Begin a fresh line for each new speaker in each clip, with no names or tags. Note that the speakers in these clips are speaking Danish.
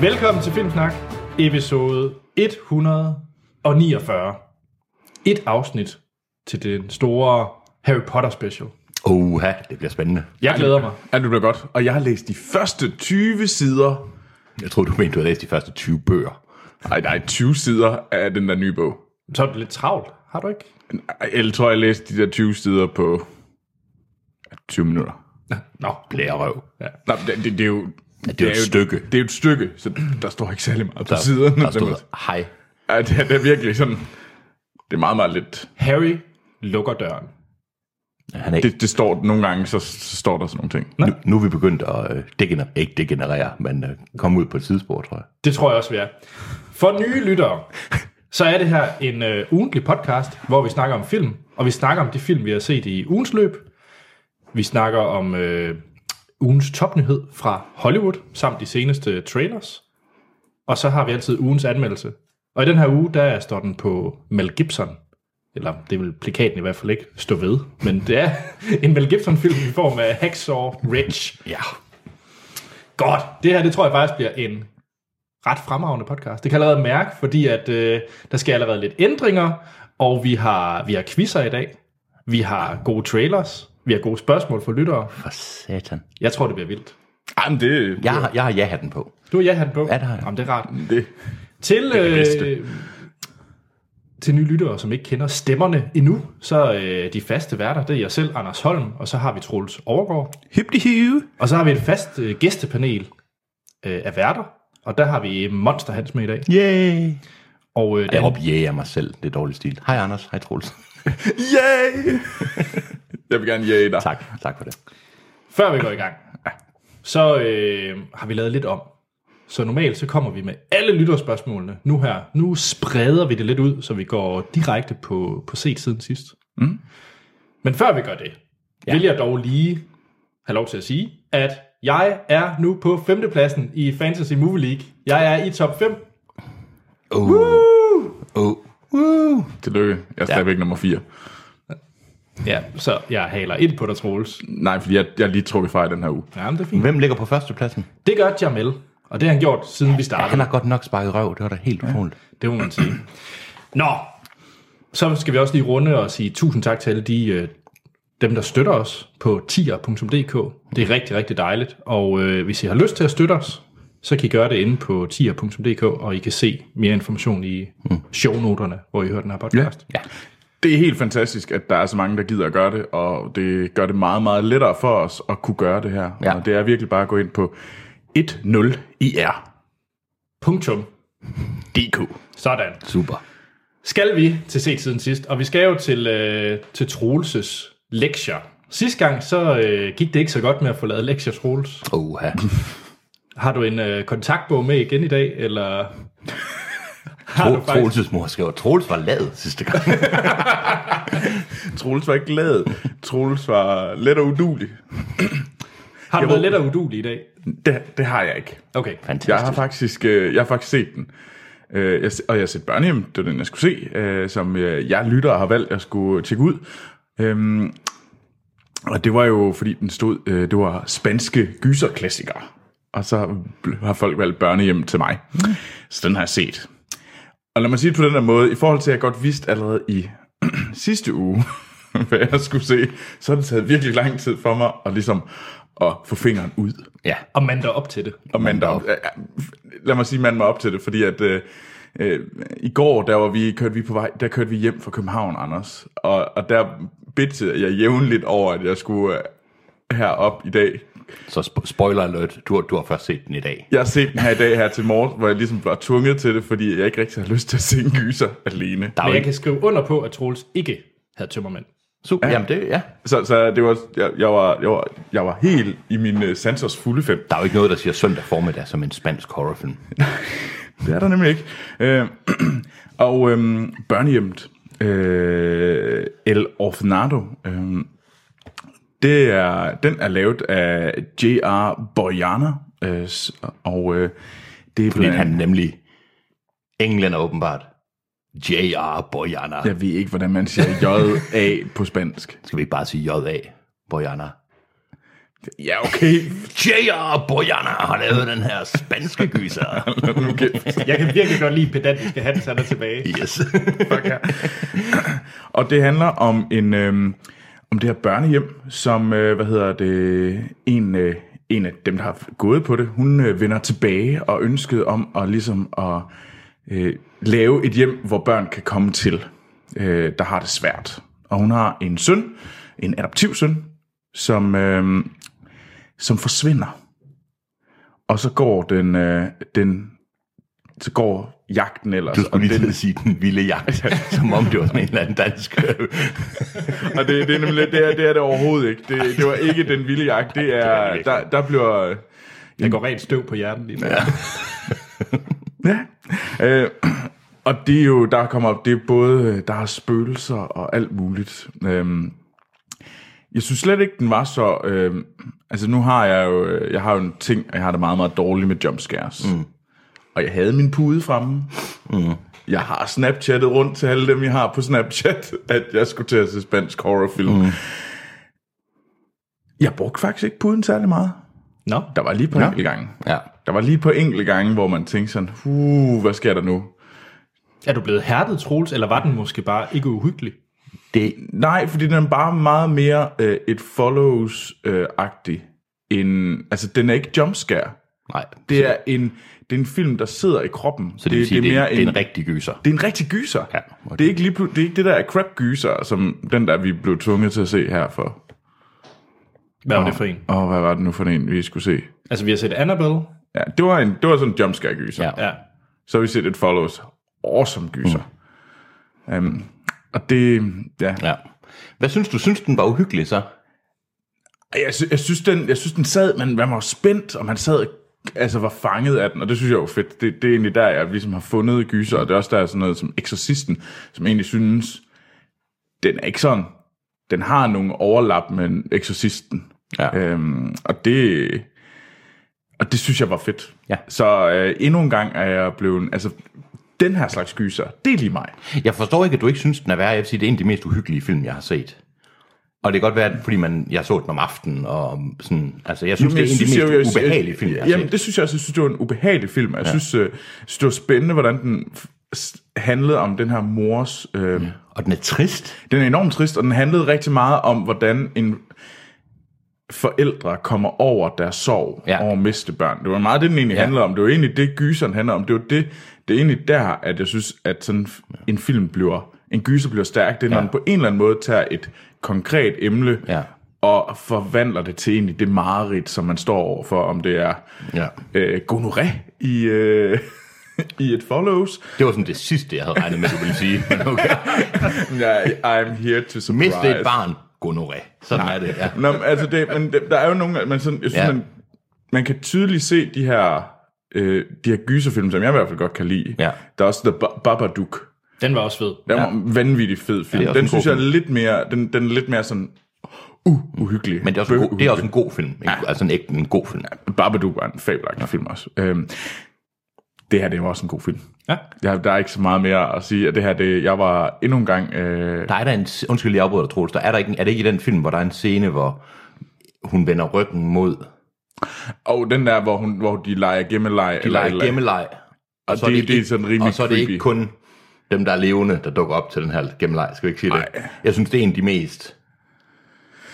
Velkommen til Filmsnak, episode 149. Et afsnit til den store Harry Potter special.
Oha, det bliver spændende.
Jeg glæder mig.
Ja, det bliver godt. Og jeg har læst de første 20 sider.
Jeg tror du mente, du havde læst de første 20 bøger.
Nej, nej, 20 sider af den der nye bog.
Så er det lidt travlt, har du ikke?
Ej, Jeg tror, jeg læste de der 20 sider på 20 minutter.
Nå,
Blærerøv.
ja.
Nej, det, det, det er jo...
det er jo et stykke.
Det er jo et stykke, så der står ikke særlig meget på
Der,
siderne.
der stod, hej.
Ja, det, er, det er virkelig sådan... Det er meget, meget lidt...
Harry lukker døren.
Han er ikke,
Det, det står nogle gange, så, så står der sådan nogle ting.
nu, nu er vi begyndt at øh, degener, ikke degenerere, men øh, komme ud på et tidsspor, tror jeg.
Det tror jeg også, vi er. For nye lyttere, så er det her en øh, ugentlig podcast, hvor vi snakker om film, og vi snakker om de film, vi har set i ugens løb. Vi snakker om øh, ugens topnyhed fra Hollywood, samt de seneste trailers. Og så har vi altid ugens anmeldelse. Og i den her uge, der står den på Mel Gibson. Eller det vil plakaten i hvert fald ikke stå ved. Men det er en Mel Gibson-film i form af Hacksaw Ridge.
Ja.
Godt. Det her, det tror jeg faktisk bliver en ret fremragende podcast. Det kan jeg allerede mærke, fordi at øh, der skal allerede lidt ændringer, og vi har, vi har quizzer i dag. Vi har gode trailers. Vi har gode spørgsmål for lyttere.
For satan.
Jeg tror, det bliver vildt.
Ej, men det...
Jeg har, jeg har ja-hatten på.
Du har ja-hatten på.
Ja, det har jeg.
Jamen, det er rart.
det
Til,
det bedste.
øh, til nye lyttere, som ikke kender stemmerne endnu, så øh, de faste værter, det er jeg selv, Anders Holm, og så har vi Troels Overgaard.
Hyppelig
Og så har vi et fast øh, gæstepanel øh, af værter, og der har vi Monster Hans med i dag.
Yay!
Og øh,
Jeg
den,
råber yeah af mig selv. Det er dårlig stil. Hej Anders. Hej Troels.
Yay! Jeg vil gerne jage dig.
tak. Tak for det.
før vi går i gang, så øh, har vi lavet lidt om. Så normalt så kommer vi med alle lytterspørgsmålene nu her. Nu spreder vi det lidt ud, så vi går direkte på, på set siden sidst. Mm. Men før vi gør det, ja. vil jeg dog lige have lov til at sige, at jeg er nu på femtepladsen i Fantasy Movie League. Jeg er i top 5.
Oh. Oh. Woo.
Tillykke. Jeg er stadigvæk nummer 4.
Ja, så jeg haler ind på dig, Troels.
Nej, fordi jeg, jeg er lige trukket fra i den her uge.
Jamen, det er fint.
Hvem ligger på førstepladsen?
Det gør Jamel, og det har han gjort, siden vi
Ja,
startede.
han har godt nok sparket røv. Det var da helt utroligt.
Det må man sige. Nå, så skal vi også lige runde og sige tusind tak til alle de, øh, dem, der støtter os på tier.dk. Det er rigtig, rigtig dejligt. Og øh, hvis I har lyst til at støtte os, så kan I gøre det inde på tier.dk, og I kan se mere information i shownoterne, hvor I hører den her podcast.
Ja.
Det er helt fantastisk, at der er så mange, der gider at gøre det, og det gør det meget, meget lettere for os at kunne gøre det her.
Ja.
Og det er virkelig bare at gå ind på 10ir.dk.
Punktum. Sådan.
Super.
Skal vi til set siden sidst, og vi skal jo til, øh, til Troelses lektier. Sidste gang, så øh, gik det ikke så godt med at få lavet lektier, Troels.
Oha.
Har du en øh, kontaktbog med igen i dag, eller
Tro,
faktisk...
Troels' mor skriver, Troels var lad sidste gang.
Troels var ikke glad. Troels var let og udulig.
Har du
Jeg
været let og udulig i dag?
Det, det har jeg ikke.
Okay.
Fantastisk.
Jeg har faktisk, øh, jeg har faktisk set den. Øh, jeg, og jeg har set Børnehjem, det var den, jeg skulle se, øh, som øh, jeg lytter har valgt, at jeg skulle tjekke ud. Øhm, og det var jo, fordi den stod, øh, det var spanske gyserklassikere. Og så har folk valgt Børnehjem til mig. Så den har jeg set. Og lad mig sige det på den der måde, i forhold til, at jeg godt vidste allerede i sidste uge, hvad jeg skulle se, så har det taget virkelig lang tid for mig at ligesom at få fingeren ud.
Ja.
Og man der op til det.
Og man der, lad mig sige, man var op til det, fordi at øh, øh, i går, der var vi, kørte vi på vej, der kørte vi hjem fra København, Anders. Og, og der bittede jeg jævnligt over, at jeg skulle øh, herop i dag.
Så sp- spoiler alert, du har, du har først set den i dag.
Jeg har set den her i dag her til morgen, hvor jeg ligesom var tvunget til det, fordi jeg ikke rigtig har lyst til at se en gyser alene.
Der er
Men jeg
ikke...
kan skrive under på, at Troels ikke havde tømmermænd.
Super, ja. jamen det, ja.
Så, så det var, jeg, jeg, var, jeg, var, jeg var helt i min uh, sensors fulde fem.
Der er jo ikke noget, der siger søndag formiddag som en spansk horrorfilm.
Det er der nemlig ikke. Øh, og øh, børnehjemmet, øh, El Orfanato, øh, det er, den er lavet af J.R. Boyana, øh, og øh, det er
Fordi
blandt
han
andet,
nemlig englænder åbenbart. J.R. Bojana.
jeg ved ikke, hvordan man siger J.A. på spansk.
Skal vi ikke bare sige J.A. Bojana?
Ja, okay.
J.R. Bojana har lavet den her spanske gyser.
Jeg kan virkelig godt lide pedantiske Hans, han er tilbage.
Yes.
Fuck ja. Og det handler om en øhm, om det her børnehjem, som øh, hvad hedder det en øh, en af dem der har gået på det, hun øh, vender tilbage og ønskede om at ligesom at øh, lave et hjem, hvor børn kan komme til, øh, der har det svært. Og hun har en søn, en adoptiv søn, som øh, som forsvinder. Og så går den øh, den så går jagten ellers.
Du skulle
og
lige
den,
til at sige den vilde jagt, som om det var sådan en eller anden dansk.
Og det, det er nemlig det er, det er det overhovedet ikke. Det, det var ikke den vilde jagt. Det er, der, der bliver...
Der går rent støv på hjernen lige nu. Ja.
Ja. Øh, og det er jo, der kommer, det er både, der er spøgelser og alt muligt. Øhm, jeg synes slet ikke, den var så... Øh, altså nu har jeg jo, jeg har jo en ting, at jeg har det meget, meget dårligt med jumpscares. Mm. Og jeg havde min pude fremme. Mm. Jeg har snapchattet rundt til alle dem, jeg har på Snapchat, at jeg skulle til at se spansk horrorfilm. Mm. Jeg brugte faktisk ikke puden særlig meget.
Nå,
Der var lige på enkelte gange.
ja.
Der var lige på enkelte gange, hvor man tænkte sådan, uh, hvad sker der nu?
er du blevet hærdet, Troels, eller var den måske bare ikke uhyggelig?
Det,
Nej, fordi den er bare meget mere øh, et follows-agtig. end, altså, den er ikke jumpscare.
Nej.
Det er en, det er en film, der sidder i kroppen.
Så det, vil sige, det, det, er, det er en rigtig gyser.
det er en rigtig gyser.
Ja,
okay. det, er ikke lige, det er ikke det der er crap gyser, som den der, vi blev tvunget til at se her for.
Hvad var det for en?
Og hvad var det nu for en, vi skulle se?
Altså, vi har set Annabelle.
Ja, det var, en, det var sådan en jumpscare gyser.
Ja.
Ja.
Så har vi set et follows. Awesome gyser. Mm. Um, og det, ja.
Ja. Hvad synes du? Synes den var uhyggelig så?
Jeg, sy- jeg, synes, den, jeg synes, den sad, man, man var spændt, og man sad altså var fanget af den, og det synes jeg var fedt. Det, det er egentlig der, jeg ligesom har fundet gyser, og det er også der sådan noget som Exorcisten, som egentlig synes, den er ikke sådan, den har nogle overlap med Exorcisten.
Ja.
Øhm, og det, og det synes jeg var fedt.
Ja.
Så øh, endnu en gang er jeg blevet, altså den her slags gyser, det er lige mig.
Jeg forstår ikke, at du ikke synes, den er værd. Jeg vil sige, det er en af de mest uhyggelige film, jeg har set. Og det kan godt være, fordi man, jeg så den om aftenen, og sådan, altså jeg synes,
Men
det er en af de mest
jeg-
ubehagelige film, jeg
Jamen, det synes jeg også. Jeg synes, det var en ubehagelig film. Jeg, ja. synes, øh, synes, det var spændende, hvordan den handlede om den her mors... Øh,
Og den er trist.
Den er enormt trist, og den handlede rigtig meget om, hvordan en forældre kommer over deres sorg
Ja.
ja. over at miste børn. Det var meget det, den egentlig
Ja.
ja. handlede om. Det var egentlig det, gyseren handler om. Det var det, det er egentlig der, at jeg synes, at sådan en film bliver, en gyser bliver stærk. Det er, når
Ja.
den på en eller anden måde tager et konkret emne,
Ja.
og forvandler det til egentlig det mareridt, som man står over for, om det er
Ja.
øh, gonoré i, øh, i et follows.
Det var sådan det sidste, jeg havde regnet med, du ville sige. Men okay.
Ja, I'm here to surprise.
Miste et barn, gonoré. Sådan er det, ja.
Nå, men, altså det, men der er jo nogle, man, sådan, jeg synes,
Ja.
man, man kan tydeligt se de her, øh, de her gyserfilm, som jeg i hvert fald godt kan lide.
Ja.
Der er også The Ba- Babadook.
Den var også fed.
Den var en vanvittig fed film.
det også
den
en
synes jeg er lidt mere, den, den er lidt mere sådan, uh, uhyggelig.
Men det er også en god, det er også en god film. Ikke? Altså en ægte en god film.
Babadook var en fabelagtig ja. film også. Øhm, det her, det var også en god film.
Ja.
Jeg, der er ikke så meget mere at sige, at det her, det, jeg var endnu en gang... Øh,
Der er der en, undskyld, jeg afbryder dig, Troels, der er, der ikke, er det ikke i den film, hvor der er en scene, hvor hun vender ryggen mod,
og den der, hvor, hun, hvor de leger gemmeleg.
de leger gemmeleg,
Og
så er
det, det er
ikke-
sådan rimelig
og så er det ikke
creepy.
kun dem, der er levende, der dukker op til den her gemmeleg, skal vi ikke sige det?
Nej.
Jeg synes, det er en af de mest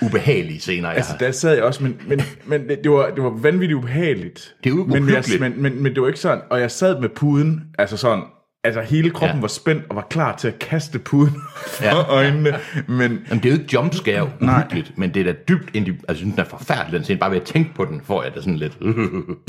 ubehagelige scener, jeg
Altså,
har.
der sad jeg også, men, men, men det, det, var, det var vanvittigt ubehageligt.
Det er jo
men, jeg, men, men, men det var ikke sådan, og jeg sad med puden, altså sådan, altså hele kroppen
Ja.
var spændt og var klar til at kaste puden
Ja.
for øjnene, men
Jamen, det er jo ikke jumpscare uhyggeligt, men det er da dybt indi- Altså, jeg synes, den er forfærdelig, den scene. Bare ved at tænke på den, får jeg det sådan lidt...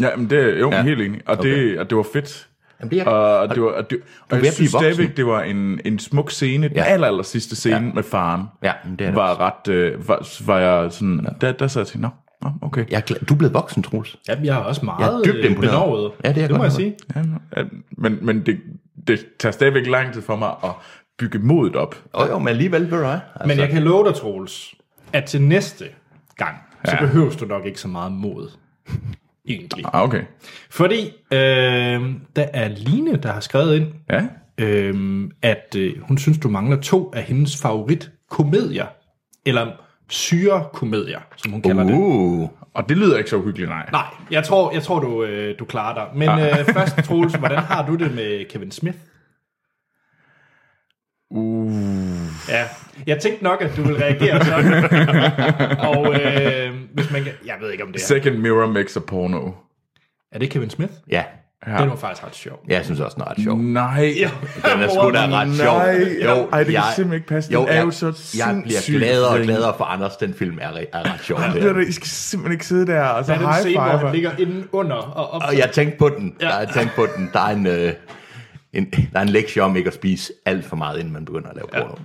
ja, men det er jo
ja.
helt enig, og,
Okay.
det, og det var fedt.
Jamen, det er,
Og, det var, og, det, og jeg
at
synes stadigvæk, det var en, en smuk scene. Den
Ja.
aller, aller sidste scene
Ja.
med faren
Ja, det er det
var ret, øh, var, var jeg sådan, ja. der, der sad jeg til, nå, nå, okay.
jeg er glad. Du er blevet voksen, Troels.
Jamen, jeg er også meget
Jeg er dybt
øh,
imponeret.
benovet.
Ja, det er jeg
det må
godt
jeg
nok.
sige.
Ja, ja, men men det, det tager stadigvæk lang tid for mig at bygge modet op.
Og jo, men alligevel, ved du? Altså,
Men jeg kan love dig, Troels, at til næste gang, så
Ja.
behøver du nok ikke så meget mod. Egentlig.
Ah, okay.
Fordi øh, der er Line, der har skrevet ind,
Ja.
øh, at øh, hun synes, du mangler to af hendes favorit komedier. Eller syrekomedier, som hun kalder det.
Uh,
Og det lyder ikke så uhyggeligt, nej.
Nej, jeg tror, jeg tror du, øh, du klarer dig. Men øh, først, Troels, hvordan har du det med Kevin Smith?
Uh.
Ja, jeg tænkte nok, at du ville reagere sådan. Og øh, hvis man kan... Jeg ved ikke, om det er...
Second Mirror makes a porno.
Er det Kevin Smith?
ja.
Ja. Den var faktisk ret sjov.
Jeg synes også, den er ret sjov.
Nej.
Den er sgu da ret sjov.
Nej. Ej, det kan simpelthen ikke passe. Den
Jo,
er
jeg,
jo så
jeg bliver gladere og gladere for Anders. Den film er, er ret sjov.
Det er det, I skal simpelthen ikke sidde der og så
Der er den
high
scene, hvor han
five.
ligger inden under og op.
Og jeg tænkte på den. Ja. Jeg tænkte på den. Der er en, øh, en, der er en lektie om ikke at spise alt for meget, inden man begynder at lave porno.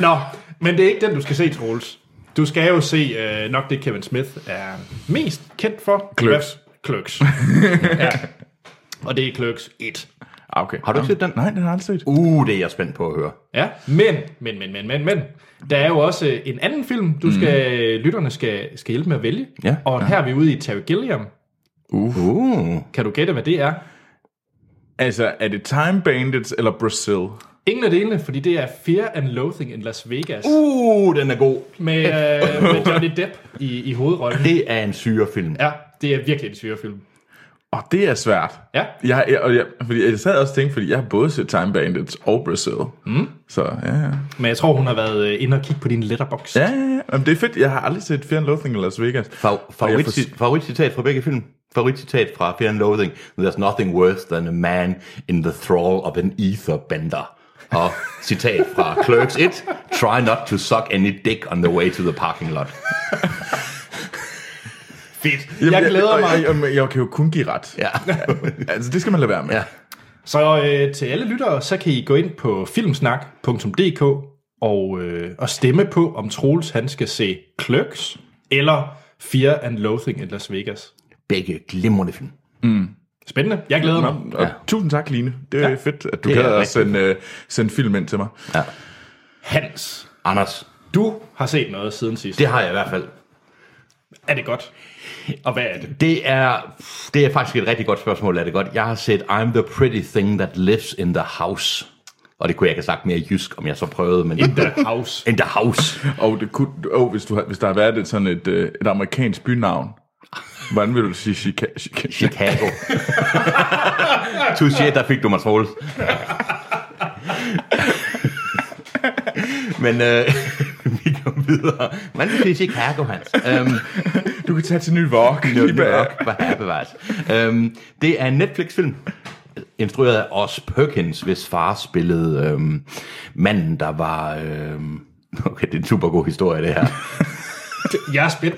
Nå, men det er ikke den, du skal se, Troels. Du skal jo se øh, nok det, Kevin Smith er mest kendt for.
Clerks.
Kløks. ja. Og det er Kløks 1.
Ah, Okay.
Har du ikke set den?
Nej, den har jeg aldrig set.
Uh, det er jeg spændt på at høre.
Ja, men, men, men, men, men, men. Der er jo også øh, en anden film, du skal, lytterne skal, skal hjælpe med at vælge.
Ja.
Og her er vi ude i Terry Gilliam.
Uh.
Kan du gætte, hvad det er?
Altså, er det Time Bandits eller Brazil?
Ingen af delene, fordi det er Fear and Loathing in Las Vegas.
Uh, den er god.
Med, øh, med Johnny Depp i, i hovedrollen.
Det er en syrefilm.
Ja, det er virkelig en syrefilm.
Og det er svært.
Ja.
Jeg, jeg, og jeg, fordi jeg sad også og tænkte, fordi jeg har både set Time Bandits og Brazil. Mm. Så ja, ja.
Men jeg tror, hun har været øh, inde og kigge på din letterbox.
Ja, ja, ja. Jamen, det er fedt. Jeg har aldrig set Fear and Loathing i Las Vegas.
Fa- favorit,
for-
favoritcitat fra begge film. Favoritcitat fra Fear and Loathing. There's nothing worse than a man in the thrall of an ether bender. Og citat fra Clerks 1. Try not to suck any dick on the way to the parking lot. Fedt.
Jamen,
Jeg glæder mig.
og- og- Jeg kan jo kun give ret.
Ja.
Altså, det skal man lade være med.
ja.
Så øh, til alle lyttere, så kan I gå ind på filmsnak.dk og, øh, og stemme på, om Troels han skal se Clerks eller Fear and Loathing in Las Vegas.
Begge glimrende film.
Spændende. Jeg glæder mig.
Og ja. tusind tak, Line. Det er ja. fedt, at du
Det
kan sende, øh, sende film ind til mig.
Ja.
Hans,
Anders,
du har set noget siden sidst.
det har jeg i hvert fald.
Er det godt? Og hvad er det?
Det er, det er faktisk et rigtig godt spørgsmål, er det godt. Jeg har set I'm the pretty thing that lives in the house. Og det kunne jeg ikke have sagt mere jysk, om jeg så prøvede, men...
In the house.
In the house.
Og det kunne, oh, hvis, du, har- hvis der har været et, sådan et, øh, et amerikansk bynavn, hvordan vil du sige Chica, Chica,
Chicago. Touché, der fik du mig, Troels. Men øh, vi går videre. Man vil sige Chicago, Hans. Øhm,
Du kan tage til Ny York.
New York, hvor her bevares. Øhm, det er en Netflix-film, instrueret af Os Perkins, hvis far spillede øhm, manden, der var... Øhm, okay, det er en super god historie, det her.
Jeg er spændt.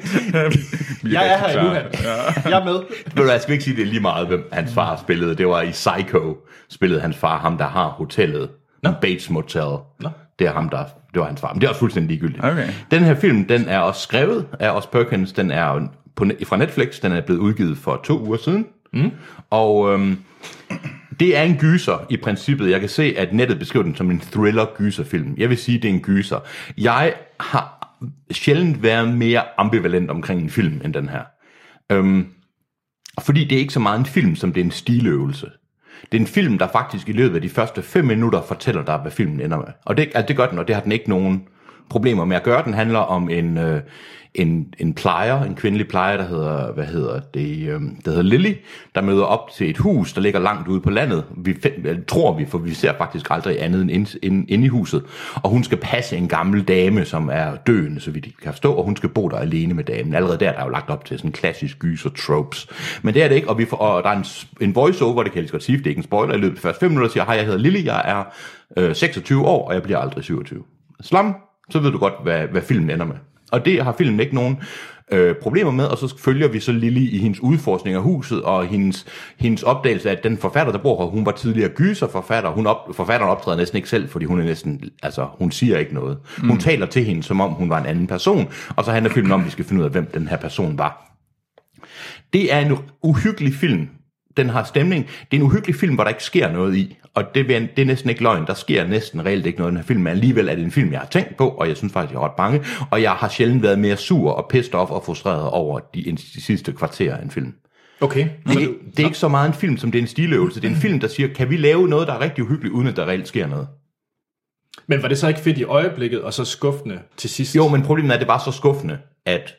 Jeg er her endnu, Hans. Jeg er med.
Ved du jeg skal ikke sige, det er lige meget, hvem hans far spillede. Det var i Psycho, spillede hans far, ham der har hotellet. No. Bates Motel.
Nå.
Det er ham, der, det var hans far. Men det er også fuldstændig ligegyldigt.
Okay.
Den her film, den er også skrevet af Os Perkins. Den er på, fra Netflix. Den er blevet udgivet for to uger siden. Mm. Og øhm, det er en gyser i princippet. Jeg kan se, at nettet beskriver den som en thriller-gyserfilm. Jeg vil sige, det er en gyser. Jeg har sjældent været mere ambivalent omkring en film end den her. Øhm, fordi det er ikke så meget en film, som det er en stiløvelse. Det er en film, der faktisk i løbet af de første 5 minutter fortæller dig, hvad filmen ender med. Og det, altså det gør den, og det har den ikke nogen problemer med at gøre. Den handler om en, øh, en, en plejer, en kvindelig plejer, der hedder, hvad hedder det, øh, der hedder Lily, der møder op til et hus, der ligger langt ude på landet. Vi find, øh, tror vi, for vi ser faktisk aldrig andet end inde ind, ind i huset. Og hun skal passe en gammel dame, som er døende, så vidt I kan forstå, og hun skal bo der alene med damen. Allerede der, der er jo lagt op til sådan klassisk gyser tropes. Men det er det ikke, og, vi får, og der er en, en voice-over, det kan jeg så godt sige, det er ikke en spoiler, i løbet af de første fem minutter siger, hej, jeg hedder Lily, jeg er øh, 26 år, og jeg bliver aldrig 27. Slam, så ved du godt, hvad, hvad filmen ender med. Og det har filmen ikke nogen øh, problemer med, og så følger vi så Lily i hendes udforskning af huset, og hendes, hendes opdagelse af, at den forfatter, der bor her, hun var tidligere gyserforfatter. Hun op, forfatteren optræder næsten ikke selv, fordi hun er næsten, altså, hun siger ikke noget. Hun mm. taler til hende, som om hun var en anden person, og så handler filmen om, at vi skal finde ud af, hvem den her person var. Det er en uhyggelig film. Den har stemning. Det er en uhyggelig film, hvor der ikke sker noget i. Og det, det er næsten ikke løgn. Der sker næsten reelt ikke noget i den her film. Men alligevel er det en film, jeg har tænkt på, og jeg synes faktisk, jeg er ret bange. Og jeg har sjældent været mere sur og pissed off og frustreret over de, de sidste kvarter af en film.
Okay.
Det,
Så
er-
du,
det er ikke så meget en film, som det er en stiløvelse. Det er en film, der siger, kan vi lave noget, der er rigtig uhyggeligt, uden at der reelt sker noget?
Men var det så ikke fedt i øjeblikket, og så skuffende til sidst?
Jo, men problemet er, at det var så skuffende, at,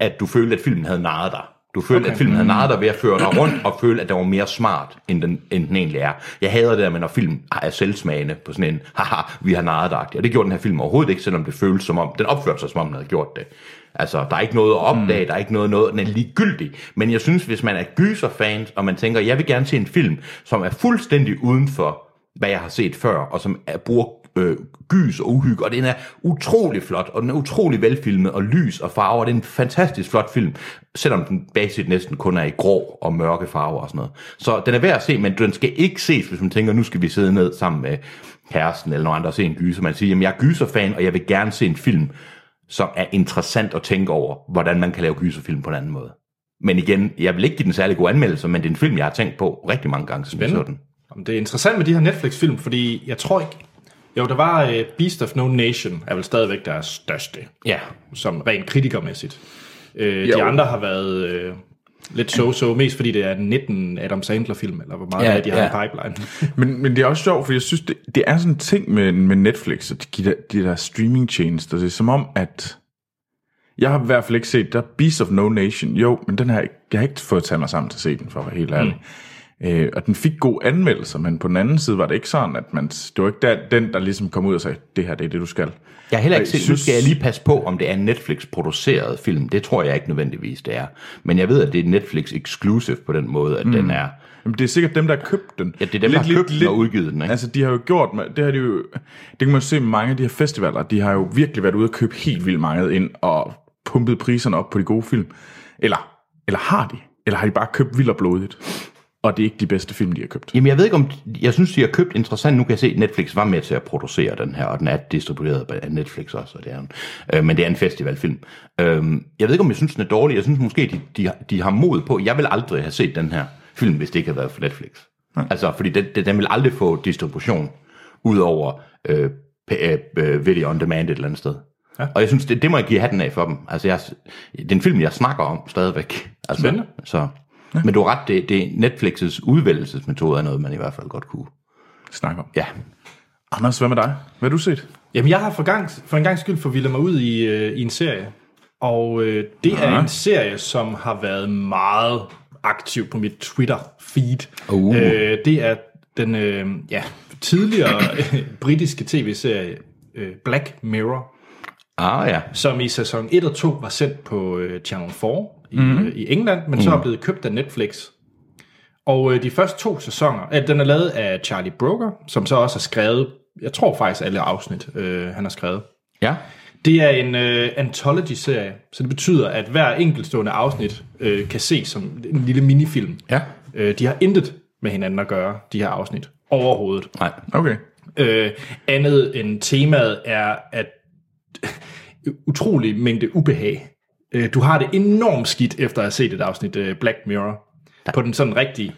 at du følte, at filmen havde narret dig. Du følte, okay. At filmen havde narret dig ved at føre dig rundt, og følte, at den var mere smart, end den, end den egentlig er. Jeg hader det der med, når film er selvsmagende på sådan en, haha, vi har narret dig. Og det gjorde den her film overhovedet ikke, selvom det føltes som om, den opførte sig som om, den havde gjort det. Altså, der er ikke noget at opdage, mm. der er ikke noget, noget, den er ligegyldig. Men jeg synes, hvis man er gyser-fan, og man tænker, jeg vil gerne se en film, som er fuldstændig uden for, hvad jeg har set før, og som er, bruger øh, gys og uhygge, og den er utrolig flot, og den er utrolig velfilmet, og lys og farver, det er en fantastisk flot film, selvom den basisk næsten kun er i grå og mørke farver og sådan noget. Så den er værd at se, men den skal ikke ses, hvis man tænker, nu skal vi sidde ned sammen med kæresten eller nogen andre og se en gyser. Man siger, jamen jeg er gyserfan, og jeg vil gerne se en film, som er interessant at tænke over, hvordan man kan lave gyserfilm på en anden måde. Men igen, jeg vil ikke give den særlig gode anmeldelse, men det er en film, jeg har tænkt på rigtig mange gange, siden jeg så den.
Jamen, Det er interessant med de her Netflix-film, fordi jeg tror ikke... Jo, der var uh, Beast of No Nation, er vel stadigvæk deres største,
Ja,
som rent kritikermæssigt. Uh, de andre har været uh, lidt so-so, mest fordi det er 19 Adam Sandler-film, eller hvor meget
Ja,
af de har
ja.
i pipeline.
Men, men det er også sjovt, for jeg synes, det, det er sådan en ting med, med Netflix, og de, der, de der streamingtjenester. Det er som om, at jeg har i hvert fald ikke set, der er Beast of No Nation. Jo, men den har jeg, jeg har ikke fået taget mig sammen til at se den, for at være helt ærlig. Mm. Øh, og den fik gode anmeldelser, men på den anden side var det ikke sådan, at man, det var ikke der, den, der ligesom kom ud og sagde, det her det er det, du skal.
Jeg har heller ikke set, nu
synes-
skal jeg lige passe på, om det er en Netflix-produceret film. Det tror jeg ikke nødvendigvis, det er. Men jeg ved, at det er Netflix exclusive på den måde, at mm. den er...
Jamen, det er sikkert dem, der har købt den.
Ja, det er dem, der har købt den og udgivet den, ikke?
Altså, de har jo gjort, det har de jo, det kan man jo se med mange af de her festivaler, de har jo virkelig været ude og købe helt vildt meget ind, og pumpet priserne op på de gode film. Eller, eller har de? Eller har de bare købt vildt og blodigt? Og det er ikke de bedste film, de har købt.
Jamen, jeg ved ikke om... Jeg synes, de har købt interessant. Nu kan jeg se, at Netflix var med til at producere den her, og den er distribueret af Netflix også, og det er en, øh, men det er en festivalfilm. Øh, jeg ved ikke, om jeg synes, den er dårlig. Jeg synes måske, de, de, har- de har mod på... Jeg vil aldrig have set den her film, hvis det ikke havde været for Netflix. Ja. Altså, fordi den, den vil aldrig få distribution, udover øh, øh, øh, video on demand et eller andet sted. Ja. Og jeg synes, det, det må jeg give hatten af for dem. Altså, jeg, det er en film, jeg snakker om stadigvæk. Altså,
Spændende.
Så, ja. Men du har ret, det, det er Netflix's udvælgelsesmetode er noget, man i hvert fald godt kunne.
Snak om.
Ja.
Anders, hvad med dig? Hvad har du set?
Jamen, jeg har for, gang, for en gang skyld forvildet mig ud i, øh, i en serie. Og øh, det er
Ja.
en serie, som har været meget aktiv på mit Twitter-feed.
Uh.
Øh, det er den øh, ja, tidligere øh, britiske tv-serie øh, Black Mirror,
Ah ja.
som i sæson 1 og 2 var sendt på øh, Channel 4 i, mm. øh, i England, men så er blevet købt af Netflix. Og øh, de første to sæsoner, øh, den er lavet af Charlie Broker, som så også har skrevet, jeg tror faktisk alle afsnit, øh, han har skrevet.
Ja.
Det er en øh, anthology-serie, så det betyder, at hver enkeltstående afsnit øh, kan ses som en lille minifilm.
Ja.
Øh, de har intet med hinanden at gøre, de her afsnit, overhovedet.
Nej.
Okay.
Øh, andet end temaet er, at utrolig mængde ubehag. Øh, du har det enormt skidt efter at have set et afsnit øh, Black Mirror. På den sådan rigtig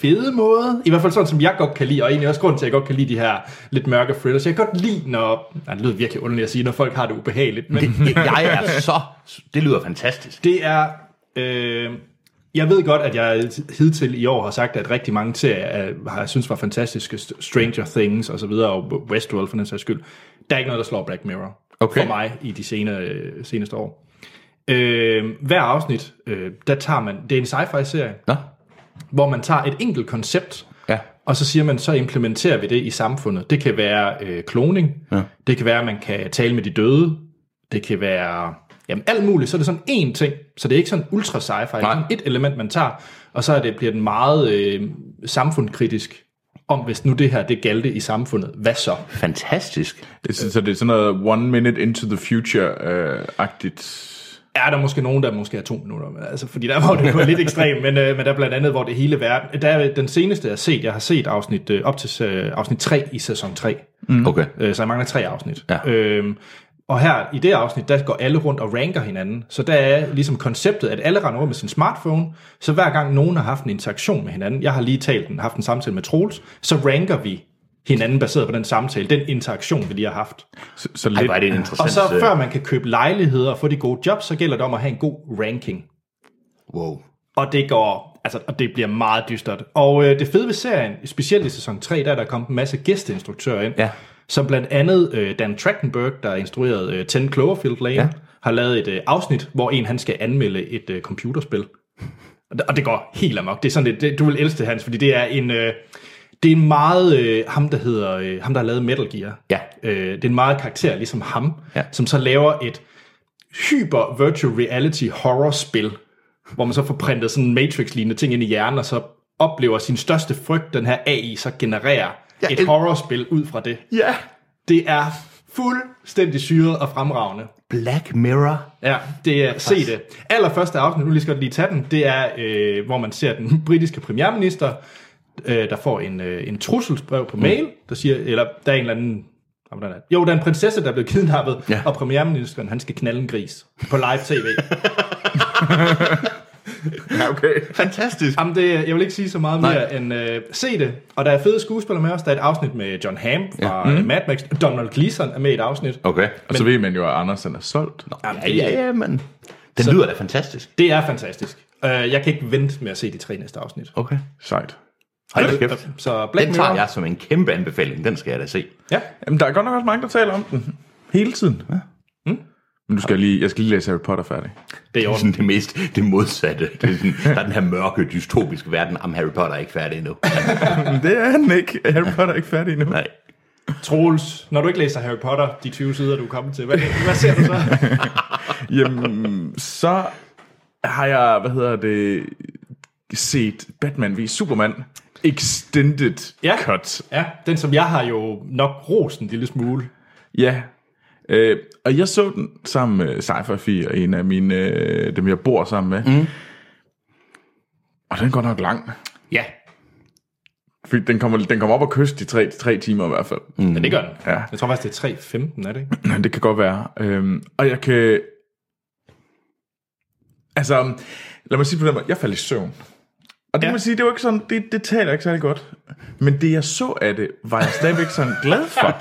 fede måde. I hvert fald sådan, som jeg godt kan lide, og egentlig også grund til, at jeg godt kan lide de her lidt mørke thrillers. Jeg kan godt lide, når... Nej, det lyder virkelig underligt at sige, når folk har det ubehageligt, men
Det, jeg er så... Det lyder fantastisk.
det er... Øh, jeg ved godt, at jeg hidtil i år har sagt, at rigtig mange serier er- har jeg synes var fantastiske. Stranger Things og så videre, og Westworld for den sags skyld. Der er ikke noget, der slår Black Mirror
Okay.
for mig i de senere, seneste år. Øh, hver afsnit, øh, der tager man... Det er en sci-fi-serie,
Nå?
hvor man tager et enkelt koncept,
Ja.
og så siger man, så implementerer vi det i samfundet. Det kan være øh, kloning,
Ja.
det kan være, at man kan tale med de døde, det kan være jamen, alt muligt. Så er det sådan én ting, så det er ikke sådan ultra sci-fi, det er sådan et element, man tager, og så er det, bliver den meget øh, samfundskritisk, om hvis nu det her, det galte i samfundet, hvad så?
Fantastisk.
Det, så det er sådan noget one minute into the future-agtigt.
Er der måske nogen, der måske er to minutter, men altså, fordi der var det jo lidt ekstremt, men, øh, men der er blandt andet, hvor det hele verden, der er den seneste, jeg har set, jeg har set afsnit, øh, op til øh, afsnit 3 i sæson 3,
Okay.
Øh, så jeg mangler tre afsnit.
Ja.
Øhm, og her i det afsnit, der går alle rundt og ranker hinanden. Så der er ligesom konceptet, at alle render rundt med sin smartphone, så hver gang nogen har haft en interaktion med hinanden, jeg har lige talt den, haft en samtale med Troels, så ranker vi hinanden baseret på den samtale, den interaktion, vi lige har haft.
Så, så
Ej,
lidt,
er det en interessant...
Og så
øh,
før man kan købe lejligheder og få de gode jobs, så gælder det om at have en god ranking.
Wow.
Og det går, altså, og det bliver meget dystert. Og øh, det fede ved serien, specielt i sæson 3, der er der kommet en masse gæsteinstruktører ind,
Ja.
som blandt andet øh, Dan Trachtenberg, der har instrueret øh, 10 Cloverfield Lane, ja. Har lavet et øh, afsnit, hvor en han skal anmelde et øh, computerspil. Og det, går helt amok. Det er sådan lidt, det, du vil elske det, Hans, fordi det er en... Øh, det er en meget... Øh, ham, der hedder... Øh, ham, der har lavet Metal Gear.
Ja.
Øh, det er en meget karakter, ligesom ham,
Ja.
som så laver et hyper virtual reality horror spil, hvor man så får printet sådan Matrix-lignende ting ind i hjernen, og så oplever sin største frygt, den her AI, så genererer
Jeg
et
el-
horrorspil ud fra det.
Ja.
Det er fuldstændig syret og fremragende.
Black Mirror.
Ja, det er, se det. Allerførste afsnit, nu lige skal lige tage den, det er, øh, hvor man ser den britiske premierminister, øh, der får en, øh, en trusselsbrev på mail, der siger, eller der er en eller anden, hvordan er det? jo, der er en prinsesse, der er blevet kidnappet,
Ja.
og premierministeren, han skal knalde en gris på live tv.
Ja, okay.
Fantastisk.
Jamen, det, jeg vil ikke sige så meget
Nej.
mere end øh, se det. Og der er fede skuespillere med os. Der er et afsnit med John Hamm fra ja. mm. Mad Max. Donald Gleeson er med i et afsnit.
Okay.
Og så ved man jo, at Andersen er solgt.
Jamen,
Ja, ja, ja, men... Den lyder da fantastisk.
Det er fantastisk. Uh, jeg kan ikke vente med at se de tre næste afsnit.
Okay.
Sejt.
Hold da kæft.
Så Black
Den tager
Mirror.
jeg som en kæmpe anbefaling. Den skal jeg da se.
Ja.
Jamen, der er godt nok også mange, der taler om den. Hele tiden. Ja.
Mm.
Men du skal lige, jeg skal lige læse Harry Potter færdig.
Det er orden.
sådan det mest, det modsatte. Det er sådan, der er den her mørke, dystopiske verden. Om Harry Potter er ikke færdig endnu.
Det er han ikke. Harry Potter er ikke færdig endnu.
Nej.
Troels, når du ikke læser Harry Potter, de 20 sider, du er kommet til, hvad, hvad ser du så?
Jamen, så har jeg, hvad hedder det, set Batman v Superman Extended
Ja.
Cut.
ja, den som jeg har jo nok rost en lille smule.
Ja. Øh, og jeg så den sammen med Sci-Fi og en af mine, øh, dem jeg bor sammen med. Mm. Og den går nok lang.
Ja.
Fordi den kommer, den kommer op og kysse de tre, tre timer i hvert fald. Mm.
Ja, det gør den.
Ja.
Jeg tror faktisk, det er 3.15, er det ikke?
Det kan godt være. Øhm, og jeg kan... Altså, lad mig sige på den måde, jeg faldt i søvn. Og det
Ja.
ja. må sige, det var ikke sådan, det, det taler ikke særlig godt. Men det jeg så af det, var jeg stadigvæk sådan glad for.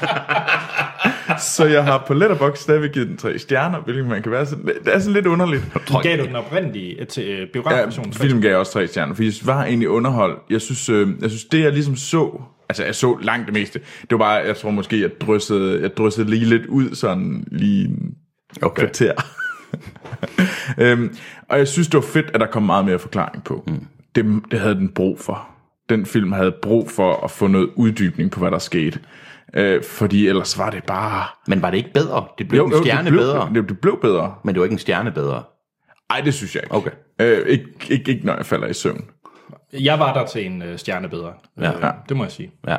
så jeg har på Letterboxd stadigvæk givet den tre stjerner, hvilket man kan være sådan, det er sådan lidt underligt.
Tror
Gav du den oprindelige øh, til øh,
Ja,
biografversionen?
filmen gav jeg også tre stjerner, for jeg var egentlig underholdt. Jeg synes, øh, jeg synes det jeg ligesom så, altså jeg så langt det meste, det var bare, jeg tror måske, jeg dryssede, jeg dryssede lige lidt ud, sådan lige
Okay.
kvarter. øhm, og jeg synes, det var fedt, at der kom meget mere forklaring på. Mm. Det, det havde den brug for. Den film havde brug for at få noget uddybning på, hvad der skete. Øh, fordi ellers var det bare...
men var det ikke bedre? Det blev jo, en stjerne
det blev,
bedre.
Det, det blev bedre.
Men det var ikke en stjerne bedre.
Ej, det synes jeg ikke.
Okay.
Øh, ikke, ikke, ikke når jeg falder i søvn.
Jeg var der til en øh, stjerne bedre.
Ja.
Øh, det må jeg sige.
Ja.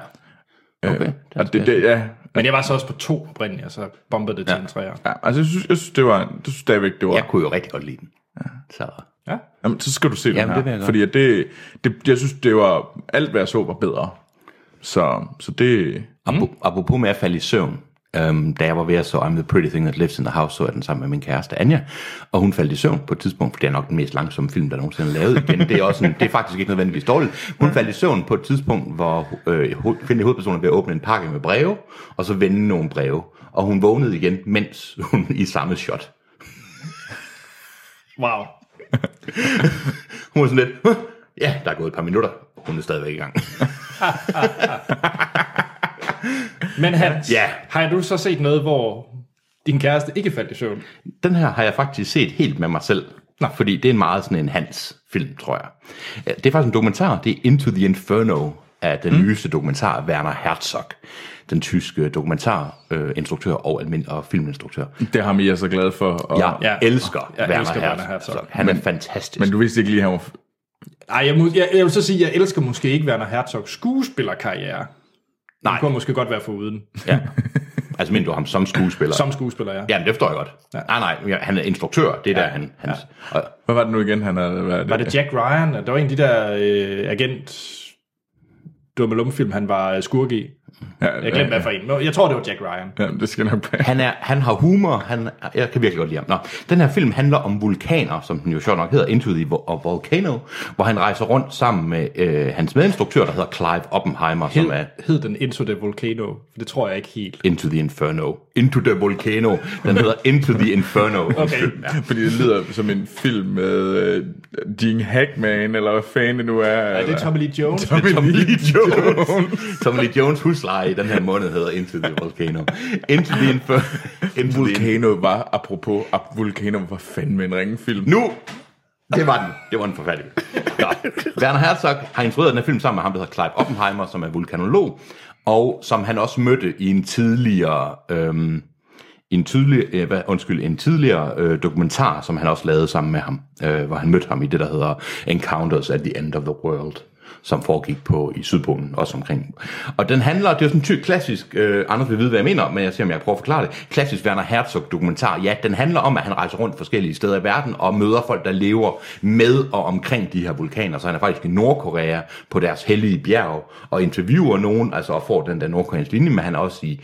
Okay.
Øh, og det, det, ja,
Men jeg var så også på to oprindeligt, og så bombede det til
Ja.
en træer.
ja, altså jeg synes, jeg synes det var, det synes stadigvæk, det var...
Jeg kunne jo rigtig godt lide den. Så.
Ja.
Jamen, så skal du se den
Jamen,
her.
det vil jeg godt.
fordi at det, det, jeg synes, det var, alt hvad jeg så var bedre. Så, så det,
Mm. Apropos med at falde i søvn. Øhm, da jeg var ved at så I'm the Pretty Thing That Lives in the House, så jeg den sammen med min kæreste Anja, og hun faldt i søvn på et tidspunkt, for det er nok den mest langsomme film, der nogensinde er lavet igen. Det er, også en, det er faktisk ikke nødvendigvis dårligt. Hun faldt i søvn på et tidspunkt, hvor øh, kvindelige hovedpersoner ved at åbne en pakke med breve, og så vende nogle breve. Og hun vågnede igen, mens hun i samme shot.
Wow.
Hun var sådan lidt, "Huh? ja, der er gået et par minutter. Hun er stadigvæk i gang.
Men Hans,
Ja.
har du så set noget, hvor din kæreste ikke faldt i søvn?
Den her har jeg faktisk set helt med mig selv. Nå. Fordi det er en meget sådan en Hans-film, tror jeg. Ja, Det er faktisk en dokumentar. Det er Into the Inferno af den mm. nyeste dokumentar, Werner Herzog. Den tyske dokumentarinstruktør øh, instruktør og, almind- og filminstruktør.
det har jeg så glad for. Og,
Jeg
Ja.
elsker
Jeg
Werner,
elsker Werner
Herzog.
Herzog.
Han er fantastisk.
Men du vidste ikke lige, han var...
Ej, jeg, må, jeg, jeg vil så sige, at jeg elsker måske ikke Werner Herzogs skuespillerkarriere.
Nej.
Det kunne måske godt være foruden.
Ja. Altså, mener du ham som skuespiller?
Som skuespiller, ja.
Jamen, det forstår jeg godt. Ja. Nej, nej, han er instruktør. Det er ja. der, han... Hans, ja. og,
Hvad var det nu igen, han havde... Hvad er det?
Var det Jack Ryan? Der var en af de der øh, agent dummelumfilm, han var øh, skurk i.
Ja,
Jeg glemte, hvad for en. Jeg tror, det var Jack Ryan.
Ja, det skal nok være.
Han, er, han har humor, han, jeg kan virkelig godt lide ham. Nå, den her film handler om vulkaner, som den jo sjovt nok hedder, Into the Volcano, hvor han rejser rundt sammen med øh, hans medinstruktør, der hedder Clive Oppenheimer, som er
Hed, hed den Into the Volcano? For det tror jeg ikke helt.
Into the Inferno. Into the Volcano. Den hedder Into the Inferno.
Okay, ja.
Fordi det lyder som en film med uh, Gene Hackman, eller hvad fanden det nu er.
Ja, det er Tommy Lee Jones.
Tommy Lee Jones. Tommy Lee Jones, husk husleje i den her måned hedder Into the Volcano. Into the Infer... Into the
Volcano var, apropos, Ab- Volcano var fandme en ringefilm.
Nu! Det var den. Det var den forfærdelig. Nå. Werner Herzog har instrueret den her film sammen med ham, der hedder Clive Oppenheimer, som er vulkanolog, og som han også mødte i en tidligere... Øhm, en, tydelig, øh, hvad, undskyld, en tidligere øh, dokumentar, som han også lavede sammen med ham, øh, hvor han mødte ham i det, der hedder Encounters at the End of the World, som foregik på i Sydpolen, også omkring. Og den handler, det er jo sådan en tyk klassisk, øh, Anders vil vide, hvad jeg mener, men jeg ser, om jeg prøver at forklare det. Klassisk Werner Herzog dokumentar, ja, den handler om, at han rejser rundt forskellige steder i verden og møder folk, der lever med og omkring de her vulkaner. Så han er faktisk i Nordkorea på deres hellige bjerg og interviewer nogen, altså og får den der nordkoreanske linje, men han er også i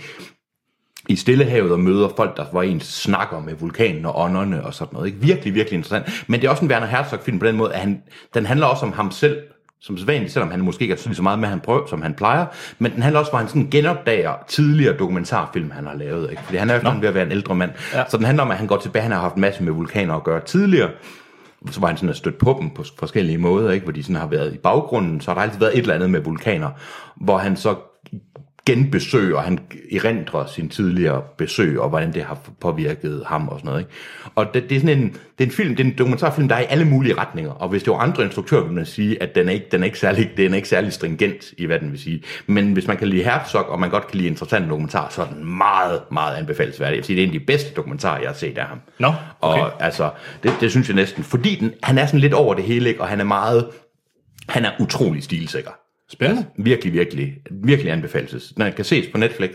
i Stillehavet og møder folk, der var en snakker med vulkanen og ånderne og sådan noget. Ikke? Virkelig, virkelig interessant. Men det er også en Werner Herzog-film på den måde, at han, den handler også om ham selv, som sædvanligt, selvom han måske ikke er så meget med, han prøver, som han plejer. Men den handler også, hvor han sådan genopdager tidligere dokumentarfilm, han har lavet. Ikke? Fordi han er jo sådan ved at være en ældre mand. Ja. Så den handler om, at han går tilbage, han har haft en masse med vulkaner at gøre tidligere. Så var han sådan stødt på dem på forskellige måder, ikke? hvor de sådan har været i baggrunden. Så har der altid været et eller andet med vulkaner, hvor han så genbesøger, han erindrer sin tidligere besøg, og hvordan det har påvirket ham og sådan noget. Ikke? Og det, det, er sådan en, det er en film, det er en dokumentarfilm, der er i alle mulige retninger, og hvis det var andre instruktører, ville man sige, at den er ikke, den er ikke, særlig, den er ikke særlig stringent i, hvad den vil sige. Men hvis man kan lide Herzog, og man godt kan lide interessante dokumentarer, så er den meget, meget anbefalesværdig. Jeg vil sige, det er en af de bedste dokumentarer, jeg har set af ham.
Nå, okay.
Og altså, det, det synes jeg næsten, fordi den, han er sådan lidt over det hele, ikke? og han er meget, han er utrolig stilsikker.
Spændende.
Virkelig, virkelig, virkelig anbefales. Den kan ses på Netflix.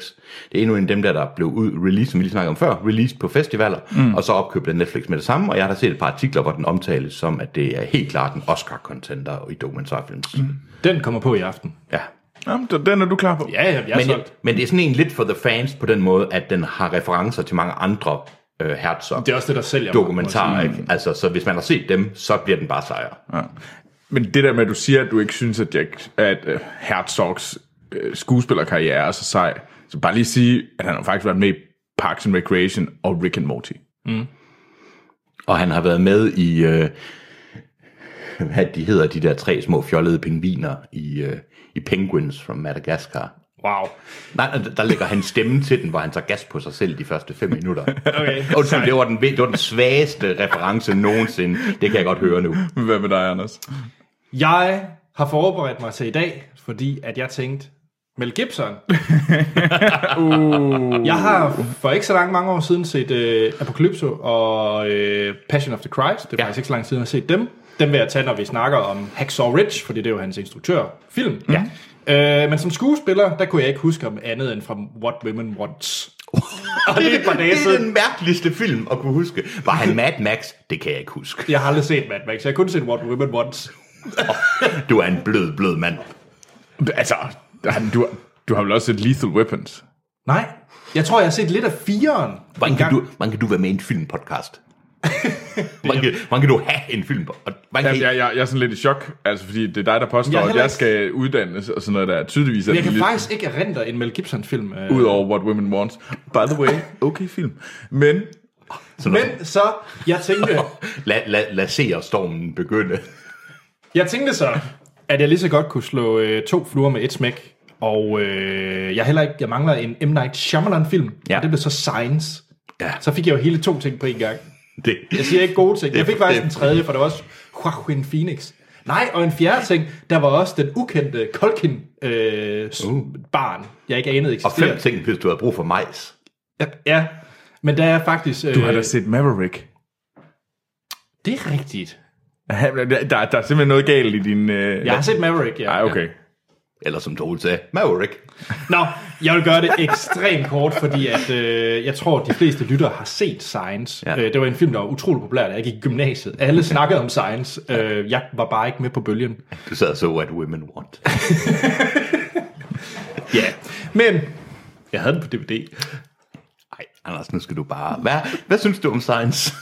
Det er endnu en af dem, der, der blev ud, release, som vi lige snakkede om før, released på festivaler, mm. og så opkøbt af Netflix med det samme, og jeg har da set et par artikler, hvor den omtales som, at det er helt klart en Oscar-contender i dokumentarfilms. Mm.
Den kommer på i aften.
Ja.
Jamen, den- den er du klar på.
Ja, ja, jeg er
Men,
solgt.
men det er sådan en lidt for the fans på den måde, at den har referencer til mange andre øh, Herzog
Det er også det, der sælger
dokumentarer. Ikke? Altså, så hvis man har set dem, så bliver den bare sejr.
Ja. Men det der med, at du siger, at du ikke synes, at, Jack, at uh, Herzogs uh, skuespillerkarriere er så sej, så bare lige sige, at han har faktisk været med i Parks and Recreation og Rick and Morty.
Og han har været med i, øh, hvad de hedder, de der tre små fjollede pingviner i, øh, i Penguins from Madagascar.
Wow.
Nej, der- lægger han stemme til den, hvor han tager gas på sig selv de første fem minutter.
Okay.
Undskyld, det var, den, det var den svageste reference nogensinde. Det kan jeg godt høre nu.
Hvad med dig, Anders?
Jeg har forberedt mig til i dag, fordi at jeg tænkte, Mel Gibson. uh. Jeg har for ikke så langt mange år siden set uh, Apocalypse og uh, Passion of the Christ. Det er
Ja.
faktisk ikke så lang tid, jeg har set dem. Dem vil jeg tage, når vi snakker om Hacksaw Ridge, fordi det er jo hans instruktørfilm. Ja. Uh, men som skuespiller, der kunne jeg ikke huske om andet end fra What Women Want. og det er
det er
siden.
den mærkeligste film at kunne huske. Var han Mad Max? Det kan jeg ikke huske.
Jeg har aldrig set Mad Max. Jeg har kun set What Women Want.
Du er en blød, blød mand.
Altså, han- du, du har vel også set Lethal Weapons?
Nej, jeg tror, jeg har set lidt af fireren.
Hvordan kan, du, hvordan kan du være med i en filmpodcast? hvordan, kan, hvordan kan du have en film? Hvordan kan,
Jamen, jeg, jeg, jeg er sådan lidt i chok, altså fordi det er dig, der påstår,
Jeg
at jeg
ikke-
skal uddannes og sådan noget der. Tydeligvis er
Men jeg
det
kan
lidt
faktisk ikke erindre en Mel Gibson-film. Øh.
ud over What Women Want. By the way, okay film. Men
sådan noget.
Men så, jeg tænkte,
Lad, lad, lad se og stormen begynde.
Jeg tænkte så, at jeg lige så godt kunne slå øh, to fluer med et smæk. Og øh, jeg heller ikke, jeg mangler en M. Night Shyamalan-film,
Ja.
og det blev så Science.
Ja.
Så fik jeg jo hele to ting på en gang.
Det,
Jeg siger ikke gode ting. Jeg fik faktisk
det-
en tredje, for der var også Joaquin Phoenix. Nej, og en fjerde ting, der var også den ukendte Colkin øh, uh. barn, jeg ikke anede
og
eksisterer.
fem ting, hvis du havde brug for majs.
Ja, men der er faktisk... Øh,
du har da set Maverick.
Det er rigtigt.
Der, der, er simpelthen noget galt i din... Øh...
Jeg har set Maverick, ja.
Ej, okay.
Eller som Troel sagde, Maverick.
Nå, jeg vil gøre det ekstremt kort, fordi at, øh, jeg tror, at de fleste lyttere har set Science.
Ja.
Øh, det var en film, der var utrolig populær, da jeg gik i gymnasiet. Alle snakkede om Science. Øh, jeg var bare ikke med på bølgen.
Du sad så What Women Want.
Ja, men jeg havde den på DVD.
Nej, Anders, nu skal du bare... Hvad, hvad synes du om Science?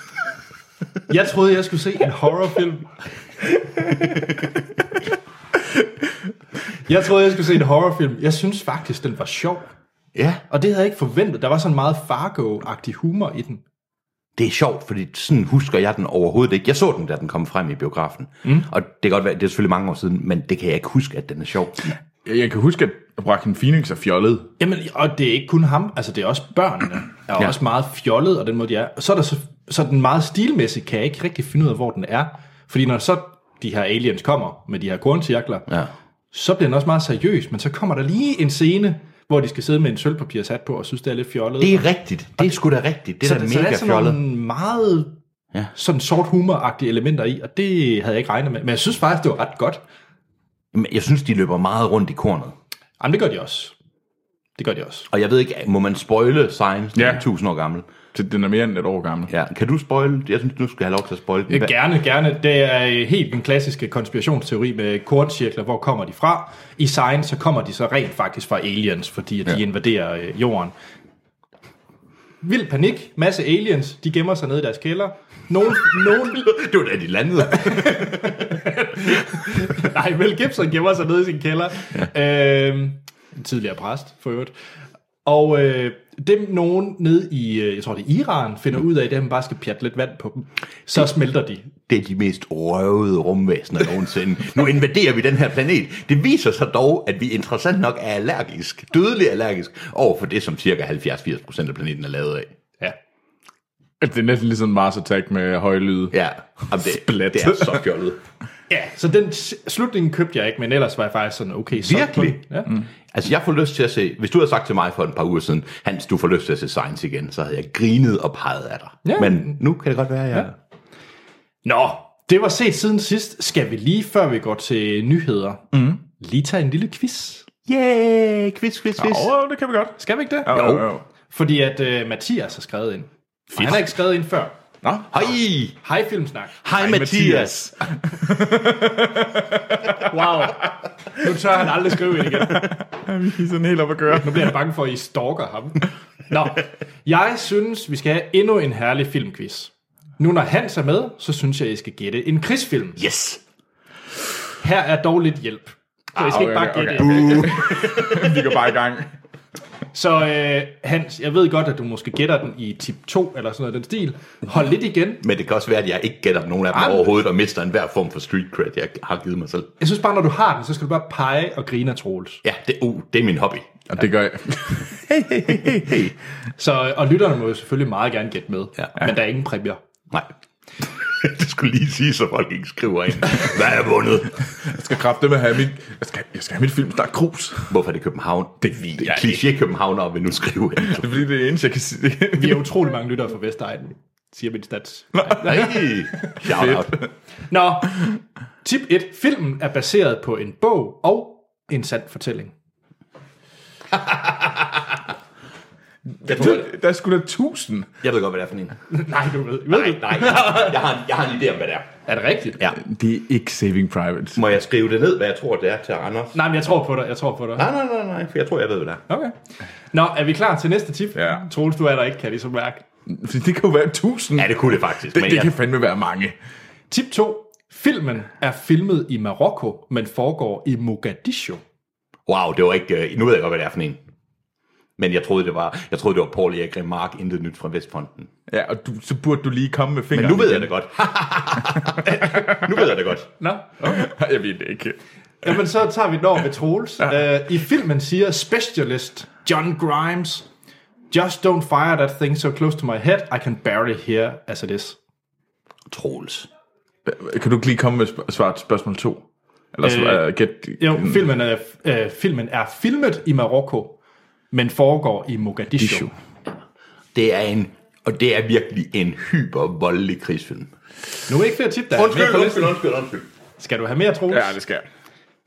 Jeg troede, jeg skulle se en horrorfilm. Jeg troede, jeg skulle se en horrorfilm. Jeg synes faktisk, den var sjov.
ja,
Og det havde jeg ikke forventet. Der var sådan meget Fargo-agtig humor i den.
det er sjovt, fordi sådan husker jeg den overhovedet ikke. Jeg så den, da den kom frem i biografen. Mm. Og det kan godt være, det er selvfølgelig mange år siden, men det kan jeg ikke huske, at den er sjov.
Jeg, jeg kan huske, at Joaquin Phoenix er fjollet.
Jamen, og det er ikke kun ham, altså det er også børnene, er ja. Også meget fjollet, og den måde de er. Så er der så, så den meget stilmæssigt, kan jeg ikke rigtig finde ud af, hvor den er. Fordi når så de her aliens kommer med de her korncirkler,
Ja.
så bliver den også meget seriøs, men så kommer der lige en scene, hvor de skal sidde med en sølvpapirshat på, og synes, det er lidt fjollet.
Det er rigtigt. Det er sgu da rigtigt. Det er
så,
da
så der
mega
er sådan
fjollet.
nogle meget
Ja.
sådan sort humor elementer i, og det havde jeg ikke regnet med. Men jeg synes faktisk, det var ret godt.
Men jeg synes, de løber meget rundt i kornet.
Jamen, det gør de også. Det gør de også.
Og jeg ved ikke, må man spoile Science,
Ja.
er 1000 år gammel?
Den er mere end et år gammel.
Ja. Kan du spoile? Jeg synes, du skal have lov til at spoile den. Hvad-
gerne, gerne. Det er helt den klassiske konspirationsteori med korncirkler. Hvor kommer de fra? I science, så kommer de så rent faktisk fra aliens, fordi at de
Ja.
invaderer øh, jorden. Vild panik. Masse aliens. De gemmer sig nede i deres kælder. Nogen, nogen,
Det var da de landede.
nej, Mel Gibson gemmer sig nede i sin kælder. Ja. En tidligere præst, for øvrigt. Og øh, dem nogen nede i, øh, jeg tror det er Iran, finder ud af, at man bare skal pjatte lidt vand på dem. Så smelter de.
Det er de mest røvede rumvæsener nogensinde. Nu invaderer vi den her planet. Det viser sig dog, at vi interessant nok er allergisk, dødelig allergisk, over for det, som cirka 70-80% af planeten er lavet af.
Ja.
Det er næsten ligesom Mars Attack med høje lyde.
Ja, og det,
Splat.
det er så fjollet.
Ja, så den slutningen købte jeg ikke, men ellers var jeg faktisk sådan, okay, så
Virkelig?
Ja. Mm.
Altså, jeg får lyst til at se... Hvis du havde sagt til mig for et par uger siden, Hans, du får lyst til at se Science igen, så havde jeg grinet og peget af dig.
Ja.
Men nu kan det godt være, at jeg...
Nå, det var set siden sidst. Skal vi lige, før vi går til nyheder, mm. lige tage en lille quiz?
Yeah, quiz, quiz, quiz.
Åh, oh, det kan vi godt.
Skal vi ikke det?
Jo, jo, jo. Fordi...
At uh, Mathias har skrevet ind. Og han har ikke skrevet ind før.
Nå,
Hej,
Hej Filmsnak.
hej Mathias.
Wow. Nu tør han aldrig skrive igen.
vi er sådan helt op at køre.
Nu bliver jeg bange for, at I stalker ham. Nå, jeg synes, vi skal have endnu en herlig filmquiz. Nu når Hans er med, så synes jeg, I skal gætte en krigsfilm.
Yes.
Her er dog lidt hjælp. Så I skal ikke bare
okay,
gætte.
okay. vi går bare i gang.
Så øh, Hans, jeg ved godt, at du måske gætter den i tip 2 eller sådan noget den stil. Hold lidt igen.
Men det kan også være, at jeg ikke gætter nogen af dem
Ej, men-
overhovedet, og mister enhver form for street cred, jeg har givet mig selv.
Jeg synes bare, når du har den, så skal du bare pege og grine af Troels.
Ja, det, uh, det er min hobby.
Og det gør jeg.
Så, og lytterne må jo selvfølgelig meget gerne gætte med.
Ja.
Men der er ingen præmier.
Nej. det skulle lige sige, så folk ikke skriver ind. Hvad er vundet?
Jeg skal kræfte med at have mit, jeg skal, jeg skal have mit film, der er krus.
Hvorfor er det København? Det er
jeg
kliché Københavner vil nu skrive ind.
Det er fordi, det er eneste, jeg kan sige.
Vi er utrolig mange lyttere fra Vestegnen, siger min stats.
Hey, shout out.
Nå, tip 1. Filmen er baseret på en bog og en sand fortælling.
Jeg, tror,
Der er sgu da tusind.
jeg ved godt, hvad det er for en.
Nej, du ved. ved
Nej,
du?
nej. Jeg har, en, jeg har en idé om, hvad det er.
Er det rigtigt?
Ja.
Det er ikke Saving Private.
Må jeg skrive det ned, hvad jeg tror, det er til Anders?
Nej, men jeg tror på dig. Jeg tror på dig.
Nej, nej, nej, nej, for jeg tror, jeg ved, hvad det er.
Okay. Nå, er vi klar til næste tip?
Ja.
Troels, du er der ikke, kan jeg så mærke.
Fordi det kan jo være tusind.
Ja, det kunne det faktisk.
det,
men
det
jeg,
kan fandme være mange.
Tip 2. Filmen er filmet i Marokko, men foregår i Mogadishu.
Wow, det var ikke... Uh, nu ved jeg godt, hvad det er for en. Men jeg troede, det var, jeg troede, det var Paul Erik Remark, intet nyt fra Vestfronten.
Ja, og du, så burde du lige komme med
Men
fingeren
nu ved jeg
igen.
det godt. nu ved jeg det godt.
Nå, okay.
Jeg ved det ikke.
Jamen, så tager vi den over med Troels. Ja. Uh, I filmen siger specialist John Grimes, Just don't fire that thing so close to my head, I can barely hear as it is.
Troels.
Kan du lige komme med sp- svar til spørgsmål 2? Eller
Øh,
øh, get,
Jo, filmen er, uh, filmen er filmet i Marokko, men foregår i Mogadishu.
Dishu.
Det er en... Og det er virkelig en hyper voldelig krigsfilm.
Nu er ikke flere tip, der er mere på listen.
undskyld, undskyld.
Skal du have mere, Troels?
Ja, det skal jeg.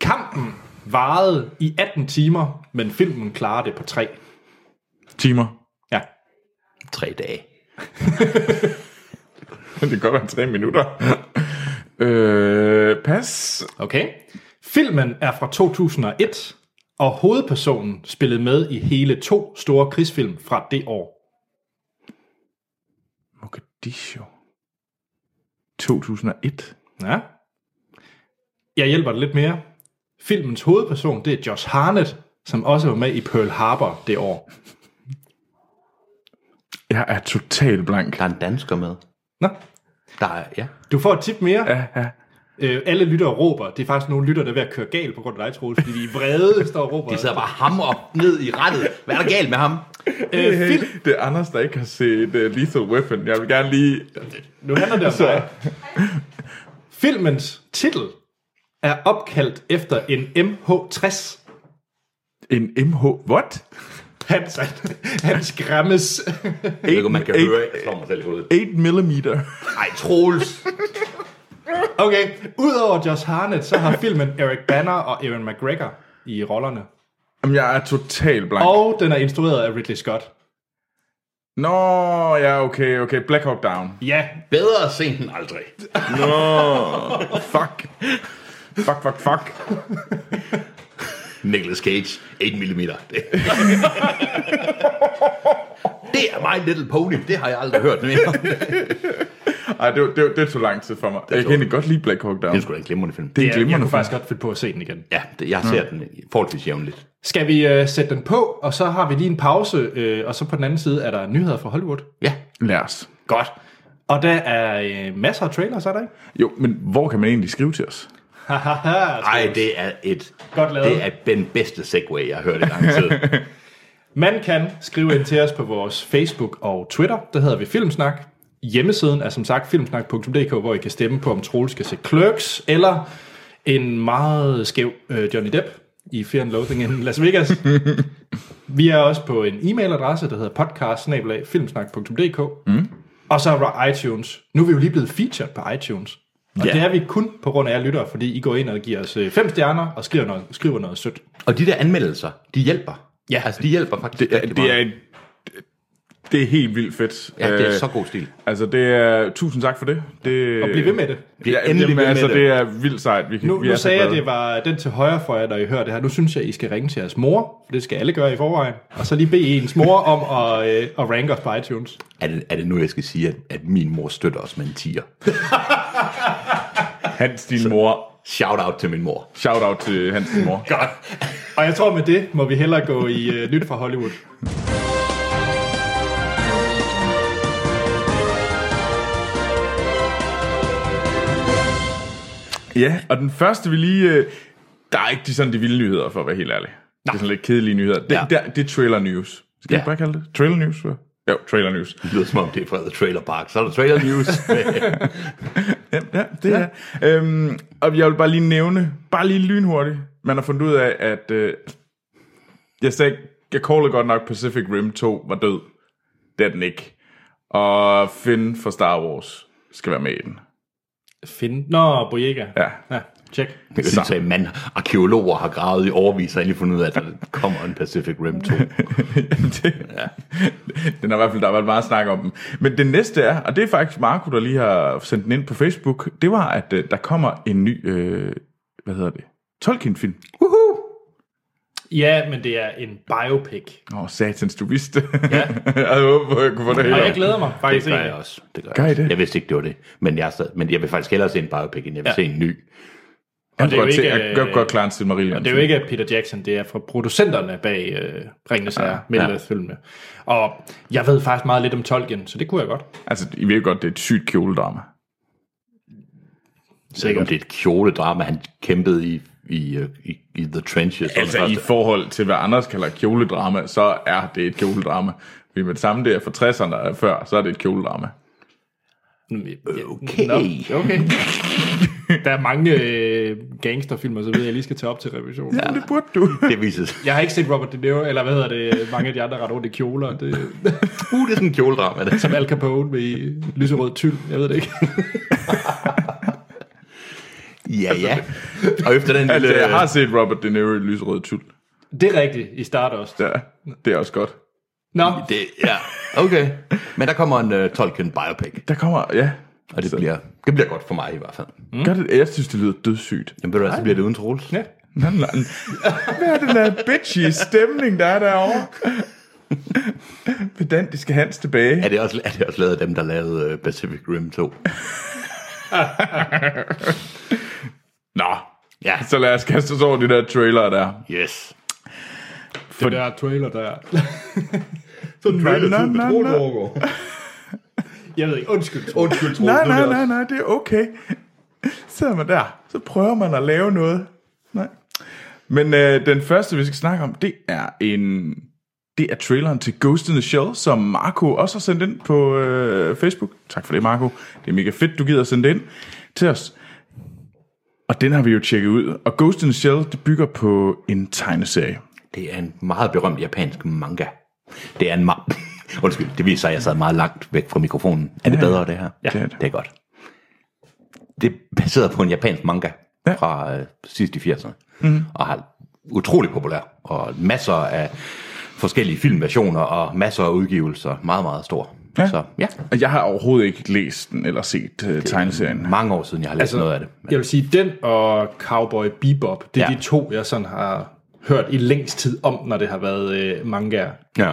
Kampen varede i 18 timer, men filmen klarer det på 3.
Timer.
Ja.
Tre dage.
Det kan godt være tre minutter. øh, pas.
Okay. Filmen er fra 2001, og hovedpersonen spillede med i hele to store krigsfilm fra det år.
Mogadishu. 2001.
Ja. Jeg hjælper dig lidt mere. Filmens hovedperson, det er Josh Harnett, som også var med i Pearl Harbor det år.
Jeg er totalt blank.
Der er en dansker med.
Nå,
Der er, ja.
du får et tip mere.
Ja, ja.
Øh, alle lytter råber. Det er faktisk nogle lytter, der er ved at køre galt på grund af dig, Troels, fordi de er vrede, står og råber.
De sidder bare hammer ned i rettet. Hvad er der galt med ham?
øh,
Hey,
film.
det er Anders, der ikke har set uh, Lethal Weapon. Jeg vil gerne lige...
Nu handler det om dig. Filmens titel er opkaldt efter en MH60.
En MH... What?
Hans, hans grammes.
Jeg ved ikke, om man kan
Eight-
høre, jeg slår mig selv i hovedet.
8 mm.
Ej, Troels.
Okay, udover Josh Harnett, så har filmen Eric Banner og Ewan McGregor i rollerne.
Jamen, jeg er totalt blank.
Og den er instrueret af Ridley Scott.
Nå, ja, okay, okay. Black Hawk Down.
Ja,
Bedre sent end aldrig.
Nå, fuck. Fuck, fuck, fuck.
Nicolas Cage, 8 mm. Det. det er My Little Pony. Det har jeg aldrig hørt mere.
Ej, det, det, det tog lang tid for mig. Jeg kan egentlig godt lide Black Hawk Down.
Det er sgu da en glimrende film.
Det er en
jeg, jeg
glimrende
kunne
film.
faktisk godt finde på at se den igen.
Ja, det, jeg ser den forholdsvis jævnligt.
Skal vi uh, sætte den på, og så har vi lige en pause, uh, og så på den anden side er der nyheder fra Hollywood.
Ja,
Lad os.
Godt. Og der er uh, masser af trailers, er der ikke?
Jo, men hvor kan man egentlig skrive til os?
Hahaha,
ej, det er et...
Godt lavet.
Det er den bedste segway, jeg har hørt i lang tid.
Man kan skrive ind til os på vores Facebook og Twitter. Der hedder vi Filmsnak. Hjemmesiden er som sagt filmsnak.dk, hvor I kan stemme på, om Troels skal se Clerks, eller en meget skæv øh, Johnny Depp i Fear and Loathing in Las Vegas. vi er også på en e-mailadresse, der hedder podcast mm. Og så er der iTunes. Nu er vi jo lige blevet featured på iTunes. Og
Ja.
det er vi kun på grund af jer lyttere, fordi I går ind og giver os øh, fem stjerner og skriver noget, skriver noget sødt.
Og de der anmeldelser, de hjælper.
Ja.
Altså, de hjælper faktisk
Det er,
rigtig
det er, en- det er helt vildt fedt.
Ja, det er
Øh,
så god stil.
Altså, det er... Tusind tak for det. det
Og bliv ved med det.
Bliv
Ja,
endelig
jamen,
ved med
altså,
det.
det er vildt sejt. Vi, kan,
Nu,
vi
nu
er så
sagde jeg, at det var den til højre for jer, når I hører det her. Nu synes jeg, I skal ringe til jeres mor, for det skal alle gøre i forvejen. Og så lige bede ens mor om at, øh, at ranke os på iTunes.
Er det, er det nu, jeg skal sige, at, at min mor støtter os med en tiger?
Hans, din mor.
Shout out til min mor.
Shout out til Hans, din mor.
Godt. Og jeg tror med det, må vi hellere gå i øh, nyt fra Hollywood.
Ja, og den første vi lige... øh, Der er ikke de, sådan de vilde nyheder, for at være helt ærlig. Det er sådan lidt kedelige nyheder. Det,
Ja.
der, det er trailer news. Skal
Ja.
ja. bare kalde det? Trailer news? hva? Jo, trailer news.
Det lyder som om, det er fra The Trailer Park. Så er der Trailer News.
Ja, ja det er øhm, Og jeg vil bare lige nævne, bare lige lynhurtigt, man har fundet ud af, at... Øh, jeg sagde, jeg callede godt nok Pacific Rim 2 var død. Det er den ikke. Og Finn fra Star Wars skal være med i den.
Finn. Nå, Boyega.
Ja.
Ja, check.
Jeg synes, at man, arkeologer har gravet i overvis og endelig fundet ud af, at der kommer en Pacific Rim 2.
det, ja. Den er i hvert fald, der har været meget snak om den. Men det næste er, og det er faktisk Marco, der lige har sendt den ind på Facebook, det var, at øh, der kommer en ny, øh, hvad hedder det, Tolkien-film.
Ja, men det er en biopic.
Åh, oh, satans, du vidste det. Ja. jeg håber, jeg kunne få det
Og jeg
hele.
glæder mig
Det
faktisk
gør
ikke.
jeg også. Det gør
Gør I
jeg, også.
det?
jeg vidste ikke, det var det. Men jeg, er stadig- men jeg vil faktisk hellere se en biopic, end jeg vil
Ja.
se en ny.
Jeg
det er
kan godt,
jo
se,
ikke,
jeg kan
øh,
godt klare en Silmarillion.
Det er jo ikke Peter Jackson, det er fra producenterne bag øh, Ringenes Herre, ja,
ja.
filmene. Og jeg ved faktisk meget lidt om Tolkien, så det kunne jeg godt.
Altså, I ved godt, det er et sygt kjoledrama.
Sikkert. Om det er et kjoledrama, han kæmpede i, i, øh, i, i The Trenches.
Altså,
og
i forhold til, hvad Anders kalder kjoledrama, så er det et kjoledrama. Fordi med det samme, det er fra 60'erne og før, så er det et kjoledrama.
Okay.
Nå, okay. Der er mange øh, gangsterfilmer, så ved jeg, lige skal tage op til revision. Ja.
Det burde du.
Det vises.
Jeg har ikke set Robert De Niro, eller hvad hedder det, mange af de andre ret rundt i kjoler. Det,
Uh, det er sådan en kjoledrama. Det.
som Al Capone med lyserød tyld, jeg ved det ikke.
Ja, ja. Og efter den
Altså,
lille...
jeg har set Robert De Niro i lysrød tyld.
Det er rigtigt, i Stardust.
Ja, det er også godt.
Nå,
Det, ja, okay. Men der kommer en uh, Tolkien biopic,
Der kommer, ja.
og det bliver, det bliver godt for mig i hvert fald.
Mm. Gør det, jeg synes, det lyder dødssygt.
Jamen, ved du hvad, så bliver det uden Troels.
ja.
Hvad er den der bitchy stemning, der er derovre? Pedantiske Hans tilbage.
Er det også, er det også lavet af dem, der lavede uh, Pacific Rim 2?
Nå,
Ja,
så lad os kaste os over de der trailer der.
yes.
Det der trailer der.
Sådan en
trailer til
foregår.
Jeg ved ikke, undskyld.
Undskyld, Troels.
Nej, nej, nej, nej, det er okay. sidder man der, så prøver man at lave noget. Nej. Men øh, den første, vi skal snakke om, det er en det er traileren til Ghost in the Shell, som Marco også har sendt ind på øh, Facebook. Tak for det, Marco. Det er mega fedt, du gider at sende det ind til os. Og den har vi jo tjekket ud. Og Ghost in the Shell, det bygger på en tegneserie.
Det er en meget berømt japansk manga. Det er en ma- Undskyld, det viser sig, at jeg sad meget langt væk fra mikrofonen. Er det bedre, det her? Ja,
det er det.
det er godt. Det er baseret på en japansk manga
Ja.
ja. fra øh, sidst i 80'erne. Mm. Og har utrolig populær. Og masser af forskellige filmversioner og masser af udgivelser. Meget, meget stor.
Ja.
Så ja,
jeg har overhovedet ikke læst den eller set uh, tegneserien.
mange år siden, jeg har læst altså, noget af det.
Jeg vil sige, den og Cowboy Bebop, det er
Ja.
de to, jeg sådan har hørt i længst tid om, når det har været øh, mangaer.
Ja.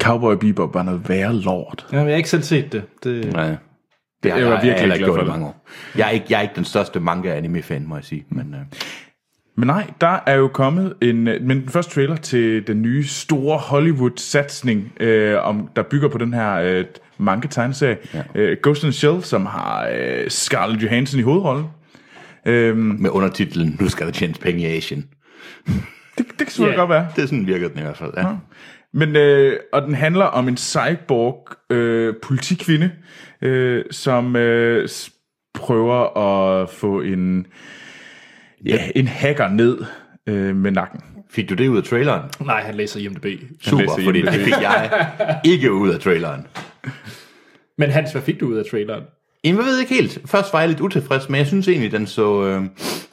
Cowboy Bebop var noget værre lort.
Ja, men jeg har ikke selv set det. det
Nej. Det har
Jeg var
jeg,
virkelig
jeg ikke gjort i
det.
mange år. Jeg er ikke, jeg er ikke den største manga-anime-fan, må jeg sige. Men, øh,
Men nej, der er jo kommet en, øh, men den første trailer til den nye store Hollywood-satsning, øh, om, der bygger på den her øh, manga-tegneserie, ja. øh, Ghost in the Shell, som har øh, Scarlett Johansson i hovedrollen. Øhm,
med undertitlen, nu skal der tjenes penge i Asien.
det, det kan selvfølgelig
Ja.
godt være.
Det er sådan virker den i hvert fald, ja.
Men, øh, og den handler om en cyborg øh, politikvinde, øh, som øh, prøver at få en, ja, en hacker ned øh, med nakken.
Fik du det ud af traileren?
Nej, han læser IMDb.
Super,
læser
fordi
IMDb.
det fik jeg ikke ud af traileren.
Men Hans, hvad fik du ud af traileren?
Jamen, jeg ved ikke helt. Først var jeg lidt utilfreds, men jeg synes egentlig, den så, øh,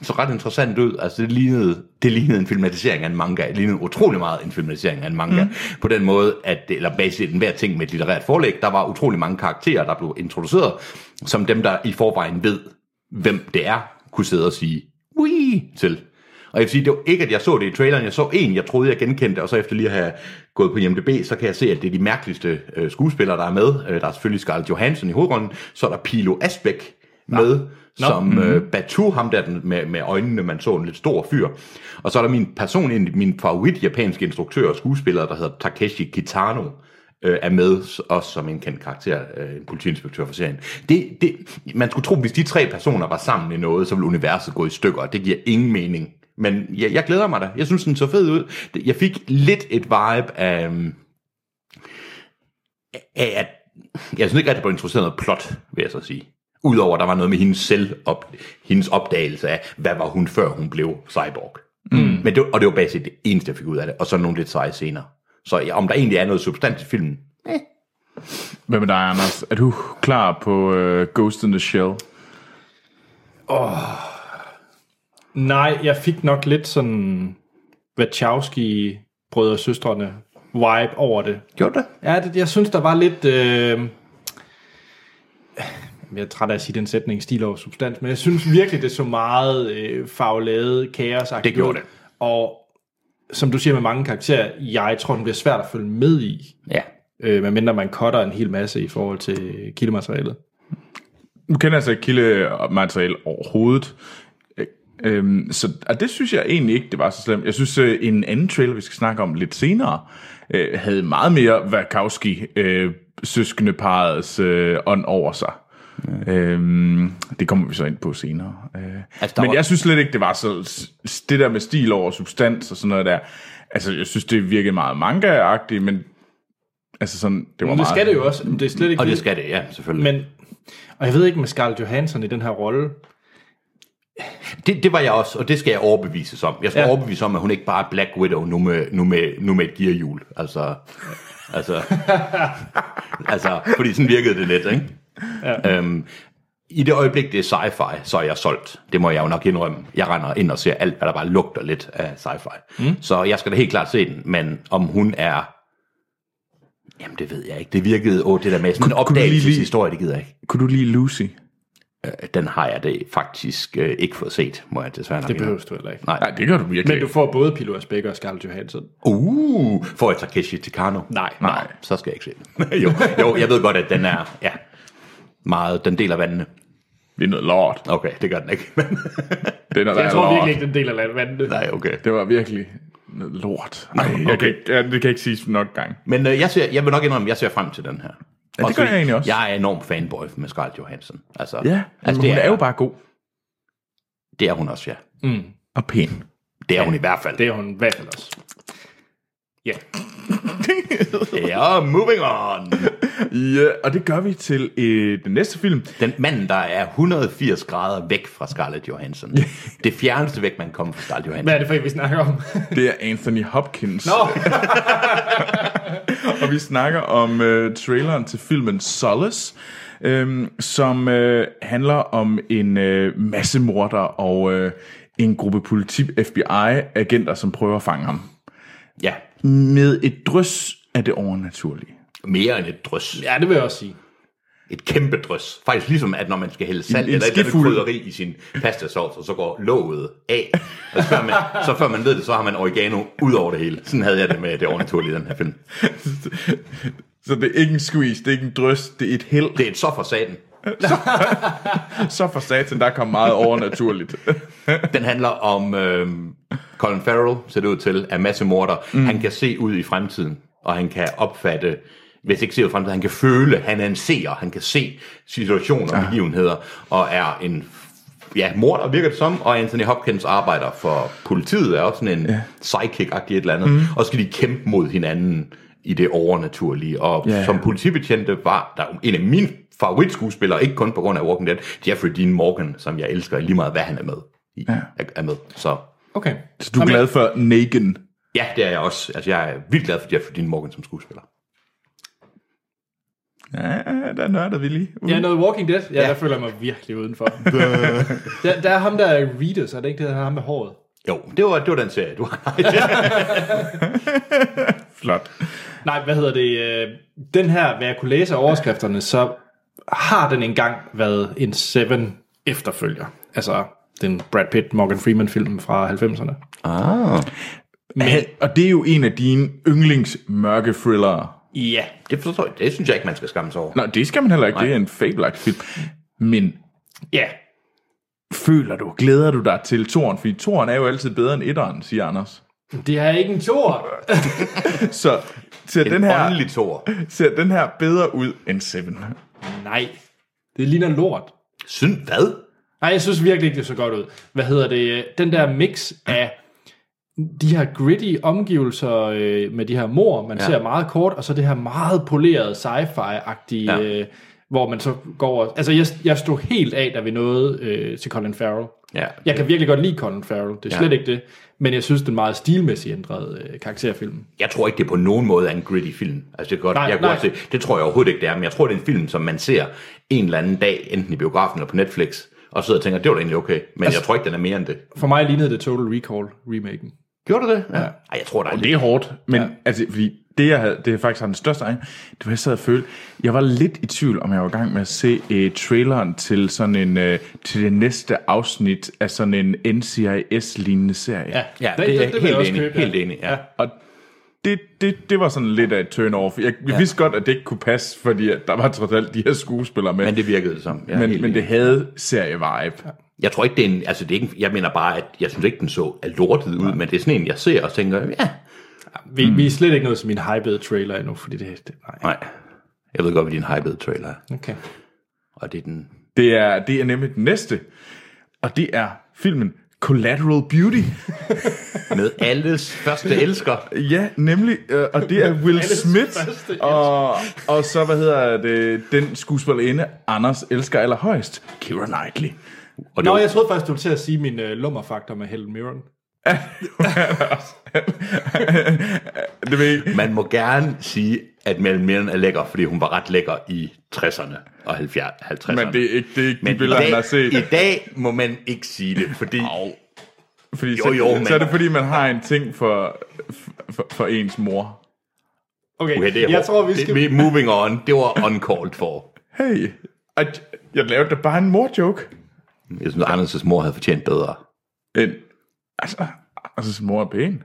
så ret interessant ud. Altså, det lignede, det lignede en filmatisering af en manga. Det lignede utrolig meget en filmatisering af en manga. Mm. På den måde, at det, eller basisk hver ting med et litterært forlæg, der var utrolig mange karakterer, der blev introduceret, som dem, der i forvejen ved, hvem det er, kunne sidde og sige, Wii! til. Og jeg vil sige, det var ikke, at jeg så det i traileren. Jeg så en, jeg troede, jeg genkendte, og så efter lige at have gået på IMDb, så kan jeg se, at det er de mærkeligste øh, skuespillere, der er med. Øh, der er selvfølgelig Scarlett Johansson i hovedrollen, så er der Pilo Asbæk med,
Nå.
som mm-hmm. øh, Batu, ham der den med, med øjnene, man så en lidt stor fyr. Og så er der min personlig, min favorit japanske instruktør og skuespiller, der hedder Takeshi Kitano, øh, er med s- også som en kendt karakter, øh, en politiinspektør for serien. Det, det, man skulle tro, hvis de tre personer var sammen i noget, så ville universet gå i stykker, og det giver ingen mening. Men jeg, jeg glæder mig da. Jeg synes, den så fed ud. Det- Jeg fik lidt et vibe af, øhm, af at jeg synes ikke at blev introduceret noget plot, vil jeg så sige. Udover, at der var noget med hendes selv, op, hendes opdagelse af, hvad var hun før hun blev cyborg. Mm. Men det, og det var basisk det eneste, jeg fik ud af det. Og så nogle lidt seje scener. Så ja, om der egentlig er noget substans i filmen,
Hvad med dig, Anders? Er du klar på øh, Ghost in the Shell?
Nej, jeg fik nok lidt sådan Wachowski brødre og søstrene vibe over det.
gjorde det?
Ja, det, jeg synes, der var lidt... Øh, jeg er træt af at sige den sætning, stil over substans, men jeg synes virkelig, det så meget øh, farveladet, kaos
Det gjorde det.
Og som du siger med mange karakterer, jeg tror, den bliver svært at følge med i,
Ja.
øh, medmindre man cutter en hel masse i forhold til kildematerialet.
Nu kender jeg altså ikke kildemateriale overhovedet. Øh, Øhm, så og det synes jeg egentlig ikke, det var så slemt. Jeg synes, øh, en anden trailer, vi skal snakke om lidt senere, øh, havde meget mere Wachowski øh, søskendeparets øh, ånd over sig. Ja. Øhm, det kommer vi så ind på senere. Øh,
Altså,
men
var-
jeg synes slet ikke, det var så... Det der med stil over substans og sådan noget der. Altså, jeg synes, det virkede meget manga-agtigt, men... Altså sådan, det var
Men det
meget...
skal det jo også. Det er slet ikke
Og det skal det, ja, selvfølgelig.
Men, og jeg ved ikke med Scarlett Johansson i den her rolle.
Det, det var jeg også, og det skal jeg overbevises om. Jeg skal
ja.
overbevise om, at hun ikke bare er Black Widow nu med, nu med, nu med et gearhjul. Altså, altså, altså, fordi sådan virkede det lidt, ikke? Ja. Øhm, I det øjeblik, det er sci-fi, så er jeg solgt. Det må jeg jo nok indrømme. Jeg render ind og ser alt, hvad der bare lugter lidt af sci-fi. Mm. Så jeg skal da helt klart se den, men om hun er... Jamen, det ved jeg ikke. Det virkede... Åh, det der med sådan en
Kunne- lige
opdagelseshistorie, det gider jeg ikke.
Kunne du lide Lucy?
Øh, Den har jeg det faktisk øh, ikke fået set, må jeg desværre nok
Det behøver du heller ikke.
Nej.
Nej, det gør du virkelig
Men du får både Pilo Asbæk og Scarlett Johansson.
Uh, får jeg Takeshi Tikano?
Nej.
Nej, så skal jeg ikke se den. jo, jo, jeg ved godt, at den er, ja, meget, den deler vandene.
Det er noget lort.
Okay, det gør den ikke. Men,
Det er noget
Jeg tror
lort.
virkelig ikke, den del af vandet.
nej, okay.
Det var virkelig noget lort. Ej, jeg
okay.
kan ikke, ja, det kan ikke siges nok gang.
Men øh, jeg, ser, jeg vil nok indrømme, at jeg ser frem til den her.
Ja, det gør jeg egentlig også.
Jeg er enorm fanboy med Scarlett Johansson. Altså,
Ja, altså, hun er jo bare god.
Det er hun også, ja.
Og pæn.
Det er hun i hvert fald.
Det er hun i hvert fald også. Ja.
Ja, moving on.
Ja, og det gør vi til øh, den næste film.
Den mand, der er 180 grader væk fra Scarlett Johansson. Det fjerneste væk, man kan komme fra Scarlett Johansson.
Hvad er det for vi snakker om?
Det er Anthony Hopkins.
Nå,
Og vi snakker om øh, traileren til filmen Solace, øh, som øh, handler om en øh, massemorder og øh, en gruppe politi-FBI-agenter, som prøver at fange ham.
Ja,
Med et drøs af det overnaturlige.
mere end et drøs.
ja, det vil jeg også sige.
Et kæmpe drøs. Faktisk ligesom, at når man skal hælde salt
En- en
eller et eller andet
skefuld.
krydderi i sin pastasauce, og så går låget af. Og så før, man, så før man ved det, så har man oregano ud over det hele. Sådan havde jeg det med det overnaturlige i den her film.
Så det er ikke en squeeze, det er ikke en drøs, det er et held.
Det er et så for satan.
Så for satan, der kom meget overnaturligt.
Den handler om øh, Colin Farrell, ser det ud til, er massemorder. Mm. Han kan se ud i fremtiden, og han kan opfatte, hvis ikke se ud i fremtiden, han kan føle, han er en seer, han kan se situationer og begivenheder, og er en ja, morder virker det som, og Anthony Hopkins arbejder for politiet, er også sådan en ja. psychic-agtig et eller andet, mm. og så skal de kæmpe mod hinanden i det overnaturlige, og
Ja.
som politibetjente var der en af mine favoritskuespillere, ikke kun på grund af Walking Dead, Jeffrey Dean Morgan, som jeg elsker lige meget, hvad han er med i, ja. er, er med. Så
Okay.
Så du er glad for Negan.
ja, det er jeg også. Altså, jeg er vildt glad for Jeffrey Dean Morgan som skuespiller.
Ja, der nørder vi lige.
Ja, noget Walking Dead. Ja,
Ja.
der føler jeg mig virkelig udenfor. der, der er ham, der er Readers, er det ikke det, der er ham med håret?
Jo, det var, det var den serie, du har.
Flot.
Nej, hvad hedder det? øh, Den her, hvad jeg kunne læse af overskrifterne, så har den engang været en Seven efterfølger. Altså den Brad Pitt, Morgan Freeman film fra 90'erne.
ah.
Men, og det er jo en af dine yndlings mørke thrillere.
Ja.
Det, forstår jeg, det synes jeg ikke, man skal skamme sig over.
Nå, det skal man heller ikke. Nej. Det er en fabelagtig film. Men
Ja.
føler du, glæder du dig til toren? Fordi toren er jo altid bedre end etteren, siger Anders.
Det er ikke en tor.
Så ser,
En
den her, ser den her bedre ud end Seven?
Nej. Det ligner lort.
Synes hvad?
Nej, jeg synes virkelig ikke, det så godt ud. Hvad hedder det? Den der mix af de her gritty omgivelser øh, med de her mor, man ja. ser meget kort, og så det her meget polerede sci-fi-agtige,
ja.
øh, hvor man så går over... Altså, jeg, jeg stod helt af, da vi nåede øh, til Colin Farrell.
Ja.
Jeg kan virkelig godt lide Colin Farrell, det er
Ja.
slet ikke det. Men jeg synes, den meget stilmæssigt ændrede øh, karakterfilm.
Jeg tror ikke, det på nogen måde er en gritty film. Altså, det, kan godt,
Nej,
jeg kan
nej.
godt se, det tror jeg overhovedet ikke, det er. Men jeg tror, det er en film, som man ser en eller anden dag, enten i biografen eller på Netflix, og sidder og tænker, det var da egentlig okay. Men altså, jeg tror ikke, den er mere end det.
For mig lignede det Total Recall remaken.
Gjorde du det? Ja. Ej, jeg tror, der er
Og
lidt.
det er hårdt, men ja. altså, fordi det, jeg havde, det jeg faktisk har den største egen, det var, jeg sad og følte, jeg var lidt i tvivl, om jeg var i gang med at se uh, traileren til sådan en, uh, til det næste afsnit af sådan en NCIS-lignende serie.
Ja,
Ja, det,
den-
er
jeg
helt
også
enig.
købe,
helt
ja.
enig, ja.
Og det, det, det var sådan lidt af et turn-off. Jeg, jeg ja. vidste godt, at det ikke kunne passe, fordi at der var trods alt de her skuespillere med.
Men det virkede det som. Ja,
men, men det havde serie-vibe.
Jeg tror ikke, det er en, altså det er ikke, jeg mener bare, at jeg synes ikke, den så lortet ud, men det er sådan en, jeg ser og tænker, ja,
Vi, mm. vi er slet ikke noget som min hypede trailer endnu, fordi det, det nej.
nej. Jeg ved godt, hvad din hypede trailer er.
Okay.
Og det er den...
Det er, det er nemlig den næste, og det er filmen Collateral Beauty.
Med alles første elsker.
Ja, nemlig, øh, og det er Will Smith, og, og så, hvad hedder det, den skuespillerinde, Anders elsker allerhøjst, Keira Knightley.
Og
Nå,
var,
jeg troede faktisk, du ville til at sige min øh, lummerfaktor med Helen Mirren.
Det ved jeg
man må gerne sige, at Mellem Mirren er lækker, fordi hun var ret lækker i 60'erne og 70'erne. 50'erne.
men det er ikke, det er ikke de
Men i
billeder, han har
dag,
set.
i dag må man ikke sige det, fordi
Fordi
Jo,
så,
jo, men-
så er det fordi, man har en ting for, for, for ens mor.
Okay,
okay, det er,
jeg tror, vi skal...
det, vi moving on. Det var uncalled for.
Hey, at, jeg lavede da bare en mor-joke.
Jeg synes, Anders' mor havde fortjent bedre.
En, altså, altså, mor er pæn.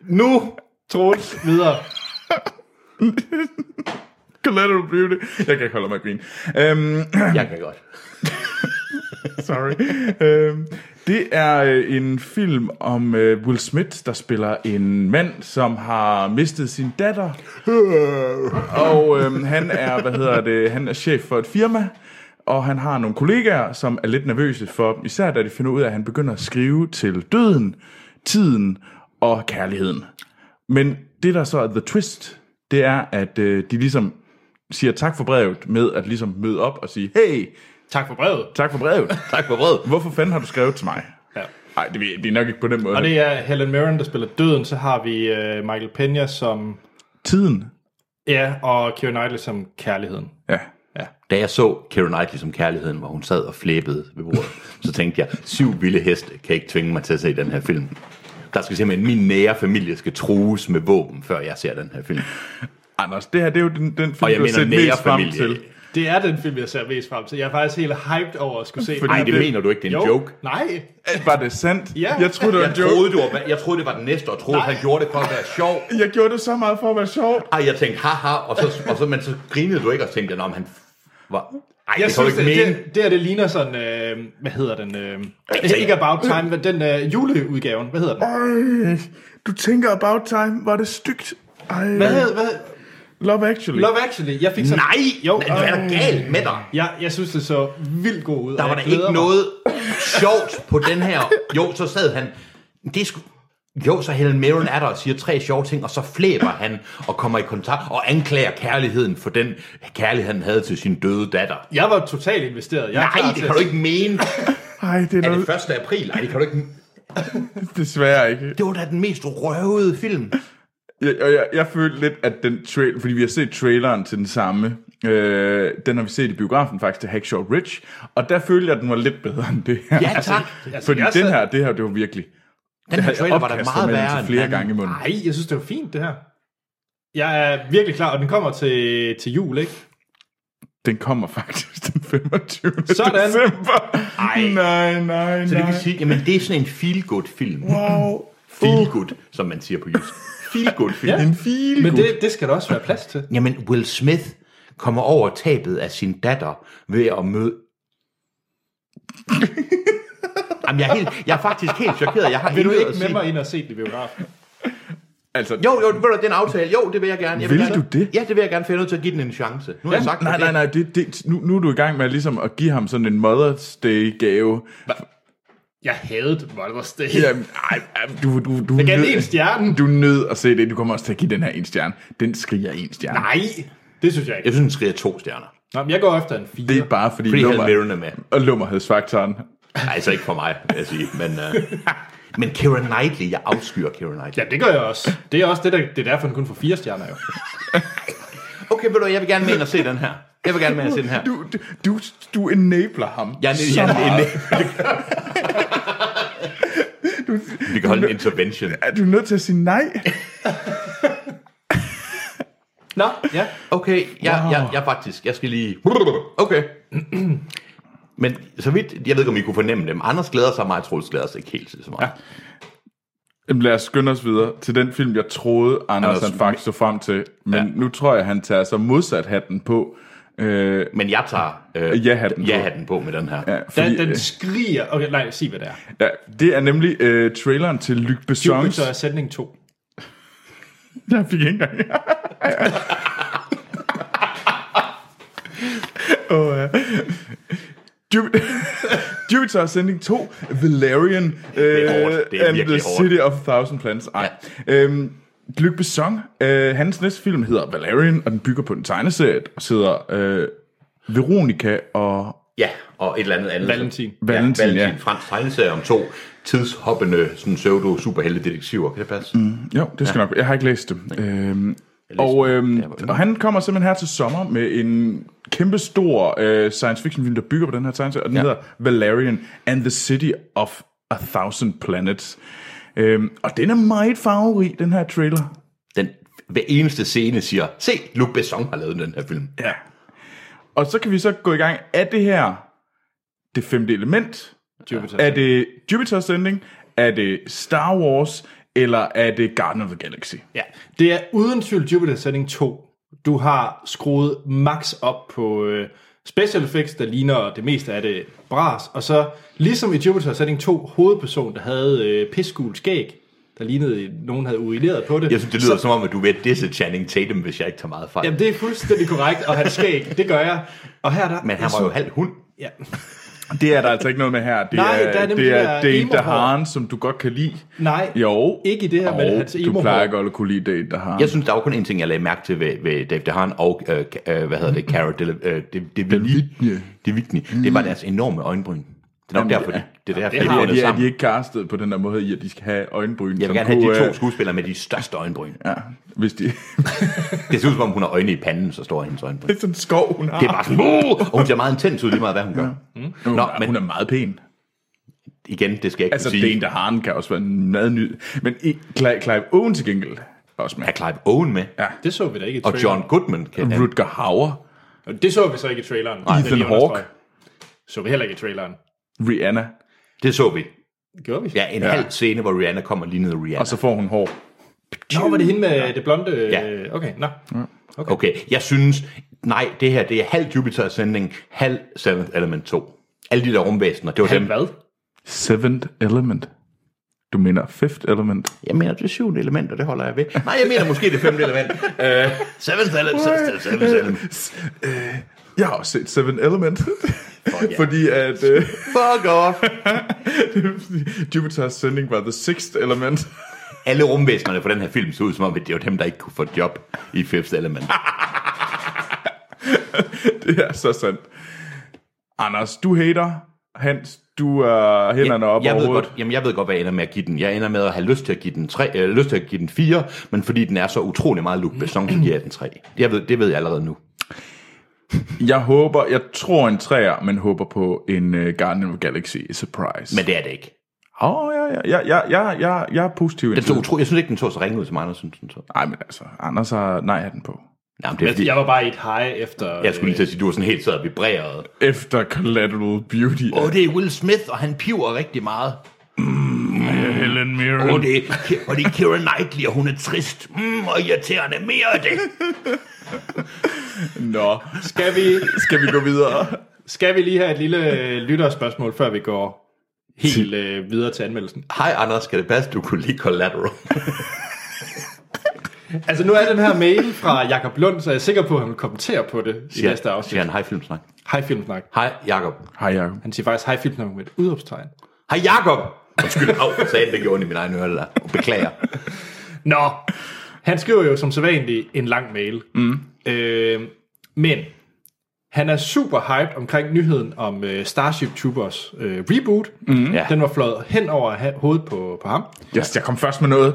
Nu, Troels, videre.
Collateral Beauty. Jeg kan ikke holde mig grine. Øhm,
Jeg kan godt.
sorry. øhm, det er øh, en film om øh, Will Smith, der spiller en mand, som har mistet sin datter. Og øhm, han er, hvad hedder det, han er chef for et firma. Og han har nogle kollegaer, som er lidt nervøse for, især da de finder ud af, at han begynder at skrive til døden, tiden og kærligheden. Men det, der så er the twist, det er, at øh, de ligesom siger tak for brevet med at ligesom møde op og sige, hey,
Tak for brevet.
tak for brevet.
Tak for brevet.
Hvorfor fanden har du skrevet til mig?
Ja.
Nej, det, det er nok ikke på den måde.
Og det er Helen Mirren, der spiller døden. Så har vi uh, Michael Pena som...
Tiden.
Ja, og Keira Knightley som kærligheden.
Da jeg så Keira Knightley som kærligheden, hvor hun sad og flæbede ved bordet, så tænkte jeg, syv vilde heste kan ikke tvinge mig til at se den her film. Der skal simpelthen, min nære familie skal trues med våben, før jeg ser den her film.
Anders, det her det er jo den, den film,
Og jeg
du har
mener
mest frem til.
Det er den film, jeg ser mest frem til. Jeg er faktisk helt hyped over at skulle se.
Fordi
Nej, det
det-
mener du ikke, det er en
jo,
joke.
Nej.
Var det sandt?
Ja.
Jeg troede, det var
Jeg
en joke.
troede, du var, jeg troede, det var den næste, og troede,
Nej.
han gjorde det for at være sjov.
Jeg gjorde det så meget for at være sjov.
Ej, jeg tænkte, haha, og så, og så, men så grinede du ikke, og tænkte, om han var... Ej,
Jeg
det
synes,
ikke
det,
mene.
det, det, her, det ligner sådan, øh, hvad hedder den? Øh, ikke About Time, men den øh, juleudgaven. Hvad hedder den?
Ej, du tænker about time. Var det stygt? Ej,
Hvad hedder hvad,
Love Actually.
Love Actually. Jeg fik sådan,
Nej,
Jo,
hvad er der galt med dig?
jeg, jeg synes, det så vildt god ud.
Der var der ikke
mig.
noget sjovt på den her. Jo, så sad han... Det er sgu... Jo, så Helen Mirren er der og siger tre sjove ting, og så flæber han og kommer i kontakt og anklager kærligheden for den kærlighed, han havde til sin døde datter.
Jeg var totalt investeret. Jeg
Nej, det kan du ikke mene.
Ej, det er
Er
noget,
det 1. april? Nej, det kan du ikke...
desværre ikke.
Det var da den mest røvede film.
Jeg, og jeg, jeg følte lidt, at den trail, fordi vi har set traileren til den samme, øh, den har vi set i biografen faktisk til Hacksaw Ridge, og der følte jeg, at den var lidt bedre end det her.
Ja, tak.
Altså,
Fordi
jeg
den her, det her, det var virkelig...
Den her trailer var da meget værre end
flere gange i munden.
Nej, jeg synes, det var fint, det her. Jeg er virkelig klar, og den kommer til, til jul, ikke?
Den kommer faktisk den 25.
Sådan.
december.
Ej.
Nej, nej,
Så det
nej.
vil sige, jamen det er sådan en feel-good film.
Wow.
Feel-good, som man siger på jysk. Feel-good film.
Ja.
En fil.
Men det, det skal der også være plads til.
Jamen, Will Smith kommer over tabet af sin datter ved at møde... Jamen, jeg er, helt, jeg er faktisk helt chokeret. Jeg har
Vil du ikke med mig ind og se det i biografen?
Altså,
Jo, jo, ved du, det er en aftale. Jo, det vil jeg gerne. Jeg
Vil
gerne,
du det?
Ja, det vil jeg gerne, er nødt til at give den en chance. Nu har jeg sagt
nej,
det.
nej, nej, det, det, nu, nu er du i gang med ligesom at give ham sådan en Mother's Day gave.
Jeg havde Mother's Day.
Jamen, ej, du, du, du,
Jeg gav den
nød-
en stjerne.
Du er nødt at se det. Du kommer også til at give den her en stjerne. Den skriger en stjerne.
Nej, det synes jeg ikke.
Jeg synes, den skriger to stjerner.
Nå, men jeg går efter en fire.
Det er bare fordi,
Fordi
lummer,
er med.
og lummerhedsfaktoren.
Nej, altså ikke for mig, vil jeg sige. Men, uh, men Keira Knightley, jeg afskyr Keira Knightley.
Ja, det gør jeg også. Det er også det, der, det er derfor, den kun får fire stjerner jo.
Okay, ved du, jeg vil gerne med ind og se den her. Jeg vil gerne med ind og se den her.
Du, du, du, du enabler ham.
Jeg
så
jeg,
meget.
jeg, vi kan holde en intervention.
Er du nødt til at sige nej?
Nå, ja.
Okay, jeg,
Wow.
jeg, jeg faktisk, jeg skal lige... Okay. Men så vidt, jeg ved ikke, om I kunne fornemme det, men Anders glæder sig meget, Troels glæder sig ikke helt så meget. Ja.
Jamen, lad os skynde os videre til den film, jeg troede, Anders
Anders,
han faktisk så frem til. Men
Ja.
ja. nu tror jeg, han tager så modsat hatten på. Øh,
Men jeg tager øh,
Ja-hatten på.
ja-hatten på med den her.
ja,
Den,
fordi,
den
øh,
skriger... Okay, nej, sig hvad det er.
ja, det er nemlig øh, traileren til Luc Besson's...
Jupiter er sætning 2.
Jeg fik ikke engang... oh, ja. Jupiter, Ascending 2, Valerian
er
øh,
er
and the
hårdt.
City of a Thousand Planets. Ej. Øhm, Luc Besson, øh, hans næste film hedder Valerian, og den bygger på en tegneserie, og sidder øh, Veronica og...
Ja, og et eller andet andet.
Valentin.
Valentin,
ja. Valentin,
ja.
ja. fransk tegneserie om to tidshoppende sådan pseudo superhelte detektiver. Kan det passe? Mm.
Jo, det skal ja. nok Jeg har ikke læst det. Øhm, og, øhm, og han kommer simpelthen her til sommer med en kæmpe stor øh, science fiction film, der bygger på den her tegneserie, og den ja. hedder Valerian and the City of a Thousand Planets. Øhm, og den er meget farverig, den her trailer.
Den hver eneste scene siger, se, Luc Besson har lavet den her film.
Ja. Og så kan vi så gå i gang. Er det her det femte element?
Jupiter.
Er det Jupiter Ascending? Er det Star Wars? Eller er det Garden of the Galaxy?
Ja, det er uden tvivl Jupiter Setting 2. Du har skruet max op på øh, special effects, der ligner det meste af det bras, og så ligesom i Jupiter Setting 2, hovedperson, der havde øh, pissgul skæg, der lignede, at nogen havde urineret på det.
Jeg synes, det lyder som om, at du ved disse Channing Tatum, hvis jeg ikke tager meget fejl.
Jamen, det er fuldstændig korrekt, og han skæg, det gør jeg. Og her er der...
Men han var jo halv hund.
Ja.
Det er der altså ikke noget med her. Det
Nej,
er,
der er nemlig
det
det
er
der
Date. DeHaan, som du godt kan lide.
Nej,
Jo.
ikke i det her, men hans
du
emo
plejer godt at kunne lide Date DeHaan.
Jeg synes, der var kun en ting, jeg lagde mærke til ved, ved Dave DeHaan og, øh, øh, hvad hedder det, Cara Dele- øh, De, De,
Delevingne.
Divigny. Det var deres enorme øjenbryn. Det er nok derfor, de, det er derfor,
det
de
har
har
er,
det
de, er, er ikke castet på den der måde i, at de skal have øjenbryn.
Jeg vil gerne have de to skuespillere med de største øjenbryn.
Ja, hvis de...
Det ser ud som om, hun har øjne i panden, så står hendes øjenbryn.
det er sådan en skov, hun har.
Det er bare sådan, uh, og hun ser meget intens ud lige meget, hvad hun gør.
Hun,
Nå,
Nå,
men-
hun er meget pæn.
Igen, det skal jeg ikke
Altså,
sige.
Dane DeHaan kan også være meget ny. Men i, Clive, Clive Owen til gengæld også med.
Er Clive Owen med?
Ja.
Det så vi da ikke i
Og
traileren.
John Goodman kan
Rutger Hauer,
Det så vi så ikke i traileren.
Ethan
Det er lige
Hawke.
Så vi heller ikke i traileren.
Rihanna,
Det så vi.
Gjorde vi?
Ja, en ja. halv scene, hvor Rihanna kommer lige ned Rihanna.
og så får hun hår.
Nå, var det hende med det blonde?
Ja.
Okay, nå.
Okay, jeg synes, nej, det her, det er halv Jupiter Ascending, halv Seventh Element 2. Alle de der rumvæsener, det var
Han
dem.
hvad?
Seventh Element. Du mener Fifth Element.
Jeg mener, det er syvende element, og det holder jeg ved. Nej, jeg mener måske det femte element. Uh, seventh element, seventh, seventh element.
Jeg har også set Seven Element.
yeah.
Fordi at uh,
Fuck off.
Jupiter's Sending var the sixth element.
Alle rumvæsenerne på den her film så ud som om, at det var dem, der ikke kunne få job i Fifth Element.
det er så sandt. Anders, du hater. Hans, du er hænderne op
jeg ved godt, jamen, jeg ved godt, hvad jeg ender med at give den. Jeg ender med at have lyst til at give den, 3, øh, lyst til at give den 4, men fordi den er så utrolig meget Luc Besson, så giver jeg den 3. Jeg ved, det ved jeg allerede nu.
Jeg håber, jeg tror en træer, men håber på en uh, Guardian of Galaxy surprise.
Men det er det ikke.
Åh, oh, ja, ja, ja, ja, ja, ja, jeg er positiv.
Den så utro, jeg synes ikke, den så så ringe ud, som andre synes. Den så.
Nej, men altså, Anders har nej-hatten på.
Jamen, det er
Men
fordi,
jeg var bare i et high efter...
jeg skulle lige til at sige, du var sådan helt sad og vibreret.
Efter Collateral Beauty.
Åh, oh, det er Will Smith, og han piver rigtig meget.
Helen Mirren.
Åh, oh, det, er, og det er Keira Knightley, og hun er trist. Mm, og irriterende mere af det.
Nå,
Skal vi,
skal vi gå videre?
skal vi lige have et lille øh, lytterspørgsmål, før vi går helt øh, videre til anmeldelsen?
Hej Anders, skal det passe, du kunne lide Collateral?
Altså, nu er den her mail fra Jakob Lund, så jeg er sikker på, at han vil kommentere på det i
Siger,
næste afsnit.
siger han hej filmsnak.
Hej Filmsnak.
Hej Jakob.
Hej, Jacob.
Han siger faktisk hej Filmsnak med et udråbstegn.
Hej Jakob. Undskyld, af, jeg sagde, det gjorde i min egen øre, der. Beklager.
Nå, han skriver jo som sædvanligt en lang mail. Mm. Øh, men han er super hyped omkring nyheden om øh, Starship Troopers øh, reboot. Mm.
Ja.
Den var fløjet hen over ha- hovedet på, på ham.
Yes, jeg kom først med noget.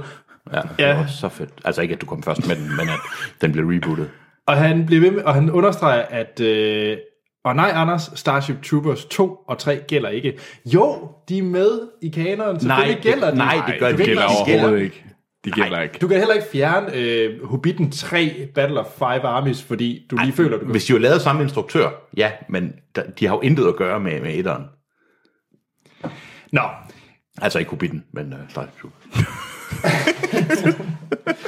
Ja, det
Ja.
var så fedt. Altså ikke, at du kom først med den, men at den blev rebootet.
Og han bliver ved med, og han understreger, at øh, og nej, Anders, Starship Troopers 2 og 3 gælder ikke. Jo, de er med i kanonen, selvfølgelig
det-
gælder de.
nej, det gør de
Det
ikke-
gælder.
overhovedet ikke. Det gælder ikke.
Du kan heller ikke fjerne øh, Hobbiten 3 Battle of Five Armies, fordi du lige føler, du kan...
Hvis de jo lavet samme instruktør, ja, men de har jo intet at gøre med, med etteren.
Nå,
Altså ikke Hobbiten, men Starship Troopers.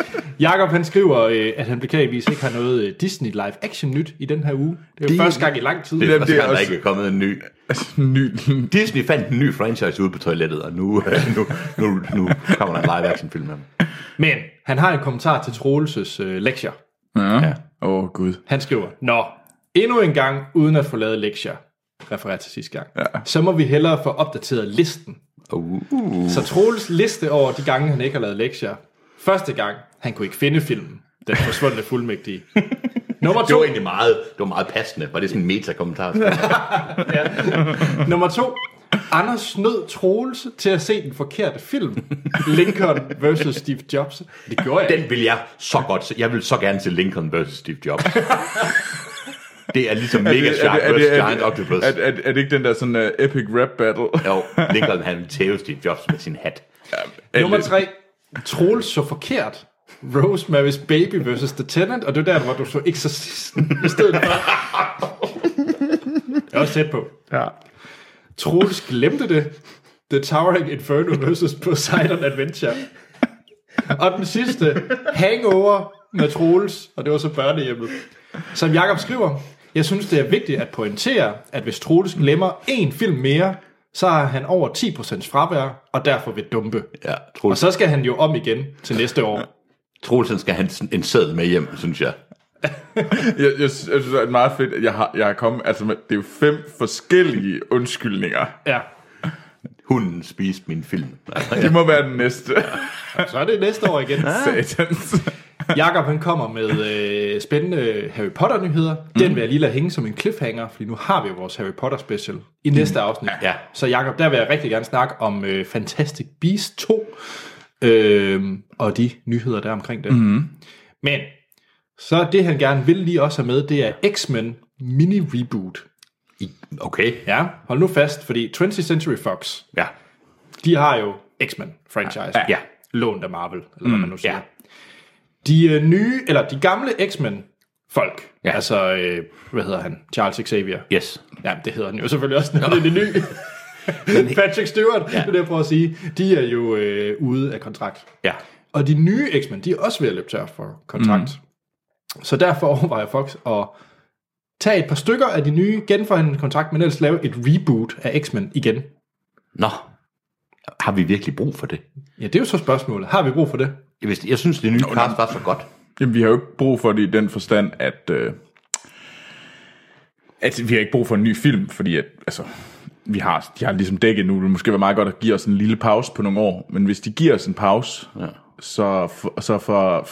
Jakob han skriver, øh, at han beklageligvis ikke har noget øh, Disney live action nyt i den her uge. Det er jo
Det-
første gang i lang tid.
Det er første
det er
gang, der
også-
ikke er kommet en ny.
Ny.
Disney fandt en ny franchise ude på toilettet, og nu, øh, nu, nu, nu kommer der en live-action film med dem.
Men han har en kommentar til Troelses øh, lektier.
Ja. Åh, oh, Gud.
Han skriver, Nå, endnu en gang uden at få lavet lektier, refererer til sidste gang, ja. så må vi hellere få opdateret listen.
Uh.
Så Troels liste over de gange, han ikke har lavet lektier. Første gang, han kunne ikke finde filmen. Den forsvundne fuldmægtige. Nummer
Det var
to,
egentlig meget, det var meget passende. Var det sådan en meta-kommentar?
nummer to, Anders snød Troels til at se den forkerte film. Lincoln versus Steve Jobs. Det gjorde jeg
Den vil jeg så godt se. Jeg vil så gerne se Lincoln vs. Steve Jobs. Det er ligesom Mega Shark vs. Giant Octopus.
Er, er, er, det ikke den der sådan uh, epic rap battle?
Jo, Lincoln han vil tæve Steve Jobs med sin hat.
Nummer tre. Troels så forkert. Rosemary's Baby versus The Tenant, og det er der, hvor du så Exorcisten i stedet for. Jeg er også tæt på.
Ja.
Troels glemte det. The Towering Inferno versus Poseidon Adventure. Og den sidste, Hangover med Troels, og det var så børnehjemmet. Som Jakob skriver, jeg synes, det er vigtigt at pointere, at hvis Troels glemmer én film mere, så har han over 10% fravær, og derfor vil dumpe.
Ja,
Og så skal han jo om igen til næste år.
Troelsen skal have en- en sæd med hjem, synes jeg.
Jeg, jeg, jeg synes, det er meget fedt, at jeg har, jeg har kommet... Altså, med- det er jo fem forskellige undskyldninger.
Ja,
Hunden spiste min film. Altså,
Det må være den næste.
så er det næste år igen.
Satans.
Jakob han kommer med øh, spændende Harry Potter-nyheder. Den vil jeg lige lade hænge som en cliffhanger, fordi nu har vi jo vores Harry Potter special i næste afsnit.
Ja.
Så Jakob, der vil jeg rigtig gerne snakke om øh, Fantastic Beasts 2, øh, og de nyheder der omkring det. Mm-hmm. Men, så det han gerne vil lige også have med, det er X-Men mini-reboot.
Okay.
Ja, hold nu fast, fordi 20th Century Fox,
Ja.
de har jo X-Men franchise.
Ja.
Lånt af Marvel, eller hvad man nu siger.
Ja.
De øh, nye, eller de gamle X-Men folk, ja.
Ja.
altså, øh, hvad hedder han? Charles Xavier.
Yes.
Ja, det hedder han jo selvfølgelig også, når det er det nye. Patrick Stewart, ja. det er det, jeg prøver at sige. De er jo øh, ude af kontrakt.
Ja.
Og de nye X-Men, de er også ved at løbe tør for kontrakt. Mm. Så derfor overvejer Fox at tage et par stykker af de nye, genforhandle kontrakt, men ellers lave et reboot af X-Men igen.
Nå. Har vi virkelig brug for det?
Ja, det er jo så spørgsmålet. Har vi brug for det?
Jeg, vidste, jeg synes, det nye cast var så godt.
Jamen, vi har jo ikke brug for det i den forstand, at... Øh, at vi har ikke brug for en ny film, fordi at, altså, vi har, de har ligesom dækket nu. Det måske være meget godt at give os en lille pause på nogle år. Men hvis de giver os en pause, ja. så, for, så for,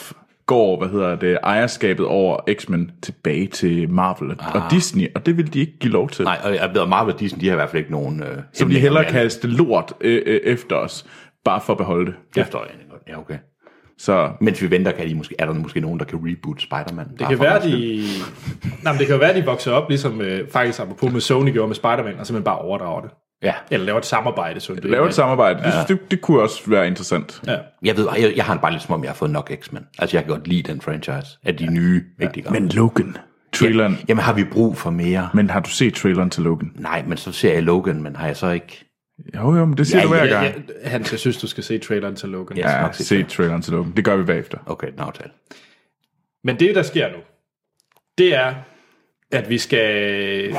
går hvad hedder det, ejerskabet over X-Men tilbage til Marvel ah. og Disney, og det vil de ikke give lov til.
Nej, og jeg ved, Marvel og Disney, de har i hvert fald ikke nogen... Øh,
så vil de hellere kaste lort øh, øh, efter os, bare for at beholde det.
Ja. Efter, ja, okay.
Så
Mens vi venter, kan de måske, er der måske nogen, der kan reboot Spider-Man.
Det kan være, de... Nej, men det kan jo være, de vokser op, ligesom øh, faktisk apropos med Sony gjorde med Spider-Man, og simpelthen bare overdrager det.
Ja,
Eller laver et samarbejde, så det
lave et samarbejde, det, det, det kunne også være interessant.
Ja.
jeg ved, jeg, jeg har bare lidt som om, jeg har fået nok X-Men. Altså, jeg kan godt lide den franchise af de nye, ikke de gamle.
Men Logan, traileren, ja.
Jamen, har vi brug for mere?
men har du set traileren til Logan?
Nej, men så ser jeg Logan, men har jeg så ikke...
Jo, jo, men det siger
Ja,
du hver
ja,
gang.
Ja, han jeg synes, du skal se traileren til Logan.
Ja.
Se traileren til Logan. Det gør vi bagefter.
Okay, den aftale.
Men det, der sker nu, det er, at vi skal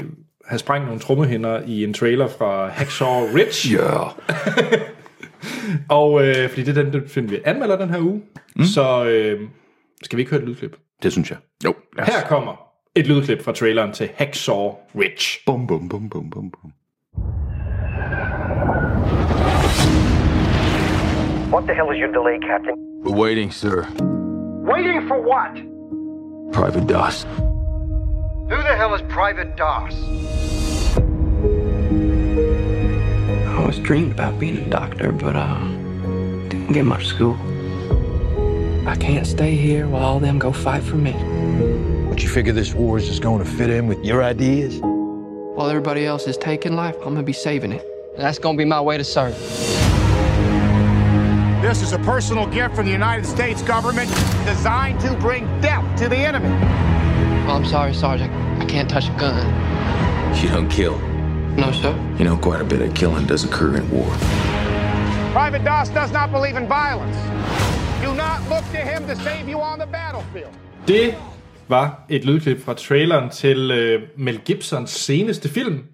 have sprængt nogle trommehinder i en trailer fra Hacksaw Ridge.
Ja.
Og øh, fordi det er den, den film, vi anmelder den her uge. Mm. Så øh, skal vi ikke høre et lydklip?
Det synes jeg.
Jo.
Her kommer et lydklip fra traileren til Hacksaw Ridge.
Bum, bum, bum, bum, bum, bum.
What the hell is your delay, Captain?
We're waiting, sir.
Waiting for what?
Private Doss.
Who the hell is Private Doss?
I always dreamed about being a doctor, but uh, didn't get much school. I can't stay here while all them go fight for me.
But you figure this war is just going to fit in with your ideas?
While everybody else is taking life, I'm gonna be saving it. That's gonna be my way to serve.
This is a personal gift from the United States government designed to bring death to the enemy.
Oh, I'm sorry, Sergeant. I can't touch a gun.
You don't kill.
No, sir.
You know, quite a bit of killing does occur in war.
Private Doss does not believe in violence. Do not look to him to save you on the battlefield.
Det var et lydklip fra traileren til øh, Mel Gibsons seneste film.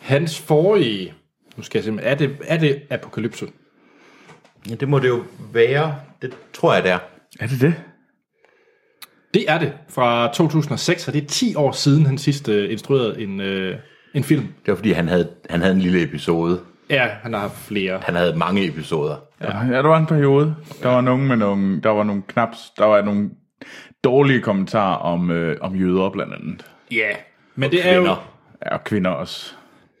Hans forrige... Nu skal jeg simpelthen... Er det, er det Apocalypse?
Ja, det må det jo være. Det tror jeg, det er.
Er det det?
Det er det. Fra 2006, og det er 10 år siden, han sidst øh, instruerede en, øh, en film.
Det var fordi, han havde, han havde en lille episode.
Ja, han har haft flere.
Han havde mange episoder.
Ja, ja, der var en periode. Der var nogen med nogle, der var nogle knaps, der var nogle dårlige kommentarer om, øh, om jøder blandt andet.
Ja, men det er jo...
Kvinder.
Ja, og kvinder også.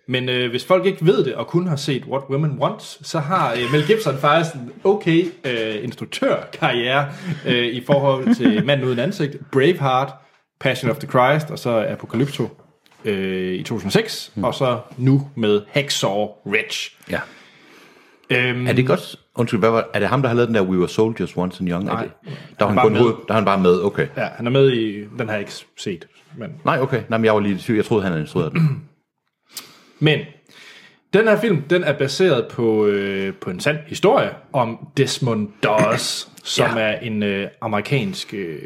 Men øh, hvis folk ikke ved det, og kun har set What Women Want, så har øh, Mel Gibson faktisk en okay øh, instruktørkarriere øh, i forhold til Manden Uden Ansigt, Braveheart, Passion of the Christ, og så Apocalypto øh, i 2006, mm. og så nu med Hacksaw Ridge.
Ja.
Øhm,
Er det godt? Undskyld, hvad var, er det ham, der har lavet den der We Were Soldiers Once and Young? Er
Nej.
det, der, han
bare
kun der er han bare med, okay.
Ja, han er med i... Den har jeg ikke set. Men,
Nej, okay. Nej, men jeg var lige. Jeg troede, han havde instrueret den.
men den her film, den er baseret på, øh, på en sand historie om Desmond Doss, som
Ja.
er en øh, amerikansk øh,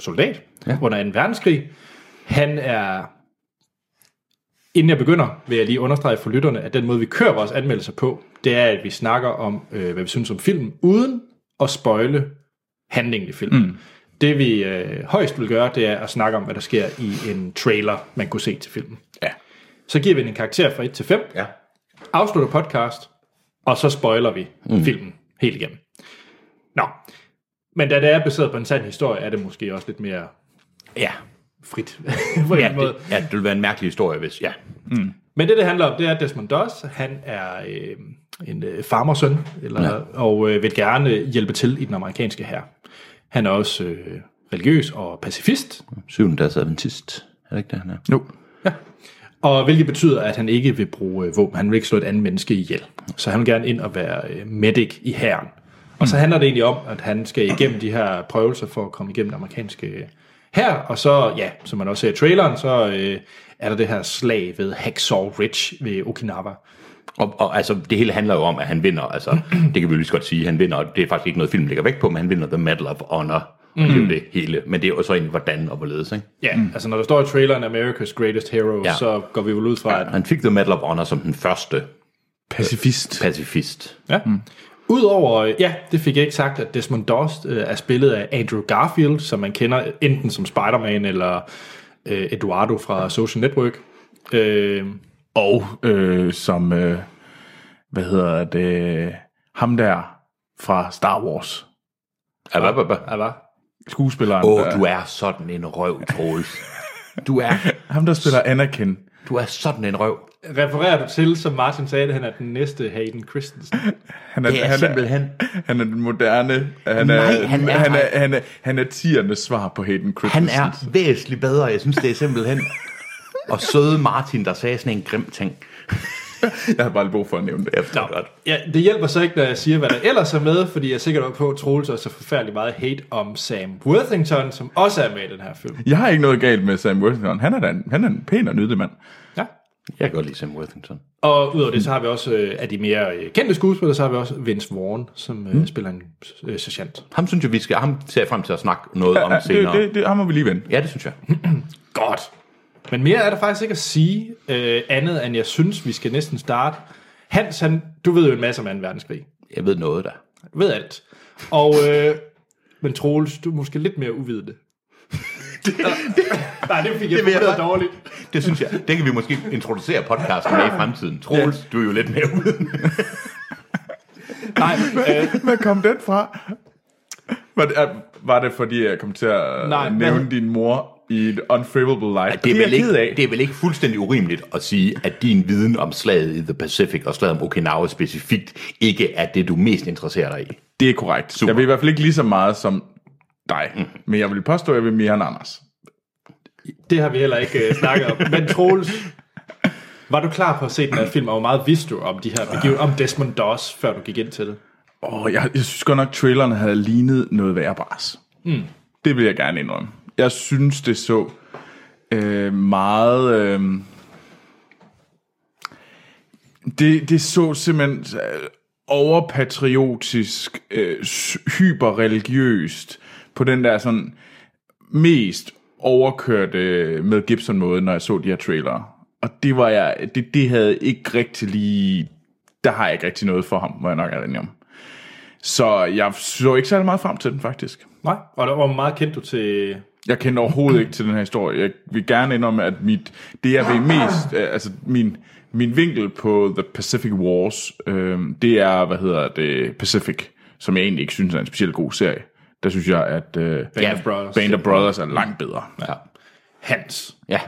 soldat ja. under 2. verdenskrig. Han er Inden jeg begynder, vil jeg lige understrege for lytterne, at den måde, vi kører vores anmeldelser på, det er, at vi snakker om, øh, hvad vi synes om filmen, uden at spoile handlingen i filmen. Mm. Det vi øh, højst vil gøre, det er at snakke om, hvad der sker i en trailer, man kunne se til filmen.
Ja.
Så giver vi den en karakter fra 1 til 5,
Ja.
afslutter podcast, og så spoiler vi mm. filmen helt igennem. Nå, men da det er baseret på en sand historie, er det måske også lidt mere
Ja.
frit på en
Ja,
måde.
det, ja, det ville være en mærkelig historie, hvis... Ja.
Men det, det handler om, det er, at Desmond Doss, han er øh, en øh, farmersøn, eller, ja. og øh, vil gerne hjælpe til i den amerikanske hær. Han er også øh, religiøs og pacifist,
Syvende dags adventist. Er det ikke det, han er?
Jo.
Og hvilket betyder, at han ikke vil bruge øh, våben. Han vil ikke slå et andet menneske ihjel. Så han vil gerne ind og være øh, medic i hæren. Og så handler det egentlig om, at han skal igennem de her prøvelser for at komme igennem den amerikanske her, og så, ja, som man også ser i traileren, så øh, er der det her slag ved Hacksaw Ridge ved Okinawa.
Og, og altså, det hele handler jo om, at han vinder. Altså, det kan vi jo lige så godt sige. Han vinder, og det er faktisk ikke noget, film lægger vægt på, men han vinder The Medal of Honor. Mm. Det er jo det hele. Men det er jo så egentlig, hvordan og hvorledes. Ikke?
Ja, mm. altså når der står i traileren America's Greatest Hero, ja.
Ja.
så går vi vel ud fra, at...
Han fik The Medal of Honor som den første
Pacifist.
pacifist.
Ja. Mm. Udover, ja, det fik jeg ikke sagt, at Desmond Doss øh, er spillet af Andrew Garfield, som man kender enten som Spider-Man eller øh, Eduardo fra Social Network. Øh,
Og øh, som, øh, hvad hedder det, ham der fra Star Wars.
Ja, hvad, hvad, hvad?
ja, hvad?
Skuespilleren.
Åh,
der,
du er sådan en røv, Troels. Du er,
Ham der spiller Anakin.
du er sådan en røv.
Refererer du til, som Martin sagde, at han er den næste Hayden Christensen?
Han er,
Det er
han
simpelthen-
Han er den moderne. Han
Nej,
er,
han er-
han er, han er, han er tiernes svar på Hayden
Han
Christensen.
er væsentligt bedre. Jeg synes, det er simpelthen... Og søde Martin, der sagde sådan en grim ting.
Jeg har bare lige brug for at nævne det.
Forstår godt.
Ja, det hjælper så ikke, når jeg siger, hvad der ellers er med, fordi jeg er sikker på, at Troels også så forfærdelig meget hate om Sam Worthington, som også er med i den her film.
Jeg har ikke noget galt med Sam Worthington. Han er, da en, han er en pæn og nydelig mand.
Ja.
Jeg kan godt lide Sam Worthington.
Og udover det, så har vi også øh, af de mere øh, kendte skuespillere, så har vi også Vince Vaughn, som øh, mm. spiller en øh, sergeant.
Ham synes jeg, vi skal... Ham ser jeg frem til at snakke noget om
Ja,
senere.
det, det, det, ham må vi lige vende.
Ja, det synes jeg.
Godt. Men mere er der faktisk ikke at sige, øh, andet end jeg synes, vi skal næsten starte. Hans, han, du ved jo en masse om 2. verdenskrig.
Jeg ved noget der.
Du ved alt. Og, øh, men Troels, du er måske lidt mere uvidende. Nej, det fik jeg
Det jeg
dårligt.
Det synes jeg. Det kan vi måske introducere podcasten med i fremtiden. Troels, ja. du er jo lidt mere ude.
Nej, øh,
Hvad kom den fra? Var det, er- var det fordi, jeg kom til at
Nej,
nævne
hvad-
din mor i et unfavorable light?
Det er, vel
ked af.
ikke, det er vel ikke fuldstændig urimeligt at sige, at din viden om slaget i The Pacific og slaget om Okinawa specifikt ikke er det, du mest interesserer dig i.
Det er korrekt.
Super.
Jeg vil i hvert fald ikke lige så meget som dig. Mm. Men jeg vil påstå, at jeg vil mere end Anders.
det har vi heller ikke øh, snakket om. Men Troels, var du klar på at se den her film, og hvor meget vidste du om de her begiven, om Desmond Doss, før du gik ind til det?
Oh, jeg, jeg synes godt nok, traileren havde lignet noget værre bras. Mm. Det vil jeg gerne indrømme. Jeg synes, det så øh, meget... Øh, det, det så simpelthen øh, overpatriotisk, øh, hyperreligiøst, på den der sådan mest overkørte øh, med Gibson måde, når jeg så de her trailere. Og det var jeg, det, det havde ikke rigtig lige, der har jeg ikke rigtig noget for ham, må jeg nok er om. Så jeg så ikke særlig meget frem til den, faktisk.
Nej. Og der, hvor meget kendte du til...
Jeg kender overhovedet ikke til den her historie. Jeg vil gerne indrømme, at mit, det jeg ved mest, øh, altså min, min vinkel på The Pacific Wars, øh, det er, hvad hedder det, Pacific, som jeg egentlig ikke synes er en specielt god serie. Der synes jeg, at øh,
Band of Brothers.
Band of Brothers er langt bedre.
Ja.
Hans.
ja.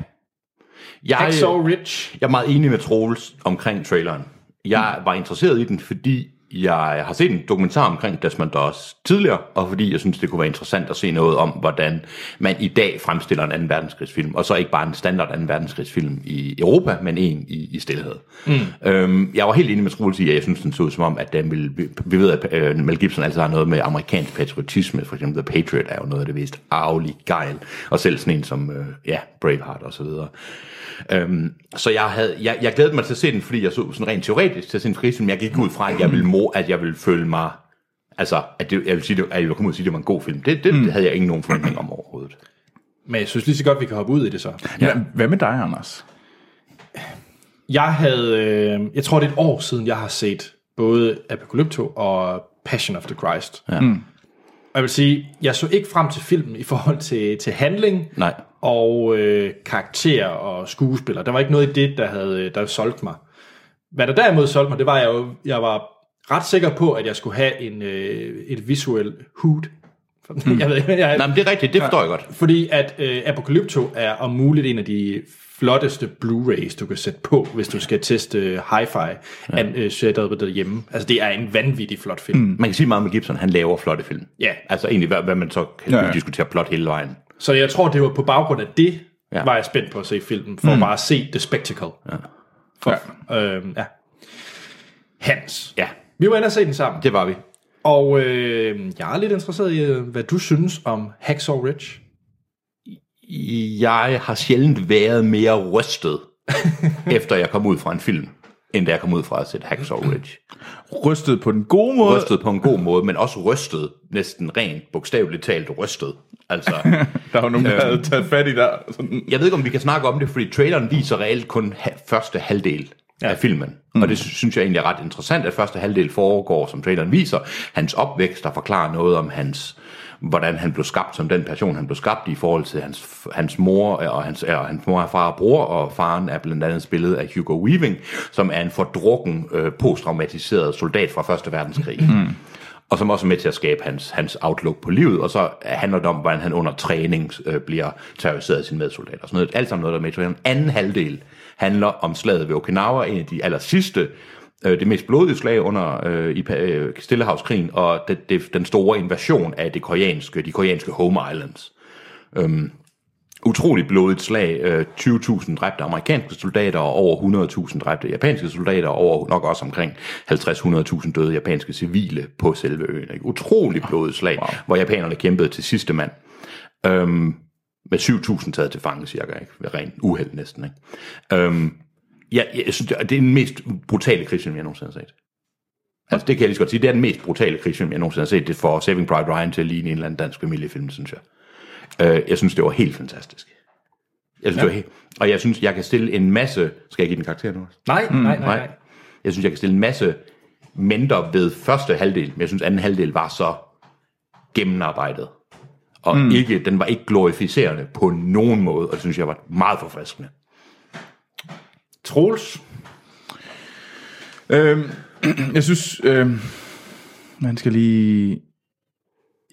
Jeg,
Hacksaw Ridge.
jeg er meget enig med Troels omkring traileren. Jeg var interesseret i den, fordi jeg har set en dokumentar omkring Desmond Doss tidligere, og fordi jeg synes, det kunne være interessant at se noget om, hvordan man i dag fremstiller en anden verdenskrigsfilm, og så ikke bare en standard anden verdenskrigsfilm i Europa, men en i, i stillhed. Mm. Øhm, jeg var helt enig med Troels i, at jeg synes, den så ud som om, at den ville, vi, ved, at øh, Mel Gibson altid har noget med amerikansk patriotisme, for eksempel The Patriot er jo noget af det mest arvelige gejl, og selv sådan en som, øh, ja, Braveheart og så videre. Øhm, så jeg, havde, jeg, jeg glædede mig til at se den, fordi jeg så sådan rent teoretisk til at se en krigsfilm. Jeg gik ud fra, at jeg ville, at jeg ville føle mig... Altså, at det, jeg vil sige, det, at jeg ville komme ud og sige, at det var en god film. Det, det, mm. det havde jeg ikke nogen forventning om overhovedet.
Men jeg synes lige så godt, vi kan hoppe ud i det så.
Ja. Hvad med dig, Anders?
Jeg havde, øh, jeg tror det er et år siden, jeg har set både Apocalypto og Passion of the Christ.
Ja.
Og jeg vil sige, jeg så ikke frem til filmen i forhold til, til handling
Nej.
og øh, karakter og skuespiller. Der var ikke noget i det, der havde der solgt mig. Hvad der derimod solgte mig, det var, at jeg, jo, jeg var ret sikker på, at jeg skulle have en, øh, et visuel hood. Jeg ved ikke, jeg,
Nej, men det er rigtigt, det forstår jeg godt.
fordi at øh, Apocalypto er om muligt en af de flotteste Blu-rays, du kan sætte på, hvis du skal teste øh, hi-fi ja. øh, setup derhjemme. Altså, det er en vanvittig flot film. Mm.
Man kan sige meget med Gibson, han laver flotte film.
Ja.
Altså egentlig, hvad, hvad man så kan
Ja, ja.
diskutere plot hele vejen.
Så jeg tror, det var på baggrund af det,
ja.
var jeg spændt på at se filmen, for mm. bare at se the spectacle. Ja. For, ja. Øh, ja. Hans.
Ja,
Vi var inde og se den sammen.
det var vi.
Og øh, jeg er lidt interesseret i, øh, hvad du synes om Hacksaw Ridge.
Jeg har sjældent været mere rystet, efter jeg kom ud fra en film, end da jeg kom ud fra at sætte Hacksaw Ridge.
Rystet på den gode måde.
Rystet på en god måde, men også rystet, næsten rent bogstaveligt talt rystet. Altså,
Der var nogen, der havde taget fat i der. Sådan,
jeg ved ikke, om vi kan snakke om det, fordi traileren viser reelt kun ha- første halvdel ja. af filmen. Mm. Og det sy- synes jeg egentlig er ret interessant, at første halvdel foregår, som traileren viser, hans opvækst, der forklarer noget om hans hvordan han blev skabt som den person, han blev skabt i forhold til hans, hans mor, og hans, og hans mor er far og bror, og faren er blandt andet spillet af Hugo Weaving, som er en fordrukken, øh, posttraumatiseret soldat fra Første Verdenskrig. Mm. Og som også er med til at skabe hans, hans outlook på livet, og så handler det om, hvordan han under træning øh, bliver terroriseret af sine medsoldater. og Sådan noget. Alt sammen noget, der er med i. Anden halvdel handler om slaget ved Okinawa, en af de aller sidste øh, det mest blodige slag under øh, i øh, Stillehavskrigen, og det, det, den store invasion af det koreanske, de koreanske home islands. Øhm, utroligt blodigt slag. Øh, 20.000 dræbte amerikanske soldater, og over 100.000 dræbte japanske soldater, og over nok også omkring 50-100.000 døde japanske civile på selve øen. Ikke? Utroligt blodigt slag, wow. hvor japanerne kæmpede til sidste mand. Øhm, med 7.000 taget til fange cirka, ikke? ved ren uheld næsten. Ikke? Øhm, Ja, jeg synes, det er den mest brutale krigsfilm, jeg nogensinde har set. Altså, det kan jeg lige så godt sige. Det er den mest brutale krigsfilm, jeg nogensinde har set. Det får Saving Private Ryan til at ligne en eller anden dansk familiefilm, synes jeg. Øh, jeg synes, det var helt fantastisk. Jeg synes, ja. det var helt, og jeg synes, jeg kan stille en masse... Skal jeg give den karakter nu?
Nej, mm, nej, nej, nej.
Jeg synes, jeg kan stille en masse mindre ved første halvdel, men jeg synes, anden halvdel var så gennemarbejdet. Og mm. ikke, den var ikke glorificerende på nogen måde, og det synes jeg var meget forfriskende.
Troels.
Øhm, jeg synes, øhm, man skal lige...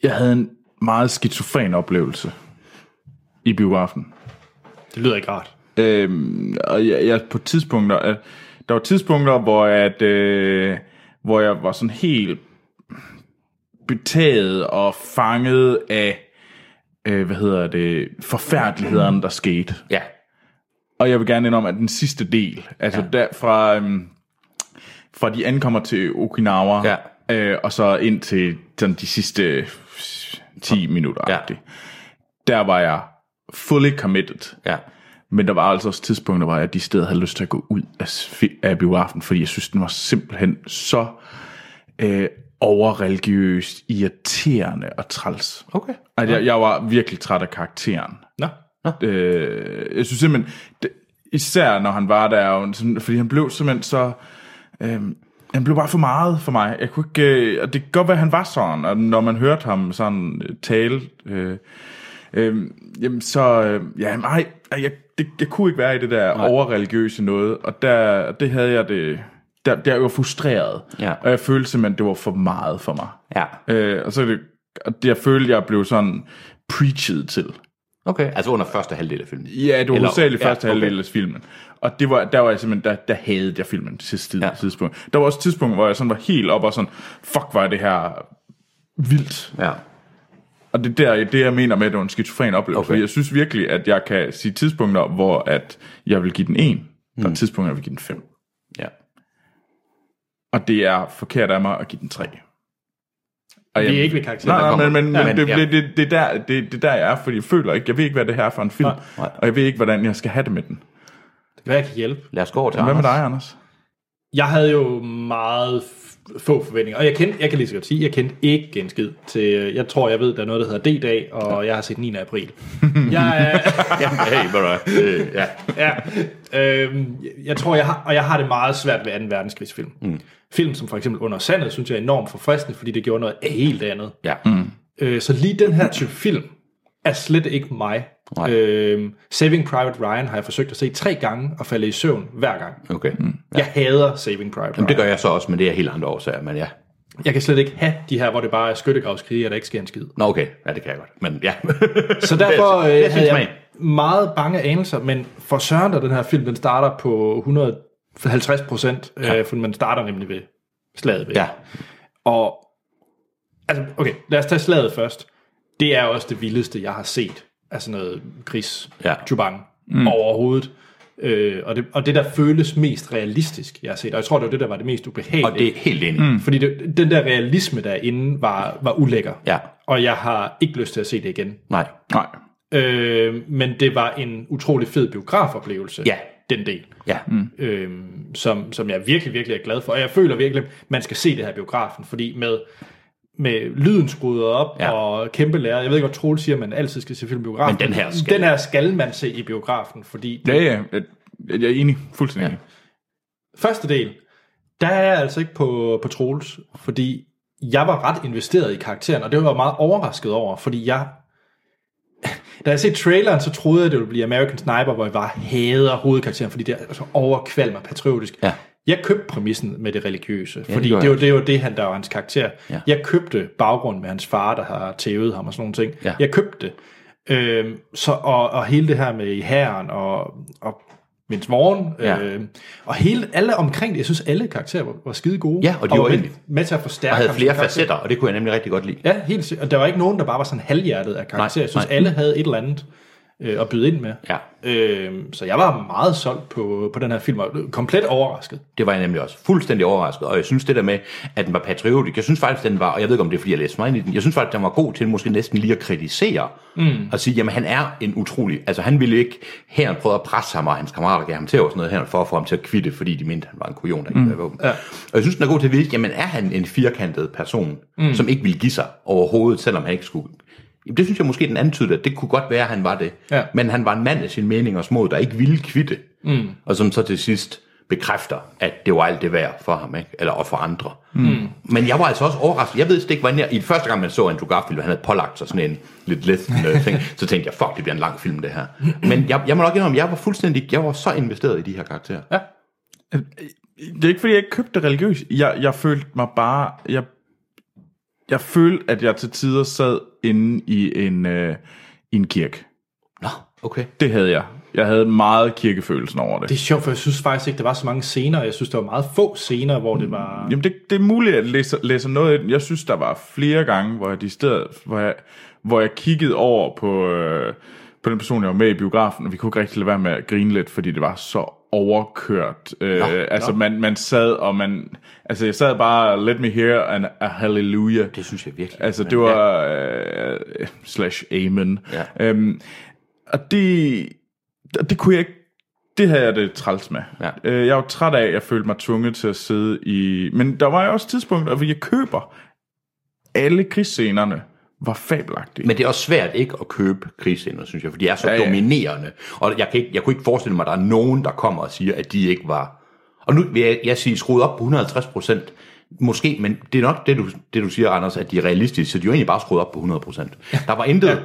Jeg havde en meget skizofren oplevelse i biografen.
Det lyder ikke rart.
Øhm, og jeg, jeg på tidspunkter, øh, der var tidspunkter, hvor, at, øh, hvor jeg var sådan helt betaget og fanget af, øh, hvad hedder det, forfærdelighederne, der skete.
Ja,
Og jeg vil gerne indrømme, at den sidste del, altså ja. der fra, øhm, fra de ankommer til Okinawa,
Ja.
øh, og så ind til sådan, de sidste 10 minutter,
Ja.
der var jeg fully committed.
ja.
Men der var altså også tidspunkter, hvor jeg de steder havde lyst til at gå ud af, af biografen, fordi jeg synes, den var simpelthen så øh, overreligiøst, irriterende og træls.
Okay.
At jeg, jeg var virkelig træt af karakteren.
Nå.
Øh, jeg synes simpelthen, det, især når han var der, fordi han blev simpelthen så... Øh, han blev bare for meget for mig. Jeg kunne ikke, øh, og det kan godt være, at han var sådan, og når man hørte ham sådan øh, tale, øh, øh, jamen så, øh, ja, nej, jeg, det, jeg kunne ikke være i det der nej. overreligiøse noget, og der, det havde jeg det, der, der jeg var frustreret,
Ja.
og jeg følte simpelthen, det var for meget for mig.
Ja.
Øh, og så er det, og jeg følte, jeg blev sådan preached til.
Okay. Altså under første halvdel af filmen.
Ja, det var hovedsageligt
ja,
første
okay.
halvdel af filmen. Og det var, der var jeg simpelthen, der, der havde jeg filmen til sidste
Ja.
ja. tidspunkt. Der var også et tidspunkt, hvor jeg sådan var helt op og sådan, fuck, var det her vildt.
Ja.
Og det er der, det jeg mener med, at det var en skizofren oplevelse.
Okay.
Jeg synes virkelig, at jeg kan sige tidspunkter, hvor at jeg vil give den en, mm. og tidspunkter, jeg vil give den fem. Og det er forkert af mig at give den tre. Og
Vi
jeg-
er ikke ved karakteren.
Nej,
der
nej, men, men,
Ja,
men det,
ja.
det, det, det, er der, det, det er der, jeg er, fordi jeg føler ikke, jeg ved ikke, hvad det her er for en film,
nej.
og jeg ved ikke, hvordan jeg skal have det med den.
Hvad jeg kan hjælpe.
Lad os gå over til
Hvad med dig, Anders?
Jeg havde jo meget få forventninger. Og jeg, kendte, jeg kan lige så godt sige, jeg kendte ikke en skid til, øh, jeg tror, jeg ved, der er noget, der hedder D-dag, og jeg har set 9. april. jeg,
Ja, hey, hvad, øh, ja.
ja, øh, jeg tror, jeg har, og jeg har det meget svært ved 2. verdenskrigsfilm. Mm. Film som for eksempel Under Sandet, synes jeg er enormt forfriskende, fordi det gjorde noget helt andet.
ja. Mm.
Øh, så lige den her type film er slet ikke mig.
Nej.
Øh, Saving Private Ryan har jeg forsøgt at se tre gange og falde i søvn hver gang.
Okay. Mm.
Jeg hader Saving Private Ryan.
Det gør jeg så også, men det er helt andre årsager, men ja.
Jeg kan slet ikke have de her, hvor det bare er skyttegravskrige, og der ikke sker en skid.
Nå, okay. Ja, det kan jeg godt. Men ja.
Så derfor øh,
det er
havde jeg meget bange anelser, men for Søren, der den her film, den starter på 150 procent, øh, for man starter nemlig ved slaget ved.
Ja.
Og, altså, okay, lad os tage slaget først. Det er også det vildeste, jeg har set af sådan noget krigs
Ja.
Chubang mm. overhovedet. Øh, og, det, og det, der føles mest realistisk, jeg har set, og jeg tror, det var det, der var det mest ubehagelige.
Og det er helt enig. Mm.
Fordi det, den der realisme derinde var, var ulækker.
Ja.
Og jeg har ikke lyst til at se det igen.
Nej.
Nej.
Øh, men det var en utrolig fed biografoplevelse,
Ja.
den del,
Ja. Mm.
øh, som, som jeg virkelig, virkelig er glad for. Og jeg føler virkelig, man skal se det her biografen, fordi med, med lyden skruet op
Ja.
ja. og kæmpe lærer, jeg ved ikke, hvad Troel siger, man altid skal se film i biografen.
Men den her skal.
Den her skal man se i biografen, fordi
Ja, ja. Jeg, jeg er enig. Fuldstændig enig.
Første del, der er jeg altså ikke på, på Troels, fordi jeg var ret investeret i karakteren, og det var jeg meget overrasket over, fordi jeg... Da jeg set traileren, så troede jeg, det ville blive American Sniper, hvor jeg bare hader hovedkarakteren, fordi det er så overkvalm og patriotisk.
Ja.
Jeg købte præmissen med det religiøse,
det
fordi det,
jeg
var, det var det, han der var hans karakter.
Ja.
Jeg købte baggrund med hans far, der har tævet ham og sådan nogle ting.
Ja.
Jeg købte det. Øhm, så, og, og hele det her med i hæren og, og Vince Vaughn,
Ja.
øh, og hele, alle omkring det, jeg synes alle karakterer var, var skide gode.
Ja, og de var
med,
egentlig-
med til at forstærke
Og havde flere
karakter.
facetter, og det kunne jeg nemlig rigtig godt lide.
Ja, helt. Og der var ikke nogen, der bare var sådan halvhjertet af karakter.
Nej,
jeg synes,
nej.
alle havde et eller andet øh, at byde ind med.
Ja.
Øh, så jeg var meget solgt på, på den her film, og komplet overrasket.
Det var jeg nemlig også fuldstændig overrasket, og jeg synes det der med, at den var patriotisk, jeg synes faktisk, den var, og jeg ved ikke om det er, fordi jeg læste mig ind i den, jeg synes faktisk, den var god til måske næsten lige at kritisere, mm. og sige, jamen han er en utrolig, altså han ville ikke, her prøve at presse ham, og hans kammerater gav ham til og sådan noget her, for at få ham til at kvitte, fordi de mente, han var en kujon, der ikke mm. våben. Ja. Og jeg synes, den er god til at vise, jamen er han en firkantet person, mm. som ikke vil give sig overhovedet, selvom han ikke skulle Jamen, det synes jeg måske, den antydede, at det kunne godt være, at han var det.
Ja.
Men han var en mand af sin mening og små, der ikke ville kvitte. Mm. Og som så til sidst bekræfter, at det var alt det værd for ham, ikke? eller og for andre. Mm. Men jeg var altså også overrasket. Jeg ved ikke, hvordan jeg... I første gang, man så Andrew Garfield, han havde pålagt sig sådan en lidt læsende ting, så tænkte jeg, fuck, det bliver en lang film, det her. Men jeg, jeg må nok indrømme, jeg var fuldstændig... Jeg var så investeret i de her karakterer. Ja.
Det er ikke, fordi jeg ikke købte det religiøst. Jeg, jeg følte mig bare... Jeg, jeg følte, at jeg til tider sad inde i en, øh, i en kirke.
Nå, okay.
Det havde jeg. Jeg havde meget kirkefølelsen over det.
Det er sjovt, for jeg synes faktisk ikke, der var så mange scener. Jeg synes, der var meget få scener, hvor det var...
Jamen, det, det er muligt, at jeg læser, læser noget af. Jeg synes, der var flere gange, hvor jeg, de steder, hvor jeg, hvor jeg kiggede over på, øh, på den person, jeg var med i biografen, og vi kunne ikke rigtig lade være med at grine lidt, fordi det var så overkørt. Øh, altså, Man, man sad, og man... Altså, jeg sad bare, let me hear an, a hallelujah.
Det synes jeg virkelig.
Altså, det var... Øh, slash amen.
Ja.
Øhm, og det, det kunne jeg ikke... Det havde jeg det træls med.
Ja.
Øh, jeg var træt af, at jeg følte mig tvunget til at sidde i... Men der var jo også tidspunkter, hvor jeg køber alle krigsscenerne var fabelagtige.
Men det er også svært ikke at købe krigsscener, synes jeg, for de er så
Ja,
ja,
ja.
ja. dominerende. Og jeg, kan ikke, jeg kunne ikke forestille mig, at der er nogen, der kommer og siger, at de ikke var... Og nu vil jeg, jeg sige, skruet op på 150 procent. Måske, men det er nok det du, det, du siger, Anders, at de er realistiske, så de er jo egentlig bare skruet op på 100 procent. Der var intet... Ja.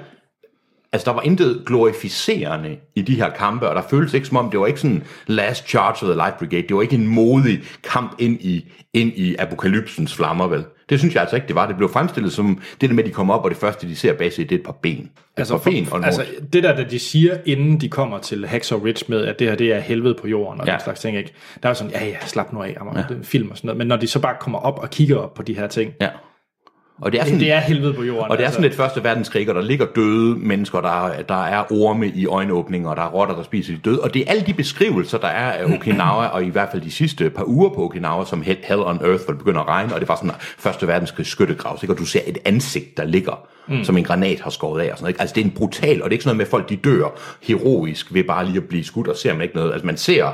Altså, der var intet glorificerende i de her kampe, og der føltes ikke som om, det var ikke sådan last charge of the light brigade, det var ikke en modig kamp ind i, ind i apokalypsens flammer, vel? Det synes jeg altså ikke, det var. Det blev fremstillet som det der med, at de kommer op, og det første, de ser bag sig, det er et par ben. Et
Altså,
par ben og
altså
altså,
det der, da de siger, inden de kommer til Hacksaw Ridge med, at det her det er helvede på jorden og ja.
Ja.
den slags ting, ikke? Der er jo sådan, ja ja, slap nu af, ja. er en film og sådan noget. Men når de så bare kommer op og kigger op på de her ting,
Ja. Og det er sådan,
det er helvede på jorden.
og det er
altså.
sådan et første verdenskrig, og der ligger døde mennesker, der er, der er orme i øjenåbninger, og der er rotter, der spiser de døde. Og det er alle de beskrivelser, der er af Okinawa, og i hvert fald de sidste par uger på Okinawa, som Hell Hell on Earth, hvor det begynder at regne, og det var sådan første verdenskrig skyttegravs, ikke? og du ser et ansigt, der ligger, mm. som en granat har skåret af. Og sådan noget, ikke? Altså det er en brutal, og det er ikke sådan noget med, at folk de dør heroisk ved bare lige at blive skudt, og ser man ikke noget. Altså man ser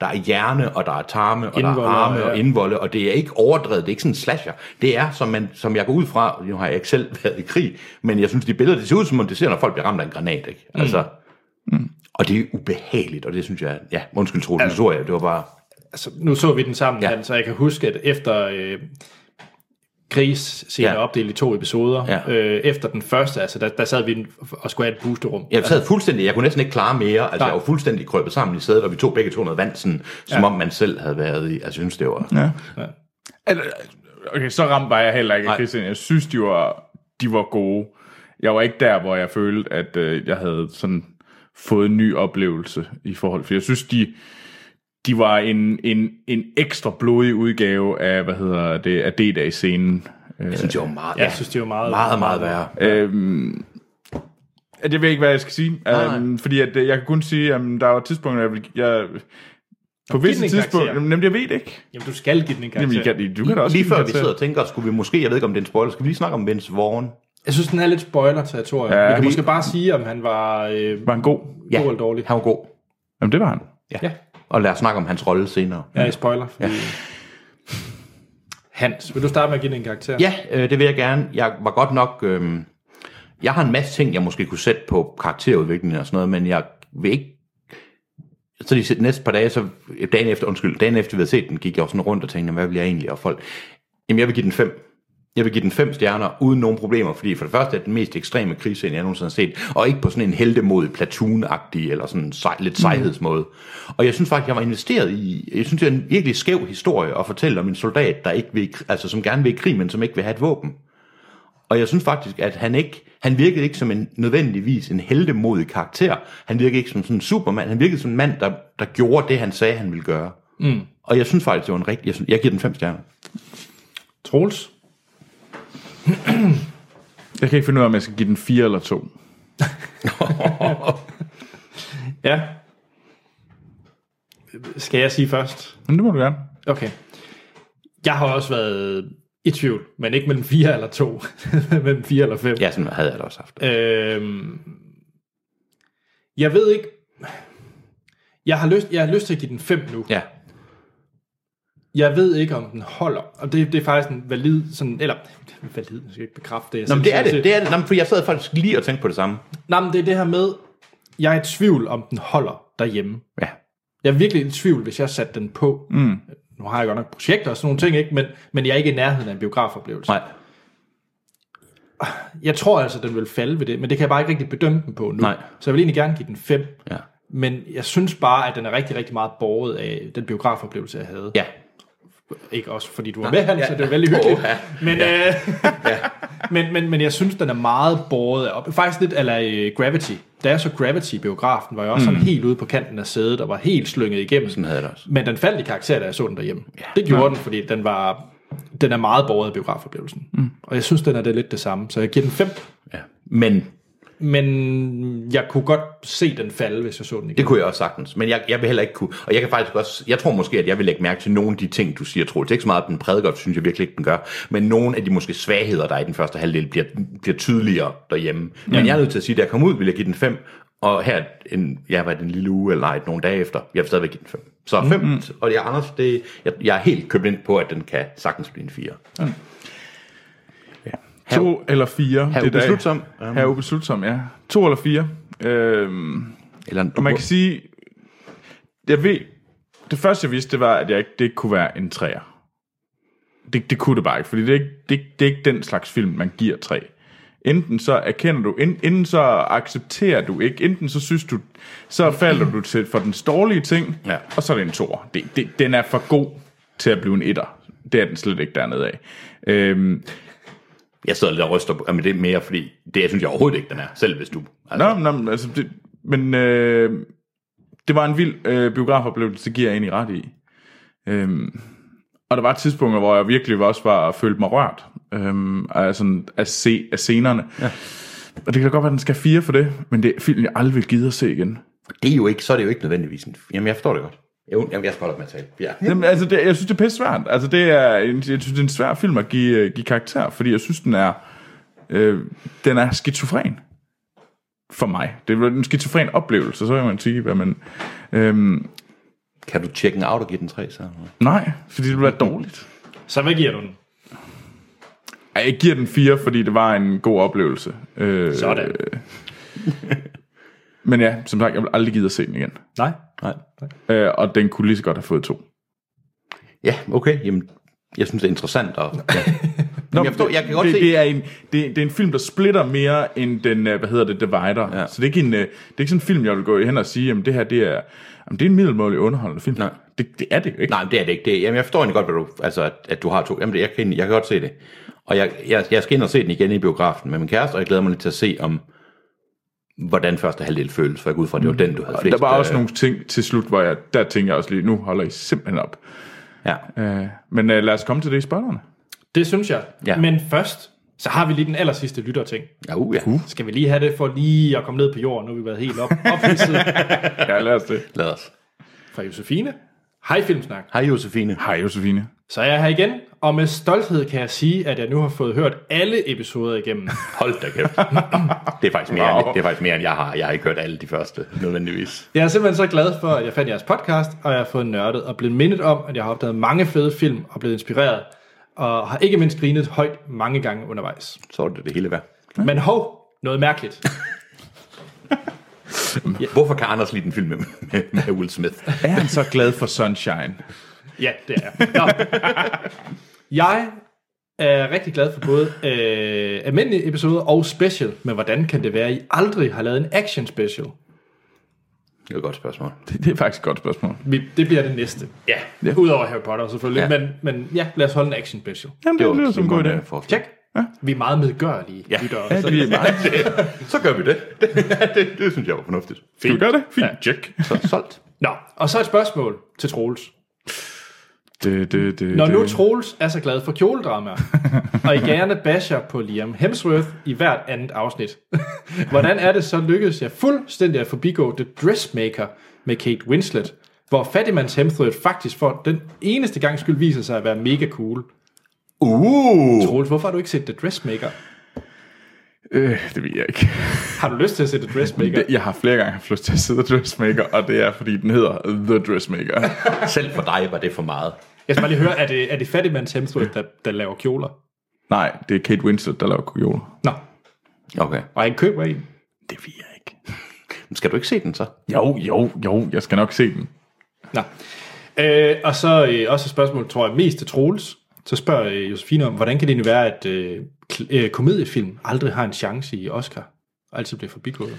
Der er hjerne, og der er tarme, og
Indvolde,
der er arme
ja.
og indvolde, og det er ikke overdrevet, det er ikke sådan en slasher. Det er, som, man, som jeg går ud fra, nu har jeg ikke selv været i krig, men jeg synes, de billeder, det ser ud som om, det ser, når folk bliver ramt af en granat, ikke? Altså, mm. Og det er ubehageligt, og det synes jeg, ja, undskyld Troels, altså, så jeg, det var bare,
altså, nu så vi den sammen,
Ja.
ja. så jeg kan huske, at efter øh, krigsscenen
Ja.
ja. opdelt i to episoder,
Ja.
øh, efter den første, altså der, der sad vi og skulle have et boosterum.
Jeg sad fuldstændig, jeg kunne næsten ikke klare mere, altså
Nej.
jeg var fuldstændig krøbet sammen i sædet, og vi tog begge to noget vand, sådan, som
Ja.
om man selv havde været i, altså jeg synes det var,
Ja. Altså, Okay, så ramt var jeg heller ikke. Christian. Jeg synes, de var, de var gode. Jeg var ikke der, hvor jeg følte, at øh, jeg havde sådan fået en ny oplevelse i forhold. For jeg synes, de, de var en, en, en ekstra blodig udgave af, hvad hedder det, af D-dag-scenen.
jeg synes det var meget,
Jeg synes, det var meget...
meget, meget værre.
Øhm, at jeg ved ikke, hvad jeg skal sige.
Nej,
Øhm, fordi at, øh, jeg kan kun sige, at der var tidspunkter, jeg, jeg på visse tidspunkter... Jamen, jeg ved det ikke.
Jamen, du skal give den en
Jamen,
karakter.
I kan, du kan da også
Lige før vi sidder og tænker, skulle vi måske, jeg ved ikke om det er en spoiler, skal vi lige snakke om Vince Vaughn?
Jeg synes, den er lidt spoiler-territorium.
Ja,
Ja, vi kan
vi-
måske bare sige, om han var øh,
Var han god?
god eller dårlig.
han var god.
Jamen, det var han.
Ja.
Ja.
Og lad os snakke om hans rolle senere.
Ja, i spoiler. Fordi... Hans, vil du starte med at give den en karakter?
Ja, øh, det vil jeg gerne. Jeg var godt nok... Øh, jeg har en masse ting, jeg måske kunne sætte på karakterudviklingen og sådan noget, men jeg vil ikke... Så de næste par dage, så dagen efter, undskyld, dagen efter vi havde set den, gik jeg også sådan rundt og tænkte, hvad bliver jeg egentlig? Og folk, jamen jeg vil give den fem. Jeg vil give den fem stjerner, uden nogen problemer, fordi for det første er det den mest ekstreme krigsscene, jeg nogensinde har set, og ikke på sådan en heldemodig, platoon-agtig, eller sådan sej, lidt sejhedsmåde. Og jeg synes faktisk, jeg var investeret i, jeg synes, det er en virkelig skæv historie at fortælle om en soldat, der ikke vil, altså som gerne vil i krig, men som ikke vil have et våben. Og jeg synes faktisk, at han ikke, han virkede ikke som en nødvendigvis en heldemodig karakter. Han virkede ikke som sådan en supermand. Han virkede som en mand, der, der gjorde det, han sagde, han ville gøre. Mm. Og jeg synes faktisk, det var en rigtig... Jeg, synes, jeg giver den fem stjerner.
Troels?
Jeg kan ikke finde ud af, om jeg skal give den 4 eller 2.
Ja. Skal jeg sige først?
Men det må du gerne.
Okay. Jeg har også været i tvivl, men ikke mellem 4 eller 2. mellem 4 eller 5.
Ja, sådan havde jeg det også haft.
Øhm, jeg ved ikke... Jeg har, lyst, jeg har lyst til at give den 5 nu.
Ja.
Jeg ved ikke, om den holder. Og det, det er faktisk en valid... Sådan, eller, valid, jeg skal ikke bekræfte det. jeg
Nå, men det er det. det, er det. Nå, for jeg sad faktisk lige og tænkte på det samme.
Nej, men det er det her med... Jeg er i tvivl, om den holder derhjemme.
Ja.
Jeg er virkelig i tvivl, hvis jeg satte den på. Mm. Nu har jeg godt nok projekter og sådan nogle ting, ikke? Men, men jeg er ikke i nærheden af en biografoplevelse.
Nej.
Jeg tror altså, den vil falde ved det, men det kan jeg bare ikke rigtig bedømme den på nu.
Nej.
Så jeg vil egentlig gerne give den 5.
Ja.
Men jeg synes bare, at den er rigtig, rigtig meget borget af den biografoplevelse, jeg havde.
Ja.
Ikke også fordi du var med, Hans, så det var vældig hyggeligt.
Åh, ja.
Men, øh, men, men, men jeg synes, den er meget båret af. Faktisk lidt eller uh, Gravity. Da jeg så Gravity biografen, var jeg også mm. sådan helt ude på kanten af sædet og var helt slynget igennem.
Sådan havde det også.
Men den faldt i karakter, da jeg så den derhjemme. Ja. Det gjorde den, fordi den var den er meget båret af biografoplevelsen. Mm. Og jeg synes, den er det lidt det samme. Så jeg giver den 5.
ja. Men
Men jeg kunne godt se den falde, hvis jeg så den igen.
det kunne jeg også sagtens. Men jeg, jeg vil heller ikke kunne. Og jeg kan faktisk også... Jeg tror måske, at jeg vil lægge mærke til nogle af de ting, du siger, Troels. Det er ikke så meget, at den prædiker, synes jeg virkelig ikke, den gør. Men nogle af de måske svagheder, der er i den første halvdel, bliver, bliver tydeligere derhjemme. Men jeg er nødt til at sige, at da jeg kom ud, vil jeg give den 5. Og her, en, jeg var en lille uge, eller nej, nogle dage efter, jeg vil stadigvæk give den 5. Så 5, mm-hmm. og jeg, Anders, det, jeg, jeg er helt købt ind på, at den kan sagtens blive en 4.
To eller fire.
Her
det er
ubeslutsom.
dag. Her ubeslutsom, ja. To eller fire. Øhm,
Eller,
og man kan sige, jeg ved, det første jeg vidste, det var, at jeg ikke, det ikke kunne være en træer. Det, det kunne det bare ikke, fordi det er ikke, det, det er ikke den slags film, man giver tre. Enten så erkender du, en- enten så accepterer du ikke, enten så synes du, så falder du til for den dårlige ting,
Ja.
og så er det en toer. Det, det, den er for god til at blive en etter. Det er den slet ikke dernede af. Øhm,
Jeg sidder lidt og ryster på, men det er mere, fordi det jeg synes jeg overhovedet ikke, den er, selv hvis du... Altså,
Nå, nå, altså det, men øh, det var en vild øh, biografoplevelse, det giver jeg egentlig ret i. Øhm, og der var tidspunkter, hvor jeg virkelig også var følt mig rørt øhm, af, sådan, af, se, af scenerne. Ja. Og det kan da godt være, at den skal fire for det, men det er film, jeg aldrig vil gide at se igen.
det er jo ikke, så er det jo ikke nødvendigvis en... Jamen, jeg forstår det godt. Jo, jamen, jeg skal holde op med at tale. Ja.
Jamen, altså, det, jeg synes, det er pisse svært. Altså, det er, en, jeg synes, det er en svær film at give, øh, give karakter, fordi jeg synes, den er, øh, den er skizofren. For mig. Det er en skizofren oplevelse, så kan man sige, hvad man... Øhm,
Kan du tjekke den out og give den 3 så?
Nej, fordi det ville være dårligt.
Så hvad giver du den?
Jeg giver den 4, fordi det var en god oplevelse. Øh,
Sådan.
Men ja, som sagt, jeg vil aldrig gide at se den igen.
Nej.
Nej.
Øh, og den kunne lige så godt have fået to.
Ja, okay. Jamen, jeg synes, det er interessant. Og, ja. Nå, jeg, forstår, jeg kan godt
det,
se...
det, er en, det, det er en film, der splitter mere end den, øh, hvad hedder det, divider.
Ja.
Så det er, ikke en, øh, det er ikke sådan en film, jeg vil gå hen og sige, at det her, det er, jamen, det er en middelmålig underholdende film.
Nej.
Det, det er det jo ikke.
Nej, men det er det ikke. Det, jamen, jeg forstår egentlig godt, hvad du, altså, at, at du har to. Jamen, det, jeg, kan, jeg kan godt se det. Og jeg, jeg, jeg skal ind og se den igen i biografen med min kæreste, og jeg glæder mig lidt til at se, om hvordan første halvdel føles, for jeg går ud fra, at det var den, du havde flest.
der var også
øh,
nogle ting til slut, hvor jeg, der tænker jeg også lige, nu holder I simpelthen op.
Ja.
Øh, men øh, lad os komme til det i spørgerne.
Det synes jeg.
Ja.
Men først, så har vi lige den aller sidste lytterting.
Ja, uh, ja. Uh.
Skal vi lige have det for lige at komme ned på jorden? Nu har vi været helt op, ophidset
Ja, lad os det.
Lad os.
fra Josefine. Hej Filmsnak.
Hej Josefine.
Hej Josefine.
Så er jeg her igen, og med stolthed kan jeg sige, at jeg nu har fået hørt alle episoder igennem.
Hold da kæft. det, er faktisk mere, wow. det er faktisk mere, end jeg har. Jeg har ikke hørt alle de første, nødvendigvis.
Jeg er simpelthen så glad for, at jeg fandt jeres podcast, og jeg har fået nørdet og blevet mindet om, at jeg har opdaget mange fede film og blevet inspireret, og har ikke mindst grinet højt mange gange undervejs.
Så er det det hele værd.
Men hov, noget mærkeligt.
Hvorfor kan Anders lide den film med, med, med Will Smith?
Er han så glad for Sunshine?
Ja, det er jeg. Nå. Jeg er rigtig glad for både øh, almindelige episoder og special, men hvordan kan det være, at I aldrig har lavet en action special?
Det er et godt spørgsmål.
Det, det er faktisk et godt spørgsmål.
Vi, det bliver det næste. Ja.
Ja.
Udover Harry Potter selvfølgelig,
Ja.
men, men ja, lad os holde en action special.
Jamen, det, det lyder som en god idé.
Tjek. Ja. Vi er meget medgørlige.
Ja.
lyttere.
Ja, det er meget.
Så gør vi det. Det, det, det synes jeg var fornuftigt.
Skal vi gøre det? Fint, ja. check.
Så solgt.
Nå, og så et spørgsmål til Troels.
Det, det, det,
Når nu. Troels er så glad for kjoledramaer, og I gerne basher på Liam Hemsworth i hvert andet afsnit, hvordan er det så lykkedes jeg fuldstændig at forbigå The Dressmaker med Kate Winslet, hvor Fattigmans Hemsworth faktisk for den eneste gang skyld viser sig at være mega cool.
Uh!
Troels, hvorfor har du ikke set The Dressmaker?
Øh, det ved jeg ikke.
Har du lyst til at se The Dressmaker?
Det, jeg har flere gange haft lyst til at sidde dressmaker, og det er, fordi den hedder The Dressmaker.
Selv for dig var det for meget.
Jeg skal bare lige høre, er det, er det Fattigmans Hemsworth, der, der laver kjoler?
Nej, det er Kate Winslet, der laver kjoler.
Nå,
Okay.
og han køber en.
Det ved jeg ikke.
Men Skal du ikke se den så?
Jo, jo, jo, jeg skal nok se den.
Nå. Øh, og så øh, også et spørgsmål, tror jeg, mest til Troels. Så spørger øh, Josefine om, hvordan kan det egentlig være, at øh, øh, komediefilm aldrig har en chance i Oscar? Og altid bliver forbigået.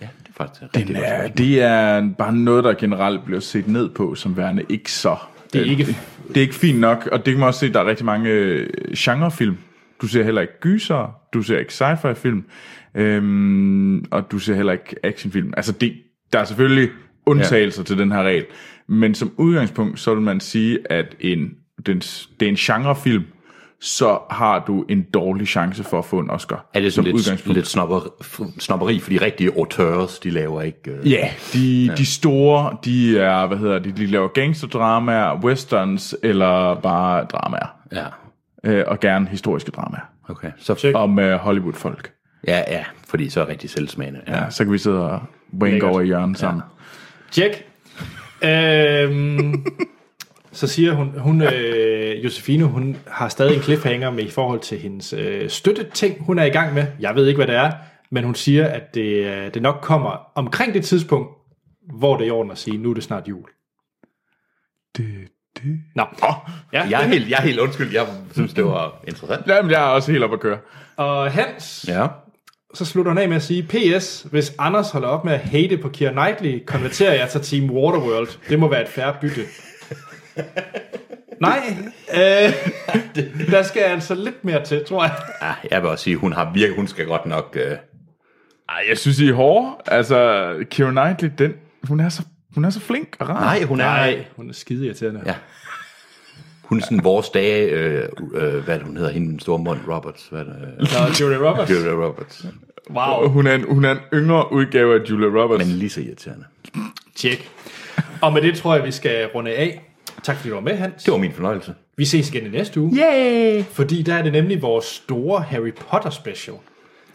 Ja, det er faktisk rigtig
Den er, det er bare noget, der generelt bliver set ned på, som værende ikke så...
Det er ikke-
Det er ikke fint nok, og det kan man også se, der er rigtig mange øh, genrefilm. Du ser heller ikke gyser, du ser ikke sci-fi film, øhm, og du ser heller ikke actionfilm. Altså, det, der er selvfølgelig undtagelser ja. til den her regel, men som udgangspunkt, så vil man sige, at en, den, det er en genrefilm, så har du en dårlig chance for at få en Oscar.
Er det
som
sådan lidt, lidt snobber, snobberi, fordi rigtige auteurs, de laver ikke... Øh,
Ja, de, ja. de store, de er, hvad hedder de, de laver gangsterdramaer, westerns, eller bare dramaer.
ja.
Øh, og gerne historiske dramaer.
Okay. Så,
Om uh, Hollywood-folk.
ja, ja, fordi så er rigtig selvsmagende. Ja.
Ja, så kan vi sidde og wank
Lækkert.
over i hjørnet sammen.
Tjek. Øhm, så siger hun, hun øh, Josefine, hun har stadig en cliffhanger med i forhold til hendes øh, støtteting, hun er i gang med. Jeg ved ikke, hvad det er, men hun siger, at det, øh, det nok kommer omkring det tidspunkt, hvor det er i orden at sige, nu er det snart jul.
Det, det.
Nå, ja,
Jeg er helt, jeg er helt undskyld, jeg synes, det var interessant.
Jamen, jeg er også helt oppe at køre.
og Hans,
Ja.
så slutter hun af med at sige, PS, hvis Anders holder op med at hate på Keira Knightley, konverterer jeg til Team Waterworld. Det må være et færre bytte. Nej, øh, der skal altså lidt mere til, tror jeg.
ja. Jeg vil også sige, hun har virket, hun skal godt nok... Øh,
Ej, jeg synes, I er hårde. Altså, Keira Knightley, den, hun, er så, hun er så flink og rar.
nej, hun er...
Nej, hun er skide irriterende.
Ja. Hun er sådan vores dage, øh, øh, hvad det, hun hedder, hende den store mund, Roberts, hvad er det?
Så Julia Roberts.
Julia Roberts.
Wow,
Hun er, en, hun er en yngre udgave af Julia Roberts.
Men lige så irriterende.
tjek. Og med det tror jeg, vi skal runde af. Tak fordi du var med, Hans.
Det var min fornøjelse.
Vi ses igen i næste uge. Yay! Fordi der er det nemlig vores store Harry Potter special.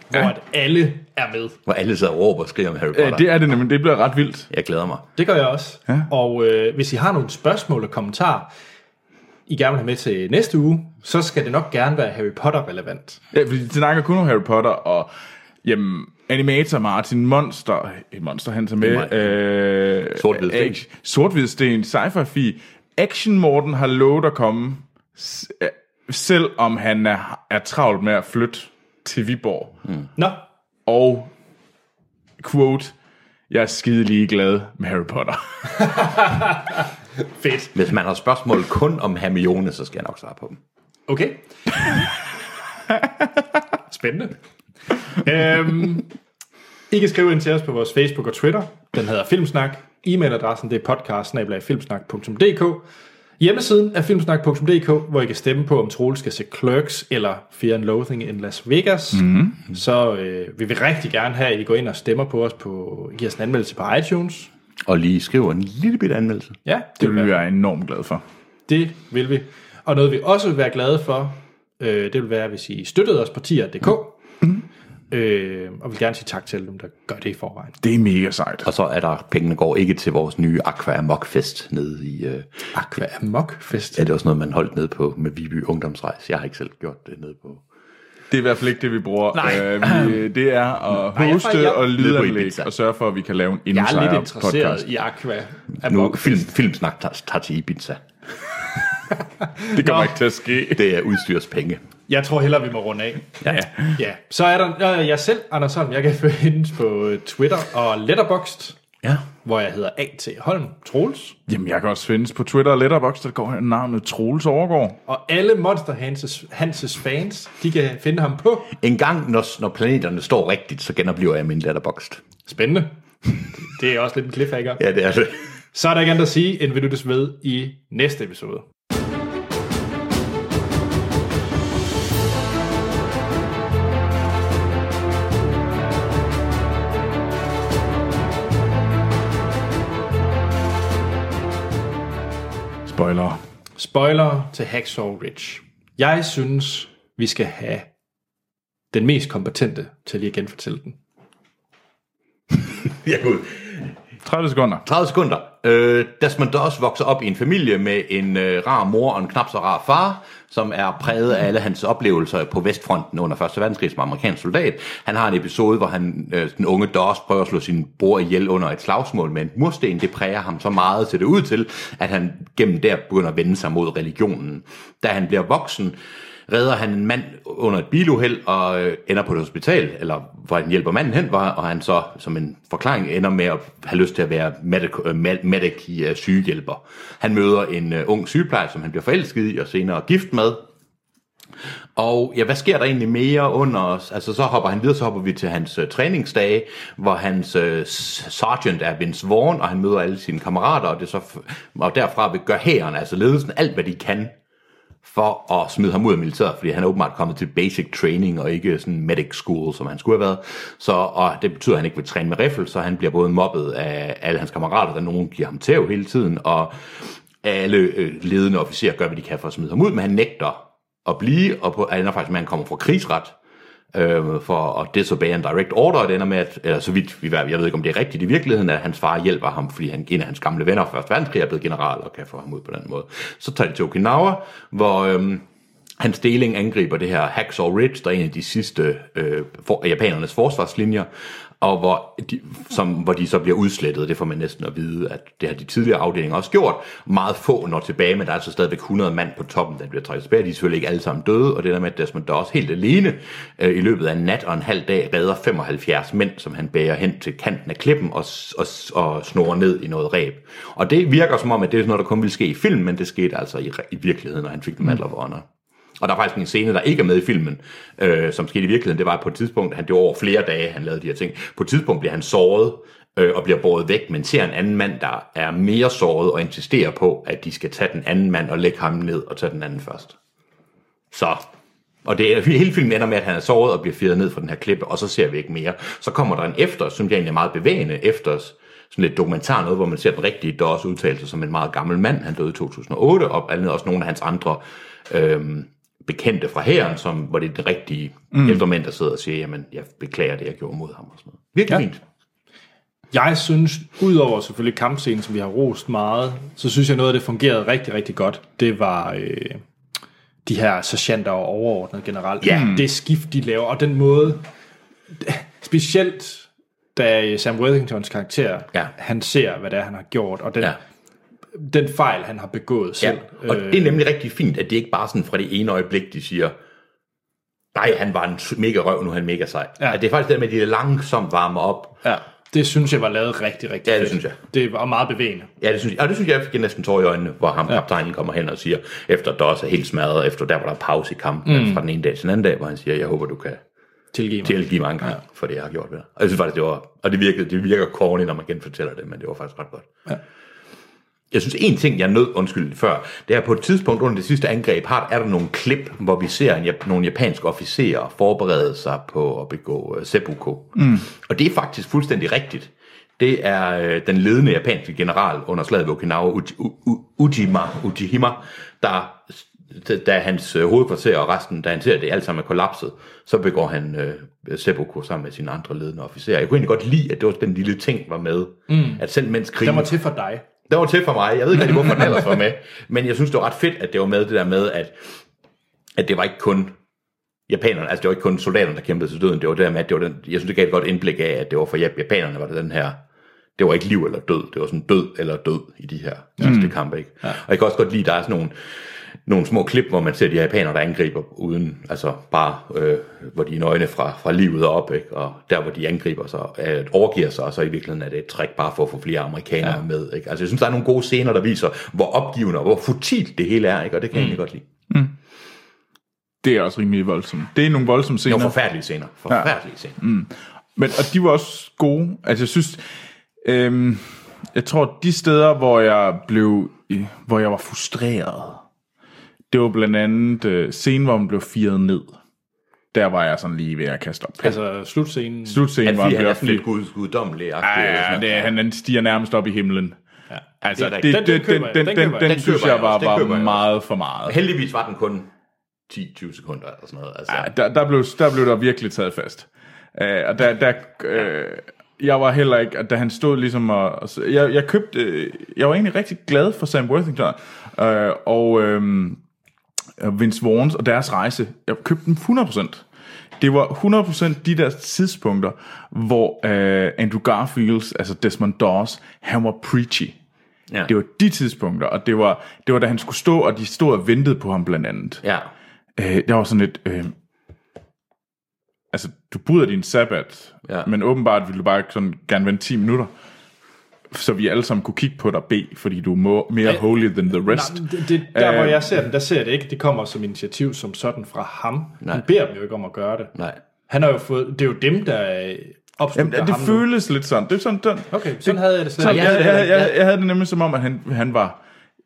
hvor at alle er med.
Hvor alle sidder og råber og skriger om Harry Potter.
Ja, det er det nemlig. Det bliver ret vildt.
Jeg glæder mig.
Det gør jeg også. Ja. Og øh, hvis I har nogle spørgsmål og kommentarer, I gerne vil have med til næste uge, så skal det nok gerne være Harry Potter-relevant.
Ja, fordi de snakker kun om Harry Potter, og jamen, animator Martin Monster, eh, Monster han tager med, øh,
Sort-hvid sten.
sci-fi fi, Action Morten har lovet at komme, s- øh, selv om han er, er travlt med at flytte til Viborg. Mm.
Nå,
Og, quote, jeg er skide ligeglad med Harry Potter.
fedt.
Hvis man har spørgsmål kun om Hermione, så skal jeg nok svare på dem.
Okay. Spændende. Øhm, I kan skrive ind til os på vores Facebook og Twitter. Den hedder Filmsnak. E-mailadressen det er podcast Hjemmesiden er filmsnak.dk, hvor I kan stemme på, om Troel skal se Clerks eller Fear and Loathing in Las Vegas. Mm-hmm. Så øh, vi vil rigtig gerne have, at I går ind og stemmer på os på, giver os en anmeldelse på iTunes.
Og lige skriver en lille bitte anmeldelse.
Ja, det,
Det
vil
vi
være
enormt glade for.
Det vil vi. Og noget vi også vil være glade for, øh, det vil være, hvis I støttede os på tier.dk. Mm. Øh, og vil gerne sige tak til dem, der gør det i forvejen.
Det er mega sejt.
Og så er der, pengene går ikke til vores nye Aqua Amok Fest nede i... Øh,
Aqua Amok Fest.
ja, det er også noget, man holdt nede på med Viby Ungdomsrejs. Jeg har ikke selv gjort det nede på...
Det er i hvert fald ikke det, vi bruger.
Nej.
Øh, vi, det er at
Nej, jeg-
hoste
jeg-
og
Nede på
lydanlæg og sørge for, at vi kan lave en endnu
Jeg er lidt interesseret
podcast.
i Aqua
Nu
Amok
film,
Fest.
filmsnak tager, tager til Ibiza.
Det kommer
Nå.
ikke til at ske.
Det er udstyrspenge.
Jeg tror hellere, vi må runde af.
Ja. ja.
Ja, så er der øh, jeg selv, Anders Holm. Jeg kan findes på Twitter og Letterboxd,
ja.
hvor jeg hedder A.T. Holm Troels.
Jamen, jeg kan også findes på Twitter og Letterboxd, der går navnet Troels Overgaard.
Og alle Monster Hanses, Hanses fans, de kan finde ham på.
En gang, når, når planeterne står rigtigt, så genoplever jeg min letterboxd.
Spændende. Det er også lidt en cliffhanger.
Ja, det er det.
Så er der ikke andet at sige, end vi lyttes ved i næste episode.
Spoiler.
Til Hacksaw Ridge. Jeg synes, vi skal have den mest kompetente til lige at genfortælle den.
Ja, gud.
30 sekunder.
30 sekunder. Øh, Desmond også vokser op i en familie med en øh, rar mor og en knap så rar far, som er præget af alle hans oplevelser på Vestfronten under 1. verdenskrig som amerikansk soldat. Han har en episode, hvor han, øh, den unge Doss prøver at slå sin bror ihjel under et slagsmål med en mursten. Det præger ham så meget til det ud til, at han gennem der begynder at vende sig mod religionen. Da han bliver voksen, redder han en mand under et biluheld og øh, ender på et hospital, eller hvor han hjælper manden hen, var, og han så som en forklaring ender med at have lyst til at være medic, øh, medic i øh, sygehjælper. Han møder en øh, ung sygeplejer, som han bliver forelsket i og senere gift med, og ja, hvad sker der egentlig mere under os? Altså så hopper han videre, så hopper vi til hans uh, træningsdage, hvor hans uh, sergeant er Vince Vaughn, og han møder alle sine kammerater, og, det så f- og derfra vil gøre hæren, altså ledelsen, alt hvad de kan, for at smide ham ud af militæret, fordi han er åbenbart kommet til basic training, og ikke sådan medic school, som han skulle have været. Så, og det betyder, at han ikke vil træne med riffel, så han bliver både mobbet af alle hans kammerater, der nogen giver ham tæv hele tiden, og alle øh, ledende officerer gør, hvad de kan for at smide ham ud, men han nægter at blive, og på, han faktisk med, at han kommer fra krigsret, øh, for at disobey en direct order, og det ender med, at, eller så vidt vi jeg ved ikke, om det er rigtigt i virkeligheden, at hans far hjælper ham, fordi han, en af hans gamle venner fra Første Verdenskrig er blevet general, og kan få ham ud på den måde. Så tager de til Okinawa, hvor Øh, hans deling angriber det her Hacksaw Ridge, der er en af de sidste øh, for, japanernes forsvarslinjer, og hvor de, som, hvor de så bliver udslettet. Det får man næsten at vide, at det har de tidligere afdelinger også gjort. Meget få når tilbage, men der er altså stadigvæk 100 mand på toppen, der bliver trækket tilbage. De er selvfølgelig ikke alle sammen døde, og det der med, at Desmond Doss helt alene øh, i løbet af en nat og en halv dag redder 75 mænd, som han bærer hen til kanten af klippen og, og, og snorer ned i noget ræb. Og det virker som om, at det er sådan noget, der kun ville ske i film, men det skete altså i, i virkeligheden, når han fik den Medal of Honor. Og der er faktisk en scene, der ikke er med i filmen, øh, som skete i virkeligheden. Det var på et tidspunkt, han det var over flere dage, han lavede de her ting. På et tidspunkt bliver han såret øh, og bliver båret væk, men ser en anden mand, der er mere såret og insisterer på, at de skal tage den anden mand og lægge ham ned og tage den anden først. Så, og det er, hele filmen ender med, at han er såret og bliver firet ned fra den her klippe, og så ser vi ikke mere. Så kommer der en efter, som jeg egentlig er meget bevægende, efter sådan lidt dokumentar noget, hvor man ser den rigtige Dawes udtalelse som en meget gammel mand. Han døde i 2008, og andet også nogle af hans andre øhm, bekendte fra hæren, som, hvor det er den rigtige mm. ældre mænd, der sidder og siger, jamen, jeg beklager det, jeg gjorde mod ham og sådan noget. Virkelig
Ja.
ja. fint.
Jeg synes, udover selvfølgelig kampscenen, som vi har rost meget, så synes jeg noget af det fungerede rigtig, rigtig godt. Det var øh, de her sergeanter og overordnet generelt.
Ja.
Det skift, de laver, og den måde, specielt da Sam Worthingtons karakter,
Ja.
han ser, hvad det er, han har gjort, og den,
Ja.
Ja. den fejl, han har begået
Ja,
selv.
og
Øh,
det er nemlig rigtig fint, at det ikke bare sådan fra det ene øjeblik, de siger, nej, han var en mega røv, nu er han mega sej.
Ja.
Ja. At det er faktisk det med, at de langsomt varmer op.
ja, det synes jeg var lavet rigtig, rigtig
Ja, det synes jeg.
Det var meget bevægende.
Ja, det synes jeg. Og det synes jeg, jeg fik næsten tår i øjnene, hvor ham, ja. kaptajnen, kommer hen og siger, efter Doss er helt smadret, efter der var der pause i kampen mm. fra den ene dag til den anden dag, hvor han siger, jeg håber, du kan
Tilgive mig.
tilgive mig en gang, ja. for det, jeg har gjort ved dig. Og jeg synes faktisk, det var, og det, virkede, det virker corny, når man genfortæller det, men det var faktisk ret godt.
Ja.
Jeg synes, en ting, jeg nød, undskyld før, det er på et tidspunkt under det sidste angreb, har, er der nogle klip, hvor vi ser en, nogle japanske officerer forberede sig på at begå uh, seppuku. Mm. Og det er faktisk fuldstændig rigtigt. Det er øh, den ledende japanske general under slaget ved Okinawa, Uji, U, U, Ujima, Ujihima, der da- da hans øh, hovedkvarter og resten, da han ser, at det alt sammen er kollapset, så begår han øh, seppuku sammen med sine andre ledende officerer. Jeg kunne egentlig godt lide, at det var den lille ting var med, mm. at selv mens krigen...
Den var til for dig.
Den var til for mig. Jeg ved ikke rigtig, hvorfor den ellers var med. Men jeg synes, det var ret fedt, at det var med det der med, at, at det var ikke kun japanerne, altså det var ikke kun soldaterne, der kæmpede til døden. Det var det der med, at det var den, jeg synes, det gav et godt indblik af, at det var for jap- japanerne, var det den her, det var ikke liv eller død, det var sådan død eller død i de her sidste mm. kampe. Ikke? Ja. Og jeg kan også godt lide, at der er sådan nogle, nogle små klip, hvor man ser de japanere, der angriber uden, altså bare, øh, hvor de er nøgne fra, fra livet op, ikke? og der, hvor de angriber sig, øh, overgiver sig, og så i virkeligheden er det et trick bare for at få flere amerikanere ja. med. Ikke? Altså jeg synes, der er nogle gode scener, der viser, hvor opgivende og hvor futilt det hele er, ikke? og det kan jeg egentlig godt lide.
Det er også rimelig voldsomt. Det er nogle voldsomme
Det
scener.
var forfærdelige scener. Forfærdelige scener. Mm.
Men, og de var også gode. Altså, jeg synes... Øhm, jeg tror, de steder, hvor jeg blev... øh, Hvor jeg var frustreret, det var blandt andet øh, scenen, hvor man blev firet ned. Der var jeg sådan lige ved at kaste op.
Altså slutscenen.
Slutscenen, hvor han
er sådan lidt gud, guddommelig.
Ja, ja, det, han, han stiger nærmest op i himlen. Ja, altså,
det
det,
Den- den
den, den,
Den
den, den,
Den
synes jeg var, var
jeg
meget for meget.
Heldigvis var den kun 10-20 sekunder eller sådan noget. Altså,
Ja, der, der, blev, der blev der virkelig taget fast. Uh, og der, der, uh, jeg var heller ikke, da han stod ligesom og, og jeg, jeg købte, øh, jeg var egentlig rigtig glad for Sam Worthington, uh, og um, Vince Vaughn og deres rejse, jeg købte dem 100%. Det var 100% de der tidspunkter, hvor uh, Andrew Garfield, altså Desmond Dawes, han var preachy.
Ja.
Det var de tidspunkter, og det var, det var da han skulle stå, og de stod og ventede på ham blandt andet.
ja.
Øh, der var sådan lidt... Øh, altså, du bryder din sabbat,
Ja.
men åbenbart ville du bare sådan gerne vente 10 minutter, så vi alle sammen kunne kigge på dig bede, fordi du er mere holy than the rest.
Nej, det, det, der hvor
Øh,
jeg ser den, der ser jeg det ikke. Det kommer som initiativ som sådan fra ham.
Nej.
Han beder dem jo ikke om at gøre det.
Nej.
Han har jo fået, det er jo dem, der
Jamen, det
ham nu.
føles lidt sådan. Det er sådan, den,
Okay, sådan havde jeg det slet
sådan,
ikke.
jeg, jeg, jeg, jeg havde det nemlig som om, at han, han var...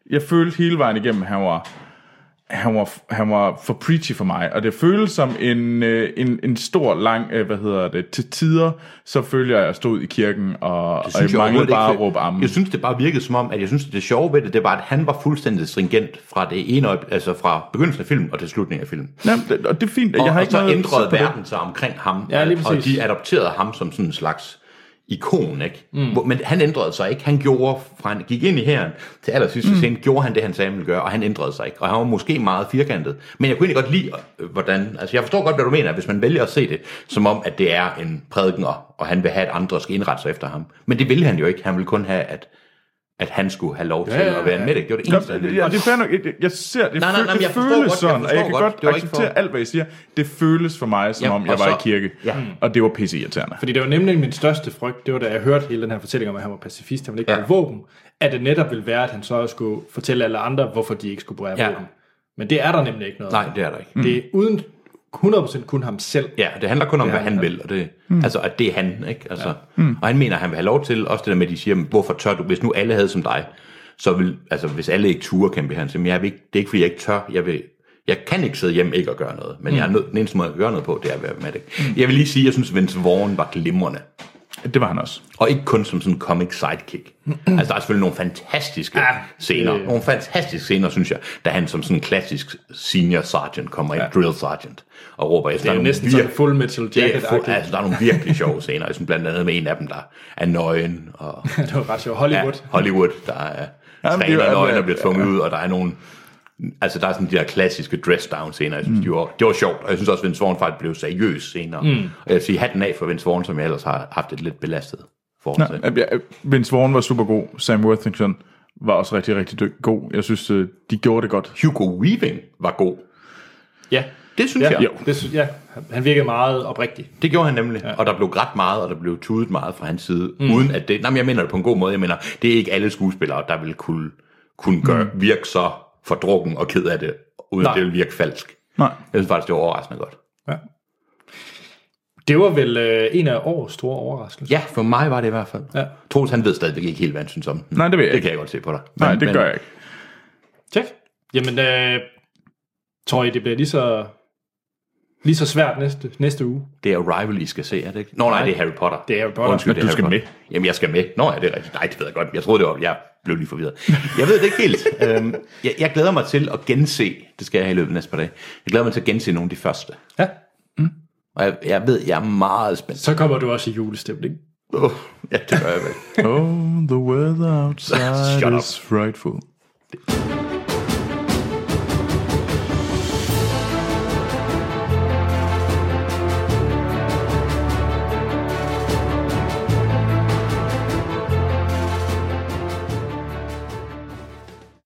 Jeg følte hele vejen igennem, at han var, han var, han var for preachy for mig, og det føles som en, øh, en, en stor, lang, øh, hvad hedder det, til tider, så følger jeg, at jeg stod i kirken, og, og jeg manglede
overhovedet
bare
ikke,
at råbe amen.
Jeg synes, det bare virkede som om, at jeg synes, det sjove ved det, det var, at han var fuldstændig stringent fra det ene øjeblik, altså fra begyndelsen af filmen og til slutningen af filmen.
Jamen, det, og det er fint.
Og,
jeg har
og
ikke
så
noget
ændrede verden sig omkring ham,
Ja, lige
og de adopterede ham som sådan en slags ikon, ikke? Mm. Hvor, men han ændrede sig ikke. Han gjorde, fra han gik ind i herren til allersidste mm. scene, gjorde han det, han sagde, han ville gøre, og han ændrede sig ikke. Og han var måske meget firkantet. Men jeg kunne egentlig godt lide, øh, hvordan... Altså, jeg forstår godt, hvad du mener, hvis man vælger at se det, som om, at det er en prædikener, og han vil have, at andre skal indrette sig efter ham. Men det ville han jo ikke. Han ville kun have, at, at han skulle have lov til
ja, ja.
at være en med det. Det var det eneste, han
Ja,
ville.
ja, det er fair nok. Jeg, jeg ser, det,
Nej, nej, nej, men
det
jeg
føles
godt, jeg
sådan, og jeg kan
godt.
godt acceptere
for-
alt, hvad I siger. Det føles for mig, som
Ja,
om jeg var i
så-
kirke,
ja.
og det var pisse irriterende.
Fordi det var nemlig min største frygt, det var da jeg hørte hele den her fortælling om, at han var pacifist, han ville ikke
Ja.
bruge våben, at det netop ville være, at han så skulle fortælle alle andre, hvorfor de ikke skulle bruge
Ja.
våben. Men det er der nemlig ikke noget.
Nej, det er der ikke.
Det er uden 100% kun ham selv.
Ja, det handler kun om, hvad han vil, og det, mm. altså, at det er han, ikke? Altså, ja. mm. Og han mener, at han vil have lov til, også det der med, at de siger, "Men hvorfor tør du, hvis nu alle havde som dig, så vil, altså hvis alle ikke turde kæmpe, han siger, "Men jeg vil ikke, det er ikke, fordi jeg ikke tør, jeg vil, jeg kan ikke sidde hjemme ikke og gøre noget, men mm. jeg er nødt, den eneste måde at gøre noget på, det er at være med det. Mm. Jeg vil lige sige, at jeg synes, Vince Vaughn var glimrende.
Det var han også.
Og ikke kun som sådan en comic sidekick. altså, der er selvfølgelig nogle fantastiske
Ja,
scener.
det-
Nogle fantastiske scener, synes jeg, da han som sådan en klassisk senior sergeant kommer ind, drill sergeant, og råber efter
Det er
nogle
næsten sådan
vir-
full metal
det er
jacket
fuld, altså, der er nogle virkelig sjove scener. Jeg synes blandt andet med en af dem, der er nøgen, og
Det var ret sjovt. Hollywood.
Ja, Hollywood, der er
Jamen,
træner
er-
nøgen, der bliver tvunget ud, og der er nogle... Altså, der er sådan de der klassiske dress-down scener, jeg synes, mm. de var, det var sjovt, og jeg synes også, at Vince Vaughn faktisk blev seriøs senere. Mm. Og jeg vil sige hatten af for Vince Vaughn, som jeg ellers har haft et lidt belastet forhold til.
Ja, ja, Vince Vaughn var super god. Sam Worthington var også rigtig, rigtig dyg- god. Jeg synes, øh, de gjorde det godt.
Hugo Weaving var god.
Ja.
Det synes
Ja,
jeg.
Jo.
det, sy- ja, han virkede meget oprigtig.
Det gjorde han nemlig, ja. og der blev grædt meget, og der blev tudet meget fra hans side, mm. uden at det, nej, men jeg mener det på en god måde, jeg mener, det er ikke alle skuespillere, der vil kunne, kunne gøre, mm. virke så fordrukken og ked af det, uden
Nej.
at det vil virke falsk.
Nej.
Jeg synes faktisk, det var overraskende godt.
Ja. Det var vel øh, en af årets store overraskelser.
Ja, for mig var det i hvert fald.
Ja.
Troels, han ved stadigvæk ikke helt, hvad han synes om den.
Nej, det ved jeg
Det
ikke.
kan jeg godt se på dig.
Nej,
Men-
det
men-
gør jeg ikke.
Tjek. Jamen, øh, tror I, det bliver lige så, lige så svært næste, næste uge?
Det er Arrival, I skal se, er det ikke? Nå, nej,
Nej.
det er Harry Potter.
Det er Harry Potter.
Undskyld,
Men
er
du skal
Harry Potter. Jamen, jeg skal med. Nå, ja, det er rigtigt. Nej, det ved jeg godt. Jeg troede, det var... Jeg blev lige forvirret. Jeg ved det ikke helt. øhm, jeg, jeg glæder mig til at gense, det skal jeg have i løbet af næste par dage, jeg glæder mig til at gense nogle af de første.
Ja.
Og jeg, jeg ved, jeg er meget spændt.
Så kommer du også i julestemning.
Oh, ja, det gør jeg vel.
Oh, the weather outside is frightful.